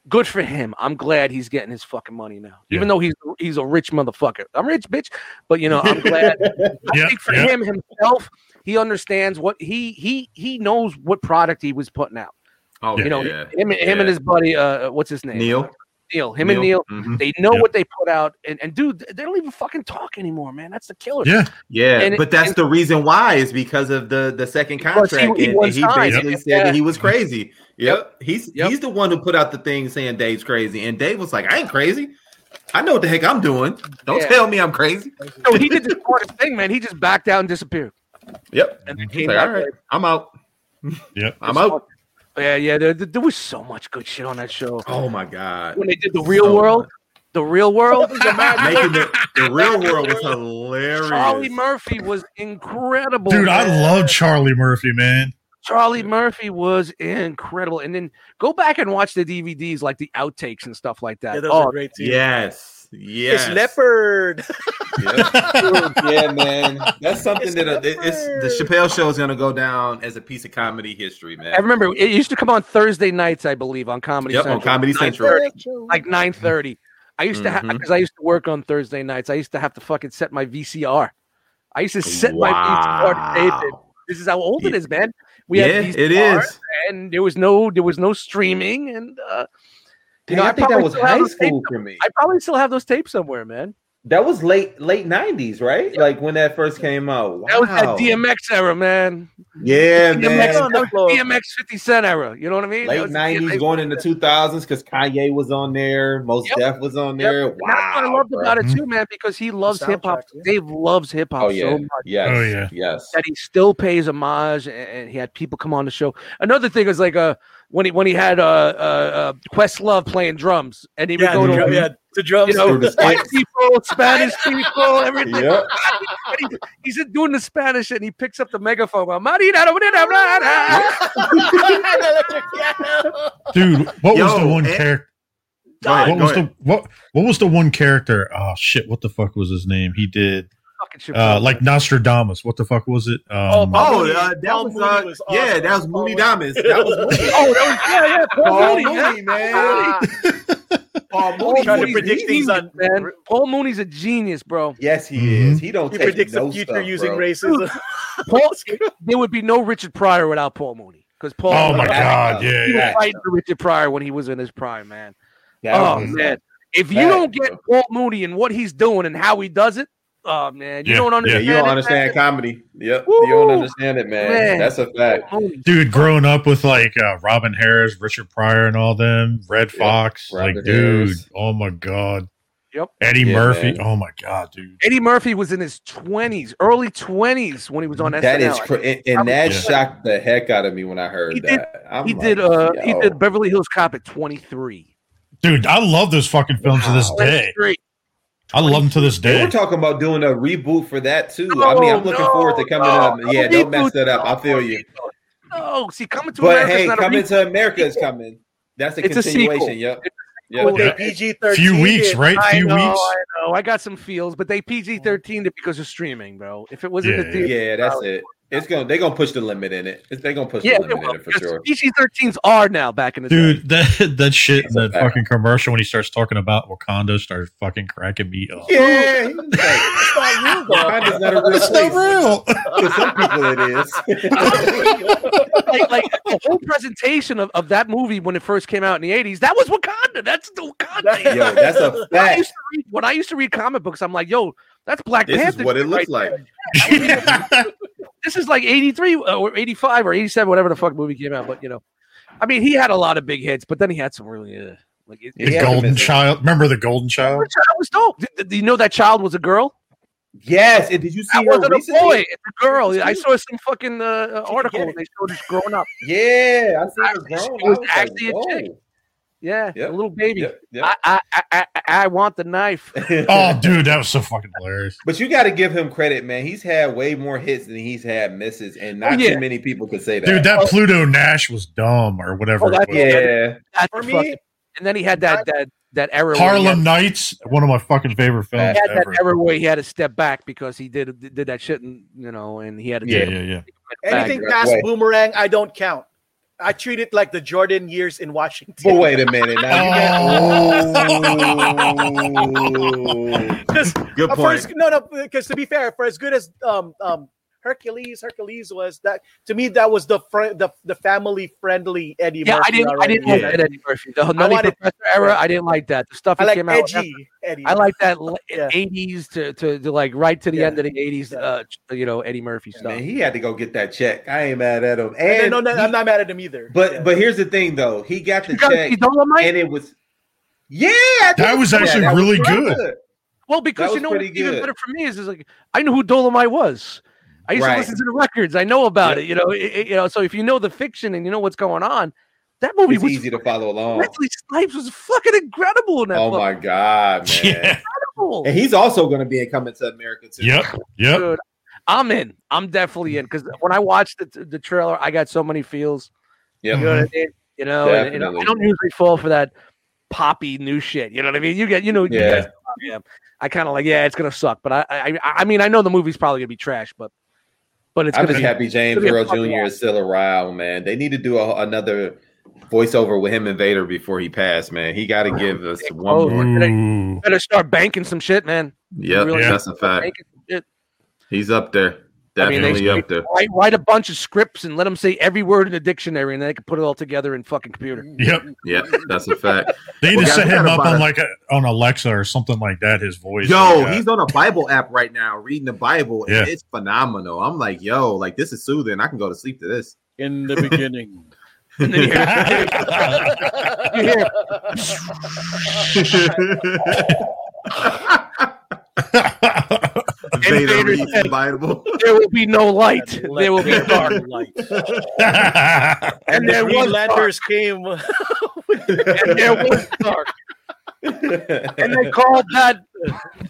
good for him. I'm glad he's getting his fucking money now, even though he's he's a rich motherfucker. I'm rich, bitch, but you know, I'm glad. I Yeah, think for yeah. him himself, he understands what he he he knows what product he was putting out. Oh, You know, yeah. him, him and his buddy, uh, what's his name? Neil. Neil. Him and Neil. Mhm. They know Yep. what they put out, and, and dude, they don't even fucking talk anymore, man. That's the killer. Yeah, Yeah, And- but that's and- the reason why is because of the the second Because he- contract, he and, he basically Yep. said Yeah. that he was crazy. Yep, he's Yep. he's the one who put out the thing saying Dave's crazy, and Dave was like, "I ain't crazy. I know what the heck I'm doing. Don't Yeah. tell me I'm crazy." No, he did the smartest thing, man. He just backed out and disappeared. Yep, And came He's like, back "All right, I'm out. Yep. I'm out." Yeah, yeah. There, there was so much good shit on that show. Oh my god, When they did the real So world, the real world, the, the real world was hilarious. Charlie Murphy was incredible. dude, I love Charlie Murphy, man. Charlie Murphy was incredible. And then go back and watch the DVDs, like the outtakes and stuff like that. Yeah, those oh, are great too. Yes, yes. It's leopard. Dude, yeah, man. That's something that uh, it- it's the Chappelle show is gonna go down as a piece of comedy history, man. I remember it used to come on Thursday nights, I believe, on Comedy Yep, on Central. Comedy 9:30, Central. Like nine thirty. I used to have Mhm. because I used to work on Thursday nights. I used to have to fucking set my VCR. I used to set my VCR to tape it. Wow. This is how old it Yeah. is, man. We yeah, had it VCR, is. and there was no there was no streaming, and uh, you know, I, I think that was high school for me. I probably still have those tapes somewhere, man. That was late late nineties, right? Like when that first came out. Wow. That was that DMX era, man. Yeah, DMX, man. that was DMX 50 Cent era. You know what I mean? Late nineties, going into two thousands, because Kanye was on there, Mos Yep. Def was on Yep. there. And Wow, That's what I loved bro. about it too, man, because he loves hip hop. yeah. Dave loves hip hop Oh yeah, so much yes, Oh, yeah. yes. that he still pays homage, and, and he had people come on the show. Another thing is like uh when he when he had uh uh, uh Questlove playing drums, and he would Yeah, go to drum, yeah, the drums. you know, the white people, Spanish people, everything. Yep. And he- he's doing the Spanish and he picks up the megaphone. Dude, what was the one character? Go What was ahead. the what? What was the one character? Oh shit! What the fuck was his name? He did Fucking uh like Nostradamus. What the fuck was it? Oh, Um, Oh, uh, that was, uh, was yeah, awesome. that was Mooney Mooney. Diamonds. That was Mooney. Oh, that was, yeah, yeah. Paul, Paul Mooney, Mooney, man. Paul Paul Mooney, Trying to predict a things on- man. Paul Mooney's a genius, bro. Yes, he Mhm. is. He don't He take predicts no the future stuff, using bro. racism. Paul, there would be no Richard Pryor without Paul Mooney because Paul. oh my god! Yeah, he was yeah. fighting for Richard Pryor when he was in his prime, man. That oh was- man, if you don't get. Paul Mooney and what he's doing and how he does it, oh man, you Yeah, don't yeah. Yeah, understand. you don't it, understand man. comedy. Yep, you don't understand it, man. Man. That's a fact. Dude, growing up with like uh, Robin Harris, Richard Pryor, and all them, Red Yep, Fox, Robin like, dude, Harris. oh my god. Yep. Eddie Yeah, Murphy, man. oh my god, dude. Eddie Murphy was in his twenties, early twenties when he was on That SNL. is, cra- and, and that Yeah. shocked the heck out of me when I heard He did- that. I'm he like, did. Uh, he did Beverly Hills Cop at twenty three. Dude, I love those fucking films to this Wow. day. I love them to this They day. were talking about doing a reboot for that too. I mean, I'm oh, looking no, forward to coming no, up. no Yeah, don't mess that up. I feel you. Oh, see, coming to But America hey, is not a coming reboot. to America is coming. That's a It's a continuation. Yep. sequel. Yep. Yeah. yep. PG thirteen. Few weeks, right? I Few know, weeks. I know. I got some feels, but they PG thirteen it because of streaming, bro. If it wasn't Yeah, the theater, Yeah, that's it. It's gonna they're gonna push the limit in it. They're gonna push Yeah, the limit in it for sure. PG-13s are now back in the day. Dude, that that shit That's that fact. fucking commercial when he starts talking about Wakanda starts fucking cracking me up. Yeah, like, It's not real. Wakanda's not a real It's not real. To some people, it is. like, like the whole presentation of, of that movie when it first came out in the 80s, that was Wakanda. That's the Wakanda. Yo, that's a When I, fact. used to read, when I used to read comic books, I'm like, yo, that's Black This is what it looks right like. This is like 83 or 85 or 87, whatever the fuck movie came out. But, you know, I mean, he had a lot of big hits, but then he had some really, uh, like, it, Yeah, The he had to Golden. Child. Remember the Golden Child? that was dope. Did, did you know that child was a girl? Yes, and did you see That her wasn't a boy. It's a girl. I saw some fucking uh, article. and They showed her growing up. Yeah, I saw her Actually, grown. she was was actually a chick. Whoa. Yeah, Yep. a little baby. Yep, yep. I, I, I, I, I want the knife. Oh, dude, that was so fucking hilarious. But you got to give him credit, man. He's had way more hits than he's had misses, and not Oh, yeah. too many people could say that. Dude, that oh. Pluto Nash was dumb or whatever. Oh, it that- was. yeah, That's For the me, fucking- and then he had that that that era. Harlem had- Nights, one of my fucking favorite He films had that ever. era where he had to step back because he did did that shit, and you know, and he had to Yeah, yeah, yeah. Anything past way. boomerang, I don't count. I treat it like the Jordan years in Washington. but wait a minute. Now you Because Good Uh, point. as- no, no, because to be fair, for as good as um um Hercules, Hercules was that to me that was the fr- the the family friendly Eddie Yeah, Murphy. I didn't. I didn't like Yeah. that Eddie Murphy. The Nutty wanted- Professor era. I didn't like that. The stuff I that like came out. edgy Eddie. I like that l- Yeah. 80s to, to, to like right to the Yeah. end of the 80s. Uh, you know, Eddie Murphy stuff. Man, he had to go get that check. I ain't mad at him. And And no, no, he- I'm not mad at him either. but Yeah. but here's the thing though. He got the You check, Dolomite? and it was yeah. That think- was yeah, actually that was really good. good. Well, because you know what's even good. better for me is, is like I knew who Dolomite was. I used Right. to listen to the records. I know about Yep. it. You know, it- it- you know. So if you know the fiction and you know what's going on, that movie It's was easy to follow along. Wesley Snipes was fucking incredible in that. Oh fucking my god, man! Yeah. incredible. And he's also going to be in Coming to America too. Yep. Yep. Dude, I'm in. I'm definitely in because when I watched the the trailer, I got so many feels. Yeah, You know I mm-hmm. mean? You know, and, you know, I don't usually fall for that poppy new shit. You know what I mean? You get, you know, you Yeah. guys, yeah. I kind of like, yeah, it's gonna suck, but I, I, I mean, I know the movie's probably gonna be trash, but, but it's I'm just be. happy James gonna be a Earl fucking Jr. is still around, man. They need to do a, another voiceover with him and Vader before he passed, man. He got to give us one Oh, more. Ooh. Mm. Better start banking some shit, man. Yep, really that's a fact. Banking some shit. He's up there. I mean, they Definitely up there. write, write a bunch of scripts and let them say every word in the dictionary, and then they can put it all together in fucking computer. Yep. Yep, that's a fact. They need Well, to set him up on the- like a, on Alexa or something like that. His voice. Yo, Like, uh, he's on a Bible app right now, reading the Bible, and Yeah. it's phenomenal. I'm like, yo, like this is soothing. I can go to sleep to this. in the beginning. And you hear, you hear Vader Vader said- the there will be no light. There will be dark. light. And the there Green was Lanterns came. and there was dark. And they called that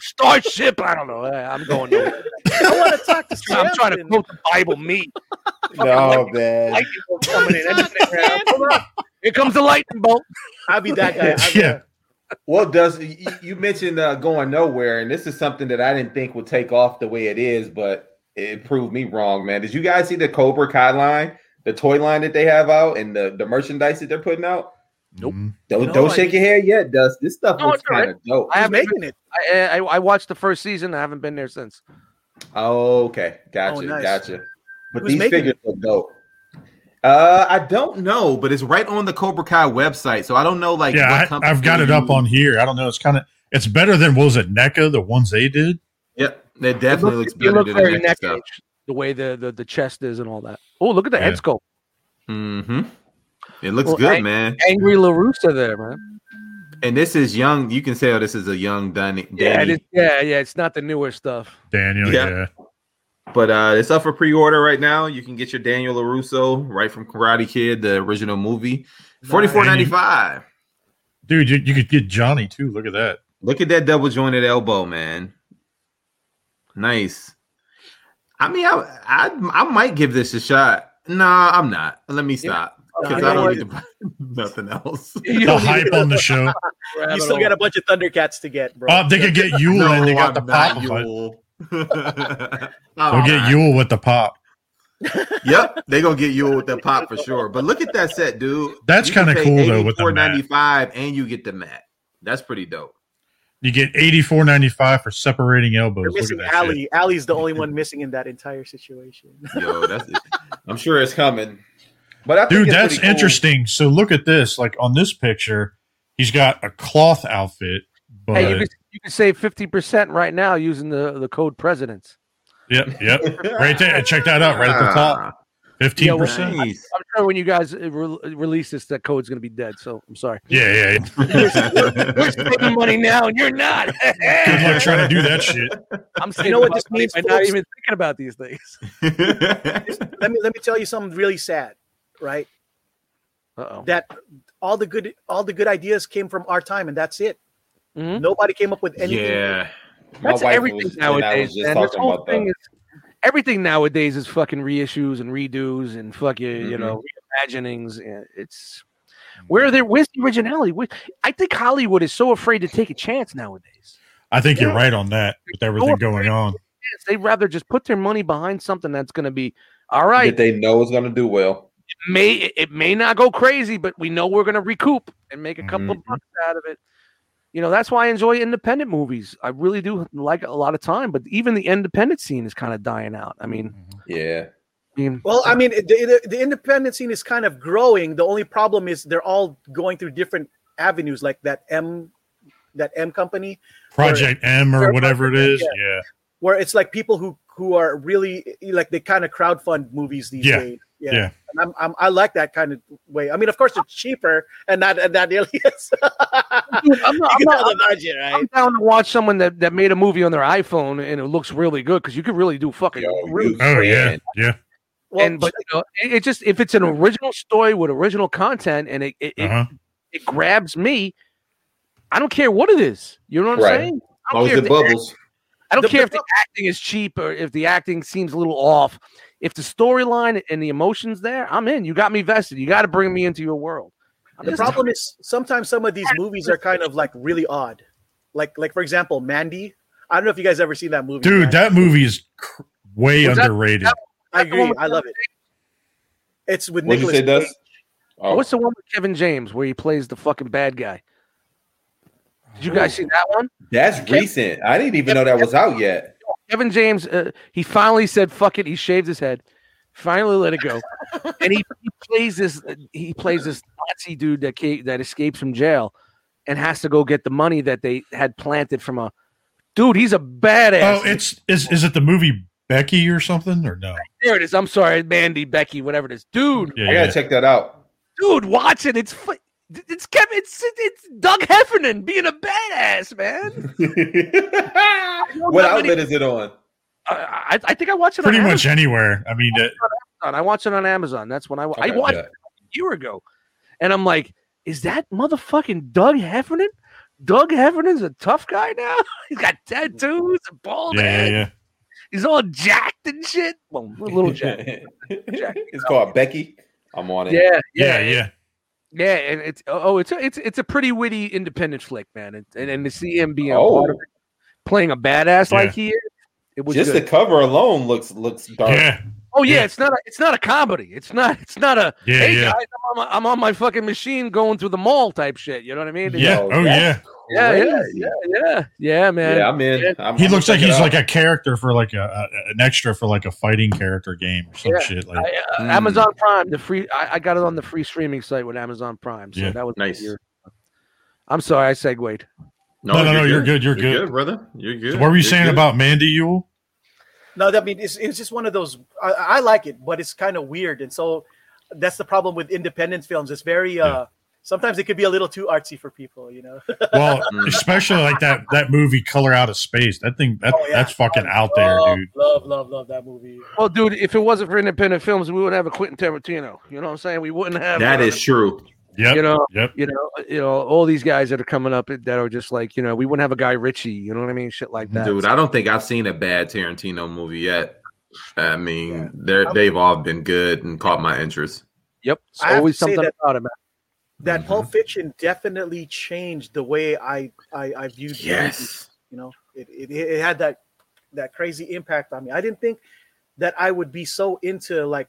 starship. I don't know. I'm going. Nowhere. I want to talk to I'm trying to quote the Bible. Me. no, man. Lightning bolt coming in. Anything around. Hold on. Here comes the lightning bolt. I'll be that guy. I'll be Yeah. Well, does you, you mentioned uh, going nowhere, and this is something that I didn't think would take off the way it is, but it proved me wrong, man. Did you guys see the Cobra Kai line, the toy line that they have out, and the, the merchandise that they're putting out? Nope. Mm. Don't No, don't I shake your head yet, Dust. This stuff No, looks it's all right. kind of dope. I Who's haven't making it? I, I I watched the first season. I haven't been there since. Oh, okay, gotcha, Oh, nice. gotcha. But Who's these making figures look dope. Uh, I don't know, but it's right on the Cobra Kai website, so I don't know like. what Yeah, company I, I've got it up on here. I don't know. It's kind of it's better than what was it NECA the ones they did. Yep, it definitely looks you better look than very the NECA stuff. edge, the way the, the the chest is and all that. Oh, look at the Yeah. head sculpt. Mm-hmm. It looks Well, good, I- man. Angry Larusso there, man. And this is young. You can tell this is a young Danny. Yeah, it is, yeah, yeah. It's not the newer stuff. Daniel, Yeah. yeah. But uh, it's up for pre-order right now. You can get your Daniel Larusso right from Karate Kid, the original movie, forty four ninety five. Dude, you, you could get Johnny too. Look at that. Look at that double jointed elbow, man. Nice. I mean, I, I I might give this a shot. Nah, I'm not. Let me stop because Nah, I don't need to buy nothing else. You The hype on the show. You still got a bunch of Thundercats to get, bro. Oh, they could get Yul and they got the I'm pop. Not fight. Yul. They'll get not. Yul with the pop. yep, they gonna get you with the pop for sure. But look at that set, dude. That's kinda cool, though, with the $84.95 and you get the mat. That's pretty dope. You get eighty four ninety five for separating elbows. You're Look at missing that shit. Ali. Ali's the only one missing in that entire situation. Yo, that's I'm sure it's coming. But I think Dude, that's cool. interesting. So look at this. Like on this picture, he's got a cloth outfit, but Hey, you can, you can save fifty percent right now using the the code presidents. yep, yep, right there. Check that out, right at the top, Ah, fifteen percent. I'm sure when you guys uh, re- release this, that code's going to be dead. So I'm sorry. Yeah, yeah, yeah. We're saving money now, and you're not. Good luck trying to do that shit. I'm saving you know what this money means, by not even thinking about these things. let me let me tell you something really sad, right? Uh-oh. That all the good all the good ideas came from our time, and that's it. Mhm. Nobody came up with anything. yeah. That's everything was, and nowadays. just man. This whole thing that. is everything nowadays is fucking reissues and redos and fucking you Mm-hmm. know reimaginings. and It's where are there? Where's the originality? Where- I think Hollywood is so afraid to take a chance nowadays. I think you're right on that with everything going on. They'd rather just put their money behind something that's going to be all right. that they know is going to do well. It may it may not go crazy, but we know we're going to recoup and make a couple of Mhm. bucks out of it. You know, that's why I enjoy independent movies. I really do like it a lot of time, but even the independent scene is kind of dying out. I mean, mm-hmm. Yeah. I mean, Well, I mean, the, the, the independent scene is kind of growing. The only problem is they're all going through different avenues, like that M, that M company, Project M or Or- whatever it is. yeah. Yeah. where it's like people who who are really like they kind of crowdfund movies these Yeah. days. Yeah. And I'm, I'm I like that kind of way. I mean, of course, it's cheaper and not and not nearly as Dude, I'm not, I'm not the budget, right? I'm down to watch someone that, that made a movie on their iPhone and it looks really good because you could really do fucking Yo, really you- Oh yeah. Man. Yeah. Well, and but you know, it, it just if it's an original story with original content and it it, it, Uh-huh. it grabs me, I don't care what it is. You know what I'm Right. saying? I don't Always care the if the, bubbles. I don't The- care the if the acting is cheap or if the acting seems a little off. If the storyline and the emotions there, I'm in. You got me vested. You got to bring me into your world. I'm the problem is sometimes some of these movies are kind of like really odd. Like like for example, Mandy. I don't know if you guys ever seen that movie. Dude, Mandy. that movie is cr- way Was underrated. I that the one agree. I love it. It's with What did you Nicolas. say, Cage. Oh, What's the one with Kevin James where he plays the fucking bad guy? Did you guys see that one? that's recent. I didn't even know that was out yet. Kevin James, uh, he finally said, "Fuck it." He shaved his head. Finally, let it go. and he, he plays this. He plays this Nazi dude that ca- that escapes from jail and has to go get the money that they had planted from a dude. He's a badass. Oh, it's is is it the movie Becky or something or no? there. It is. I'm sorry, Mandy, Becky, whatever it is, dude. Yeah, I gotta yeah. check that out. Dude, watch it. It's fu- it's Kevin. It's it's Doug Heffernan being a badass man. what not many- outlet is it on? I, I, I think I watched it. Pretty on much anywhere. I mean, uh, Amazon. I watched it on Amazon. That's when I wa- I watched yeah. it a year ago, and I'm like, is that motherfucking Doug Heffernan? Doug Heffernan's a tough guy now. He's got tattoos, a bald yeah, head. yeah, yeah. He's all jacked and shit. Well, a little jacked. it's called Becky. I'm on it. Yeah, Yeah, yeah, yeah. Yeah. And it's oh, oh, it's a, it's it's a pretty witty independent flick, man. And and, and to see him being Oh. part of oh. it, playing a badass Yeah. like he is, it was Just good. the cover alone looks looks dark. Yeah, oh yeah, yeah. it's not a it's not a comedy. It's not it's not a Yeah, hey yeah. guys, I'm on, my, I'm on my fucking machine going through the mall type shit. You know what I mean? Yeah. Yo, Oh, oh that's Yeah, yeah, yeah, yeah, yeah, man. Yeah, I'm in. I'm, He I'm looks like he's like a character for like a, a an extra for like a fighting character game or some Yeah. shit. Like, I, uh, Mm. Amazon Prime, the free. I, I got it on the free streaming site with Amazon Prime. So Yeah. that was Nice. your- I'm sorry, I segued. No, no, no, you're good, you're good. brother. You're good. so what were you You're saying good. about Mandy Yul? No, that mean it's, it's just one of those. I, I like it, but it's kind of weird, and so that's the problem with independent films. It's very. uh Sometimes it could be a little too artsy for people, you know. Well, especially like that that movie Color Out of Space. That thing that Oh, yeah. that's fucking out there, dude. Love, love, love that movie. Well, dude, if it wasn't for independent films, we wouldn't have a Quentin Tarantino. You know what I'm saying? We wouldn't have. That uh, is true. Yep. You know, Yep. you know, you know, all these guys that are coming up that are just like, you know, we wouldn't have a guy Ritchie. You know what I mean? Shit like that. Dude, I don't think I've seen a bad Tarantino movie yet. I mean, they're they've all been good and caught my interest. yep. It's always something that- about him. That Mhm. Pulp Fiction definitely changed the way I I, I viewed movies. Yes. You know, it, it it had that that crazy impact on me. I didn't think that I would be so into like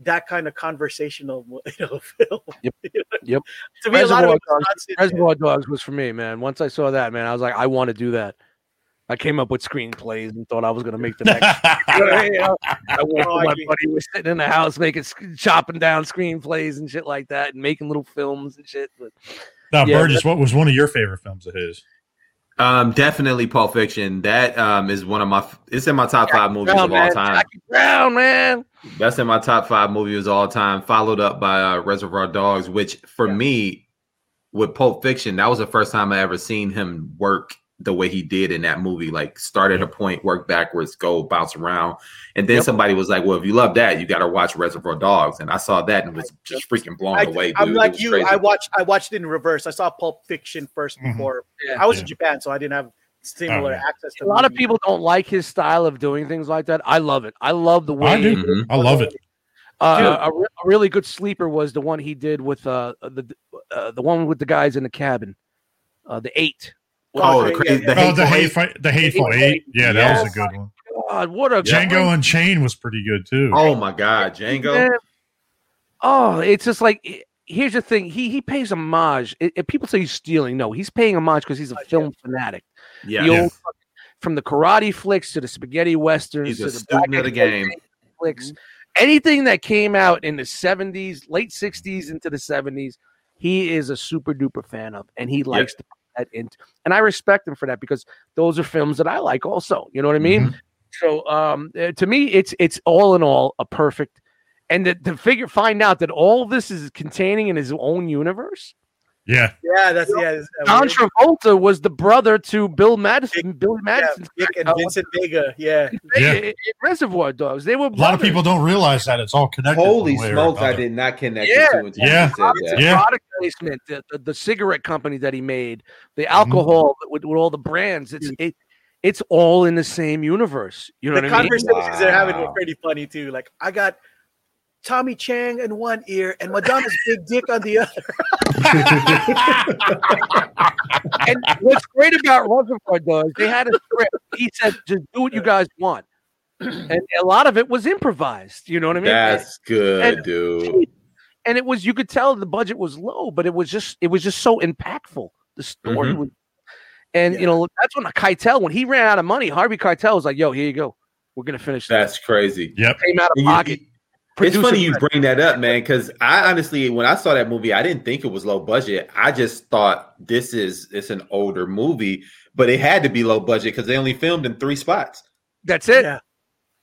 that kind of conversational you know, film. Yep. You know? Yep. To me, a lot of Dogs- Reservoir Dogs was for me, man. Once I saw that, man, I was like, I want to do that. I came up with screenplays and thought I was going to make the next. You know, I went Oh, my I buddy was sitting in the house making chopping down screenplays and shit like that, and making little films and shit. But now, Yeah, Burgess, what was one of your favorite films of his? Um, definitely Pulp Fiction. That um is one of my. It's in my top five movies Brown, of all man, time. Jackie Brown, man. That's in my top five movies of all time. Followed up by uh, Reservoir Dogs, which for me, with Pulp Fiction, that was the first time I ever seen him work the way he did in that movie. Like start at a point, work backwards, go bounce around, and then Yep. somebody was like, "Well, if you love that, you got to watch Reservoir Dogs." And I saw that and was just freaking blown I, away. I'm like you. crazy. I watched. I watched it in reverse. I saw Pulp Fiction 1st Mhm. before. Yeah. I was Yeah. in Japan, so I didn't have similar yeah. access to A lot of people don't like his style of doing things like that. I love it. I love the way. I do. Mhm. I love it. Uh, a, re- a really good sleeper was the one he did with uh the uh, the one with the guys in the cabin, uh, the eight. Oh, the yeah, crazy, yeah. the Oh, the hateful hateful, the hateful Hateful eight. Yeah, that was a good one. Oh God, what a Django Unchained was pretty good too. Oh my God, Django. Man. Oh, it's just like i- here's the thing. He he pays homage. I- if people say he's stealing, no, he's paying homage because he's a oh, film fanatic. Yeah, The old from the karate flicks to the spaghetti westerns he's to a the student black of the and white game. flicks. Anything that came out in the 70s, late 60s into the 70s, he is a super duper fan of, and he likes to put that into. And I respect him for that because those are films that I like also. You know what I mean? Mm-hmm. So um, uh, to me, it's it's all in all a perfect. And to, to figure find out that all this is containing in his own universe. Yeah, Yeah, that's yeah. it's- uh, John Travolta was the brother to Bill Madison, Billy yeah, Madison. Dick and Vincent Vega. Yeah, Yeah. Reservoir Dogs. They were a lot of people don't realize that it's all connected. Holy one way or smokes, I did not connect Yeah. the two until Yeah. said that. Yeah. product placement, the, the, the cigarette company that he made, Mm-hmm. the alcohol with, with all the brands. It's it, it's all in the same universe. You know the what I mean? conversations they're having were pretty funny too. Like I got Tommy Chang in one ear and Madonna's big dick on the other. And what's great about Reservoir Dogs, they had a script. He said, "Just do what you guys want," and a lot of it was improvised. You know what I mean? That's good, And- dude. and it was you could tell the budget was low, but it was just it was just so impactful. The story Mhm. was, and you know that's when Keitel when he ran out of money, Harvey Keitel was like, "Yo, here you go, we're gonna finish this." That's crazy. Yep. Came out of You- pocket. It's funny you bring that up, man, because I honestly, when I saw that movie, I didn't think it was low budget. I just thought this is it's an older movie, but it had to be low budget because they only filmed in three spots. That's it. Yeah.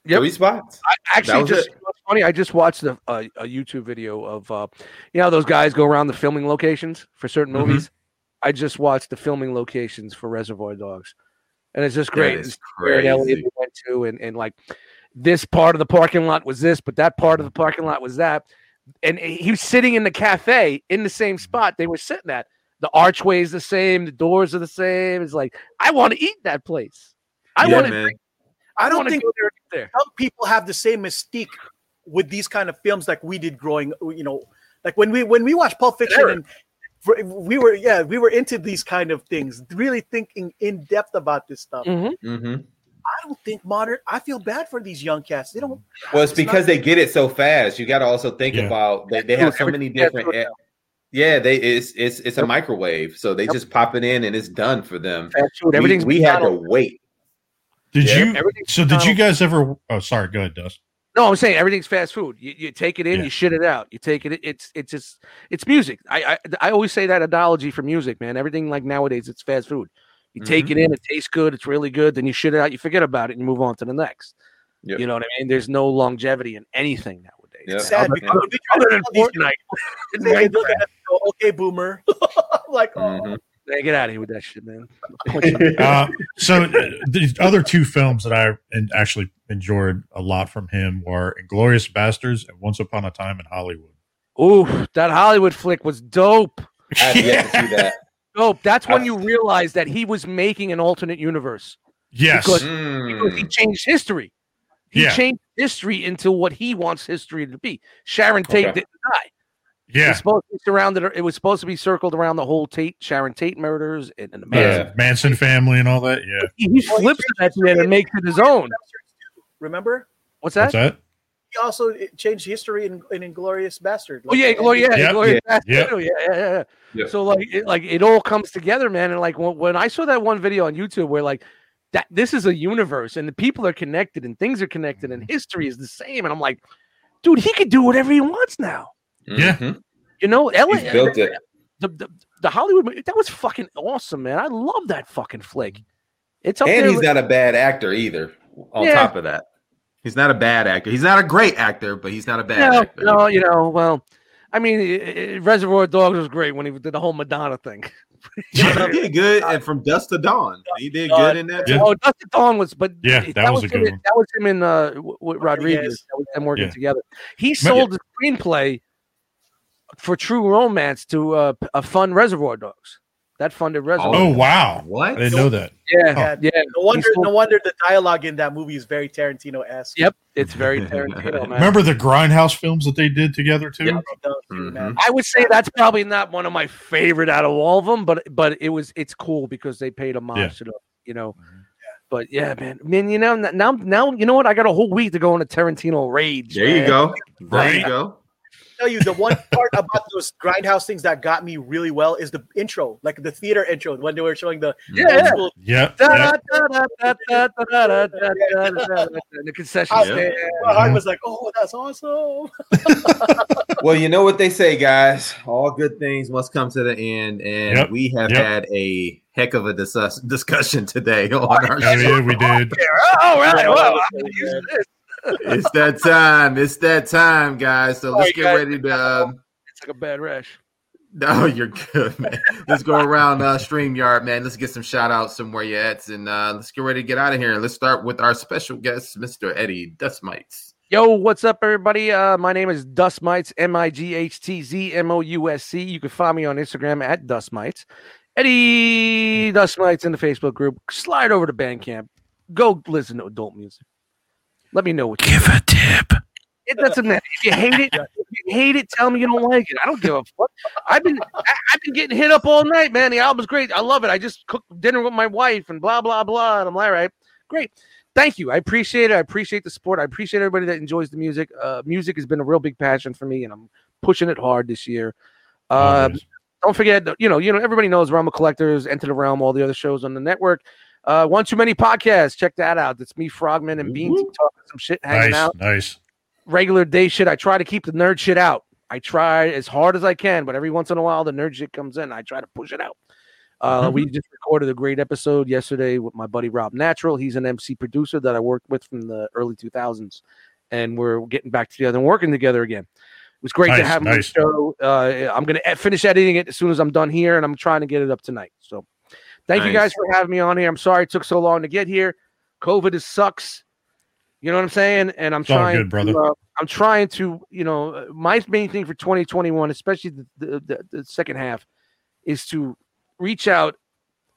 Yep. Three spots. I actually was just it. what's funny. I just watched a, a, a YouTube video of uh, you know those guys go around the filming locations for certain Mhm. movies. I just watched the filming locations for Reservoir Dogs, and it's just great. That is where in LA crazy. we went to, and, and like this part of the parking lot was this, but that part of the parking lot was that. And he was sitting in the cafe in the same spot they were sitting at. The archway is the same, the doors are the same. It's like I want to eat that place. I Yeah, want to. I I don't think there. there. some people have the same mystique with these kind of films like we did growing you know like when we when we watched pulp fiction and we were yeah we were into these kind of things really thinking in depth about this stuff Mhm. hmm i don't think modern i feel bad for these young cats they don't Well, it's It's not- because they get it so fast. You got to also think Yeah. about they, they have so many different. yeah, Yeah, they it's it's it's a microwave, so they Yep. just pop it in and it's done for them. Fast food. We, Everything's we had to wait. Did Yeah. you? Everything's So did you guys ever? Oh, sorry. Go ahead, Dust. No, I'm saying everything's fast food. You, you take it in, Yeah. you shit it out. You take it. It's it's just it's music. I, I I always say that analogy for music, man. Everything like nowadays, it's fast food. You take Mm-hmm. it in, it tastes good, it's really good. Then you shit it out, you forget about it, and you move on to the next. Yep. You know what I mean? There's no longevity in anything nowadays. Yep. sad Other- because when we try to than tell Fortnite. kids, they look at us and go, okay boomer like oh Mhm. Hey, get out of here with that shit, man. Uh, so uh, the other two films that I actually enjoyed a lot from him were *Inglorious Bastards* and *Once Upon a Time in Hollywood*. Ooh, that Hollywood flick was dope. I have yet to see that. Dope. That's when you realize that he was making an alternate universe. Yes. Because- Mm. because he changed history. He Yeah. changed history into what he wants history to be. Sharon Tate Okay. didn't die. It was supposed to be surrounded. It was supposed to be circled around the whole Tate Sharon Tate murders and, and the Uh, Manson. Yeah. Manson family and all that. Yeah. He, he flips it at the end and makes it his own. remember What's that? What's that? He also changed history in, in Inglorious Bastard. Oh yeah, Gloria, yeah, Yep, Gloria yeah, yeah, yeah, yeah, yeah. Yeah. So like, it, like it all comes together, man. And like when, when I saw that one video on YouTube where like that this is a universe and the people are connected and things are connected and history is the same, and I'm like, dude, he could do whatever he wants now. Yeah. Mhm. You know, LA, He's built it. the, the the Hollywood movie, that was fucking awesome, man. I love that fucking flick. It's up And there. he's with- not a bad actor either. On Yeah. top of that, he's not a bad actor. He's not a great actor, but he's not a bad no, actor. no, you know, well, I mean, i- i- Reservoir Dogs was great when he did the whole Madonna thing. he did good, and from dusk to dawn, he did good in that. Yeah. Oh, Dustin Dawn was, but Yeah, that was a good in- one. That was him in uh, w- w- Rodriguez. Rodriguez. That was them working Yeah. together. He sold the screenplay for True Romance to uh, p- a fund Reservoir Dogs. That funded Reservoir. Oh wow, What? I didn't know that. yeah, Yeah. yeah. No wonder, no wonder the dialogue in that movie is very Tarantino esque. Yep, it's very Tarantino, man. Remember the Grindhouse films that they did together too? Yeah. Mhm. I would say that's probably not one of my favorite out of all of them, but but it was it's cool because they paid homage Yeah. to the you know. But yeah, man, man, you know now now you know what? I got a whole week to go on a Tarantino rage. There you go. There Right. you go tell you the one part about those grindhouse things that got me really well is the intro, like the theater intro when they were showing the yeah, yeah, the concession. Yeah. My heart was like, oh, that's awesome. well, you know what they say, guys. All good things must come to the end, and yep. we have yep. had a heck of a discussion today on our yeah, show. Yeah, we did. Oh, all right. Well, it's that time. It's that time, guys. So let's Sorry, get guys. ready to. Um, It's like a bad rash. no, you're good, man. Let's go around uh, Streamyard, man. Let's get some shout outs somewhere you at, and uh, let's get ready to get out of here. And Let's start with our special guest, Mr. Eddie Dustmightz. Yo, what's up, everybody? Uh, my name is Dustmightz, M I G H T Z M O U S C. You can find me on Instagram at Dustmightz. Eddie Dustmightz in the Facebook group. Slide over to Bandcamp. Go listen to Adult Muzik. Let me know what you Give a tip. It doesn't matter. If you hate it, if you hate it, tell me you don't like it. I don't give a fuck. I've been I've been getting hit up all night, man. The album's great. I love it. I just cooked dinner with my wife and blah blah blah. And I'm like, all right, great. Thank you. I appreciate it. I appreciate the support. I appreciate everybody that enjoys the music. Uh, music has been a real big passion for me, and I'm pushing it hard this year. Uh, Always. don't forget, you know, you know, everybody knows Realm of Collectors, Enter the Realm, all the other shows on the network. Uh, One Too Many Podcasts. Check that out. It's me, Frogman, and Beans talking some shit, hanging nice, out nice. regular day shit. I try to keep the nerd shit out. I try as hard as I can, but every once in a while the nerd shit comes in. I try to push it out. Uh, Mm-hmm. We just recorded a great episode yesterday with my buddy Rob Natural. He's an MC producer that I worked with from the early 2000s, and we're getting back together and working together again. It was great to Nice, have him on the show. Uh, I'm going to finish editing it as soon as I'm done here, and I'm trying to get it up tonight. So, thank you guys for having me on here. I'm sorry it took so long to get here. COVID is sucks. You know what I'm saying? And I'm It's trying, good, brother. To, uh, I'm trying to, you know, uh, my main thing for 2021, especially the, the, the, the second half, is to reach out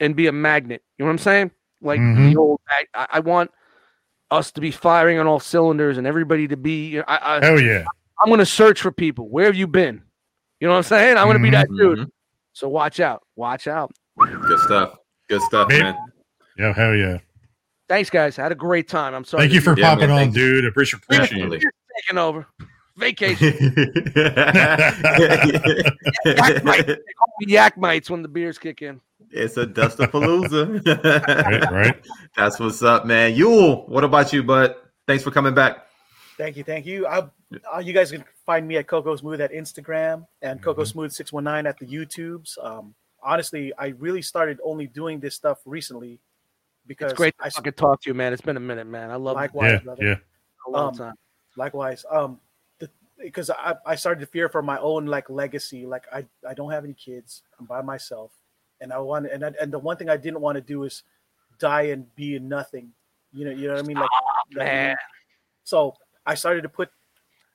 and be a magnet. You know what I'm saying? Like Mhm. the old, I, I want us to be firing on all cylinders and everybody to be. You know, I, I, Hell yeah. I'm going to search for people. Where have you been? You know what I'm saying? I'm going to be that dude. Mhm. So watch out. Watch out. Good stuff. Good stuff, Maybe- man. Yeah, hell yeah. Thanks, guys. Had a great time. I'm sorry. Thank you for Yeah, popping man, on, thank dude. I appreciate, appreciate it. Taking over. Vacation. Yak mites. They call me yak mites when the beers kick in. it's a Dustapalooza. Right, right. That's what's up, man. Yul, what about you, bud? Thanks for coming back. Thank you, thank you. I, uh, you guys can find me at Coco Smooth at Instagram and Coco Mhm. Smooth six one nine at the YouTubes. Um, honestly, I really started only doing this stuff recently because It's great I to fucking talk to you, man. It's been a minute, man. I love it. likewise, Yeah, brother. yeah. a long Um, time. Likewise. Um, because I, I started to fear for my own like legacy. Like I, I don't have any kids. I'm by myself, and I want and I, and the one thing I didn't want to do is die and be nothing. You know, you know what I mean? Like, like, man. So I started to put,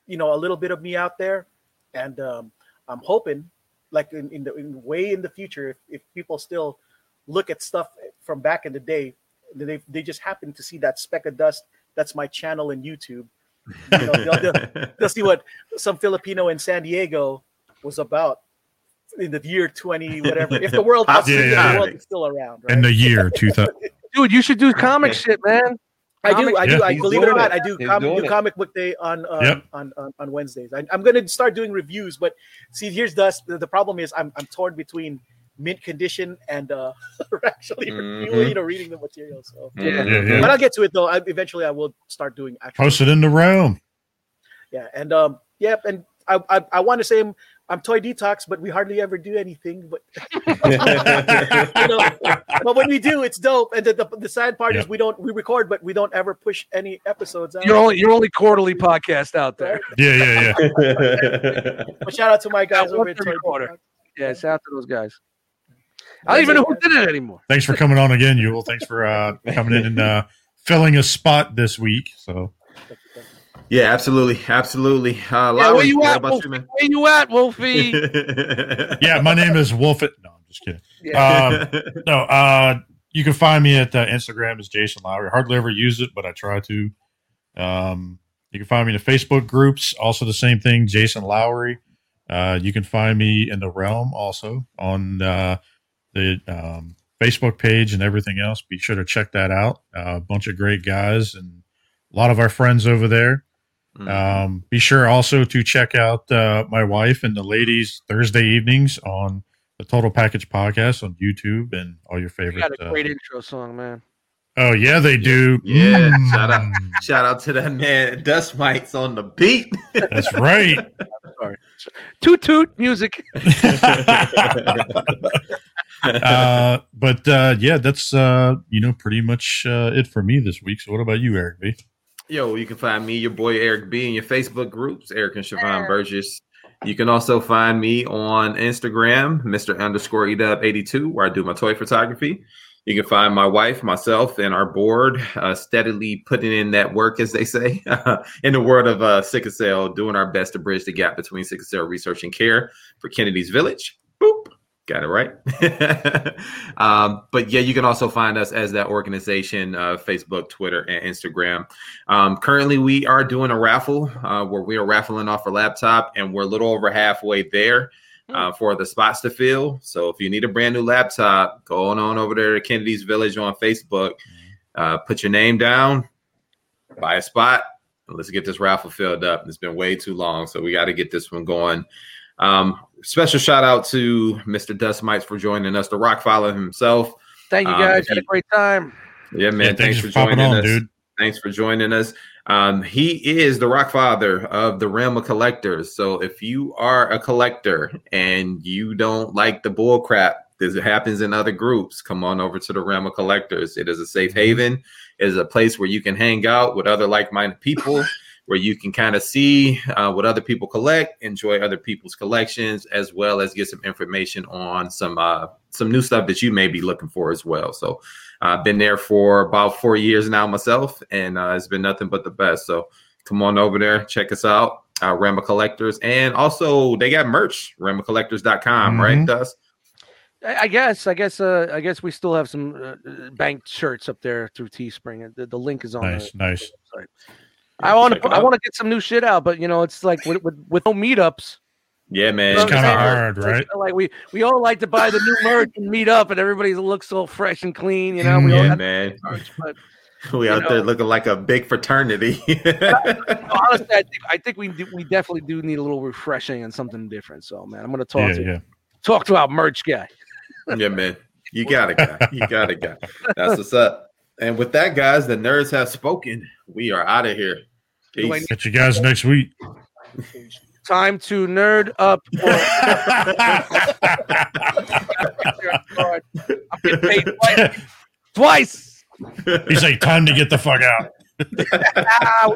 you know, a little bit of me out there, and um, I'm hoping, like in, in the in way in the future, if, if people still look at stuff from back in the day, they they just happen to see that speck of dust. That's my channel in YouTube. You know, they'll, they'll, they'll see what some Filipino in San Diego was about in the year 20 whatever. If the world, Yeah, assuming yeah, the yeah. world is still around, right? In the year 2000. Dude, you should do comic shit, man. I do, I do. Yeah. I He's believe it or not, it. I do, com- do it. comic book day on uh, Yep. on, on on Wednesdays. I, I'm going to start doing reviews, but see, here's the the, the problem is I'm I'm torn between mint condition and uh, actually Mhm. reviewing or reading the material. So, Yeah. Yeah, yeah. but I'll get to it though. I, eventually, I will start doing actual. Post it in the room. Yeah, and um, yep, and I I, I want to say I'm, I'm toy detox, but we hardly ever do anything. But you know, but when we do, it's dope. And the, the, the sad part Yeah. is we don't we record, but we don't ever push any episodes out. You're only you're only quarterly podcast out there. Yeah, yeah, yeah. But shout out to my guys Yeah, over at Toy quarter. Detox. Yeah, shout out to those guys. I don't even know who did it anymore. Thanks for coming on again, Yul. Thanks for uh, coming in and uh, filling a spot this week. So Yeah, absolutely, absolutely. Uh, Yeah, Lowery, where you at, about Wolfie? you. Where you at, Wolfie? yeah, my name is Wolf. It. No, I'm just kidding. Yeah. Um, no, uh, you can find me at uh, Instagram as Jason Lowery. Hardly ever use it, but I try to. Um, you can find me in the Facebook groups. Also, the same thing, Jason Lowery. Uh, you can find me in the realm also on uh, the um, Facebook page and everything else. Be sure to check that out. Uh, a bunch of great guys and a lot of our friends over there. Mm. Um, be sure also to check out uh, my wife and the ladies Thursday evenings on the Total Package podcast on YouTube and all your You favorite. got a uh, great intro song, man. Oh yeah, they do. Yeah, Mm, shout out. Shout out to that man, Dustmightz on the beat. That's right. Toot toot music. uh, but uh, yeah, that's uh, you know pretty much uh, it for me this week. So what about you, Eric B? Yo, you can find me, your boy Eric B, in your Facebook groups, Eric and Siobhan Burgess. You can also find me on Instagram, Mr. underscore EDUB82, where I do my toy photography. You can find my wife, myself, and our board uh, steadily putting in that work, as they say, in the world of uh, sickle cell, doing our best to bridge the gap between sickle cell research and care for Kennedy's Village. Boop. Got it right. um, but yeah, you can also find us as that organization, uh, Facebook, Twitter, and Instagram. Um, currently, we are doing a raffle uh, where we are raffling off a laptop, and we're a little over halfway there uh, for the spots to fill. So if you need a brand new laptop, go on, on over there to Kennedy's Village on Facebook, uh, put your name down, buy a spot, and let's get this raffle filled up. It's been way too long, so we got to get this one going. Um, special shout out to Mr. Dustmightz for joining us, the ROCfather himself. Thank you Um, guys. if Had a great time. Yeah, man. Yeah, thanks, for popping joining on, us. dude. Thanks for joining us. Um, he is the ROCfather of the realm of collectors. So if you are a collector and you don't like the bull crap that happens in other groups, come on over to the realm of collectors. It is a safe haven. It is a place where you can hang out with other like-minded people, where you can kind of see uh, what other people collect, enjoy other people's collections, as well as get some information on some uh, some new stuff that you may be looking for as well. So I've been there for about four years now myself, and uh, it's been nothing but the best. So come on over there, check us out, uh, Realm of Collectors, and also they got merch, RealmofCollectors.com, Mhm. right, Dust? I I guess. I guess. Uh, I guess we still have some uh, banked shirts up there through Teespring. The, the link is on. Nice, the, nice. website. I want to. I want to get some new shit out, but you know, it's like with with, with no meetups. Yeah, man. It's It's kind of hard. hard, right? Like we we all like to buy the new merch and meet up, and everybody looks so fresh and clean. You know, we all mm-hmm. Yeah, have man. merch, but We You out there looking like a big fraternity. honestly, I think I think we do, we definitely do need a little refreshing and something different. So, man, I'm gonna talk Yeah, to yeah. talk to our merch guy. yeah, man. You got it, guy. You got it, guy. That's what's up. And with that, guys, the nerds have spoken. We are out of here. Peace. Catch you guys next week. Time to nerd up. I'm getting paid twice. twice. He's like, time to get the fuck out. Ah,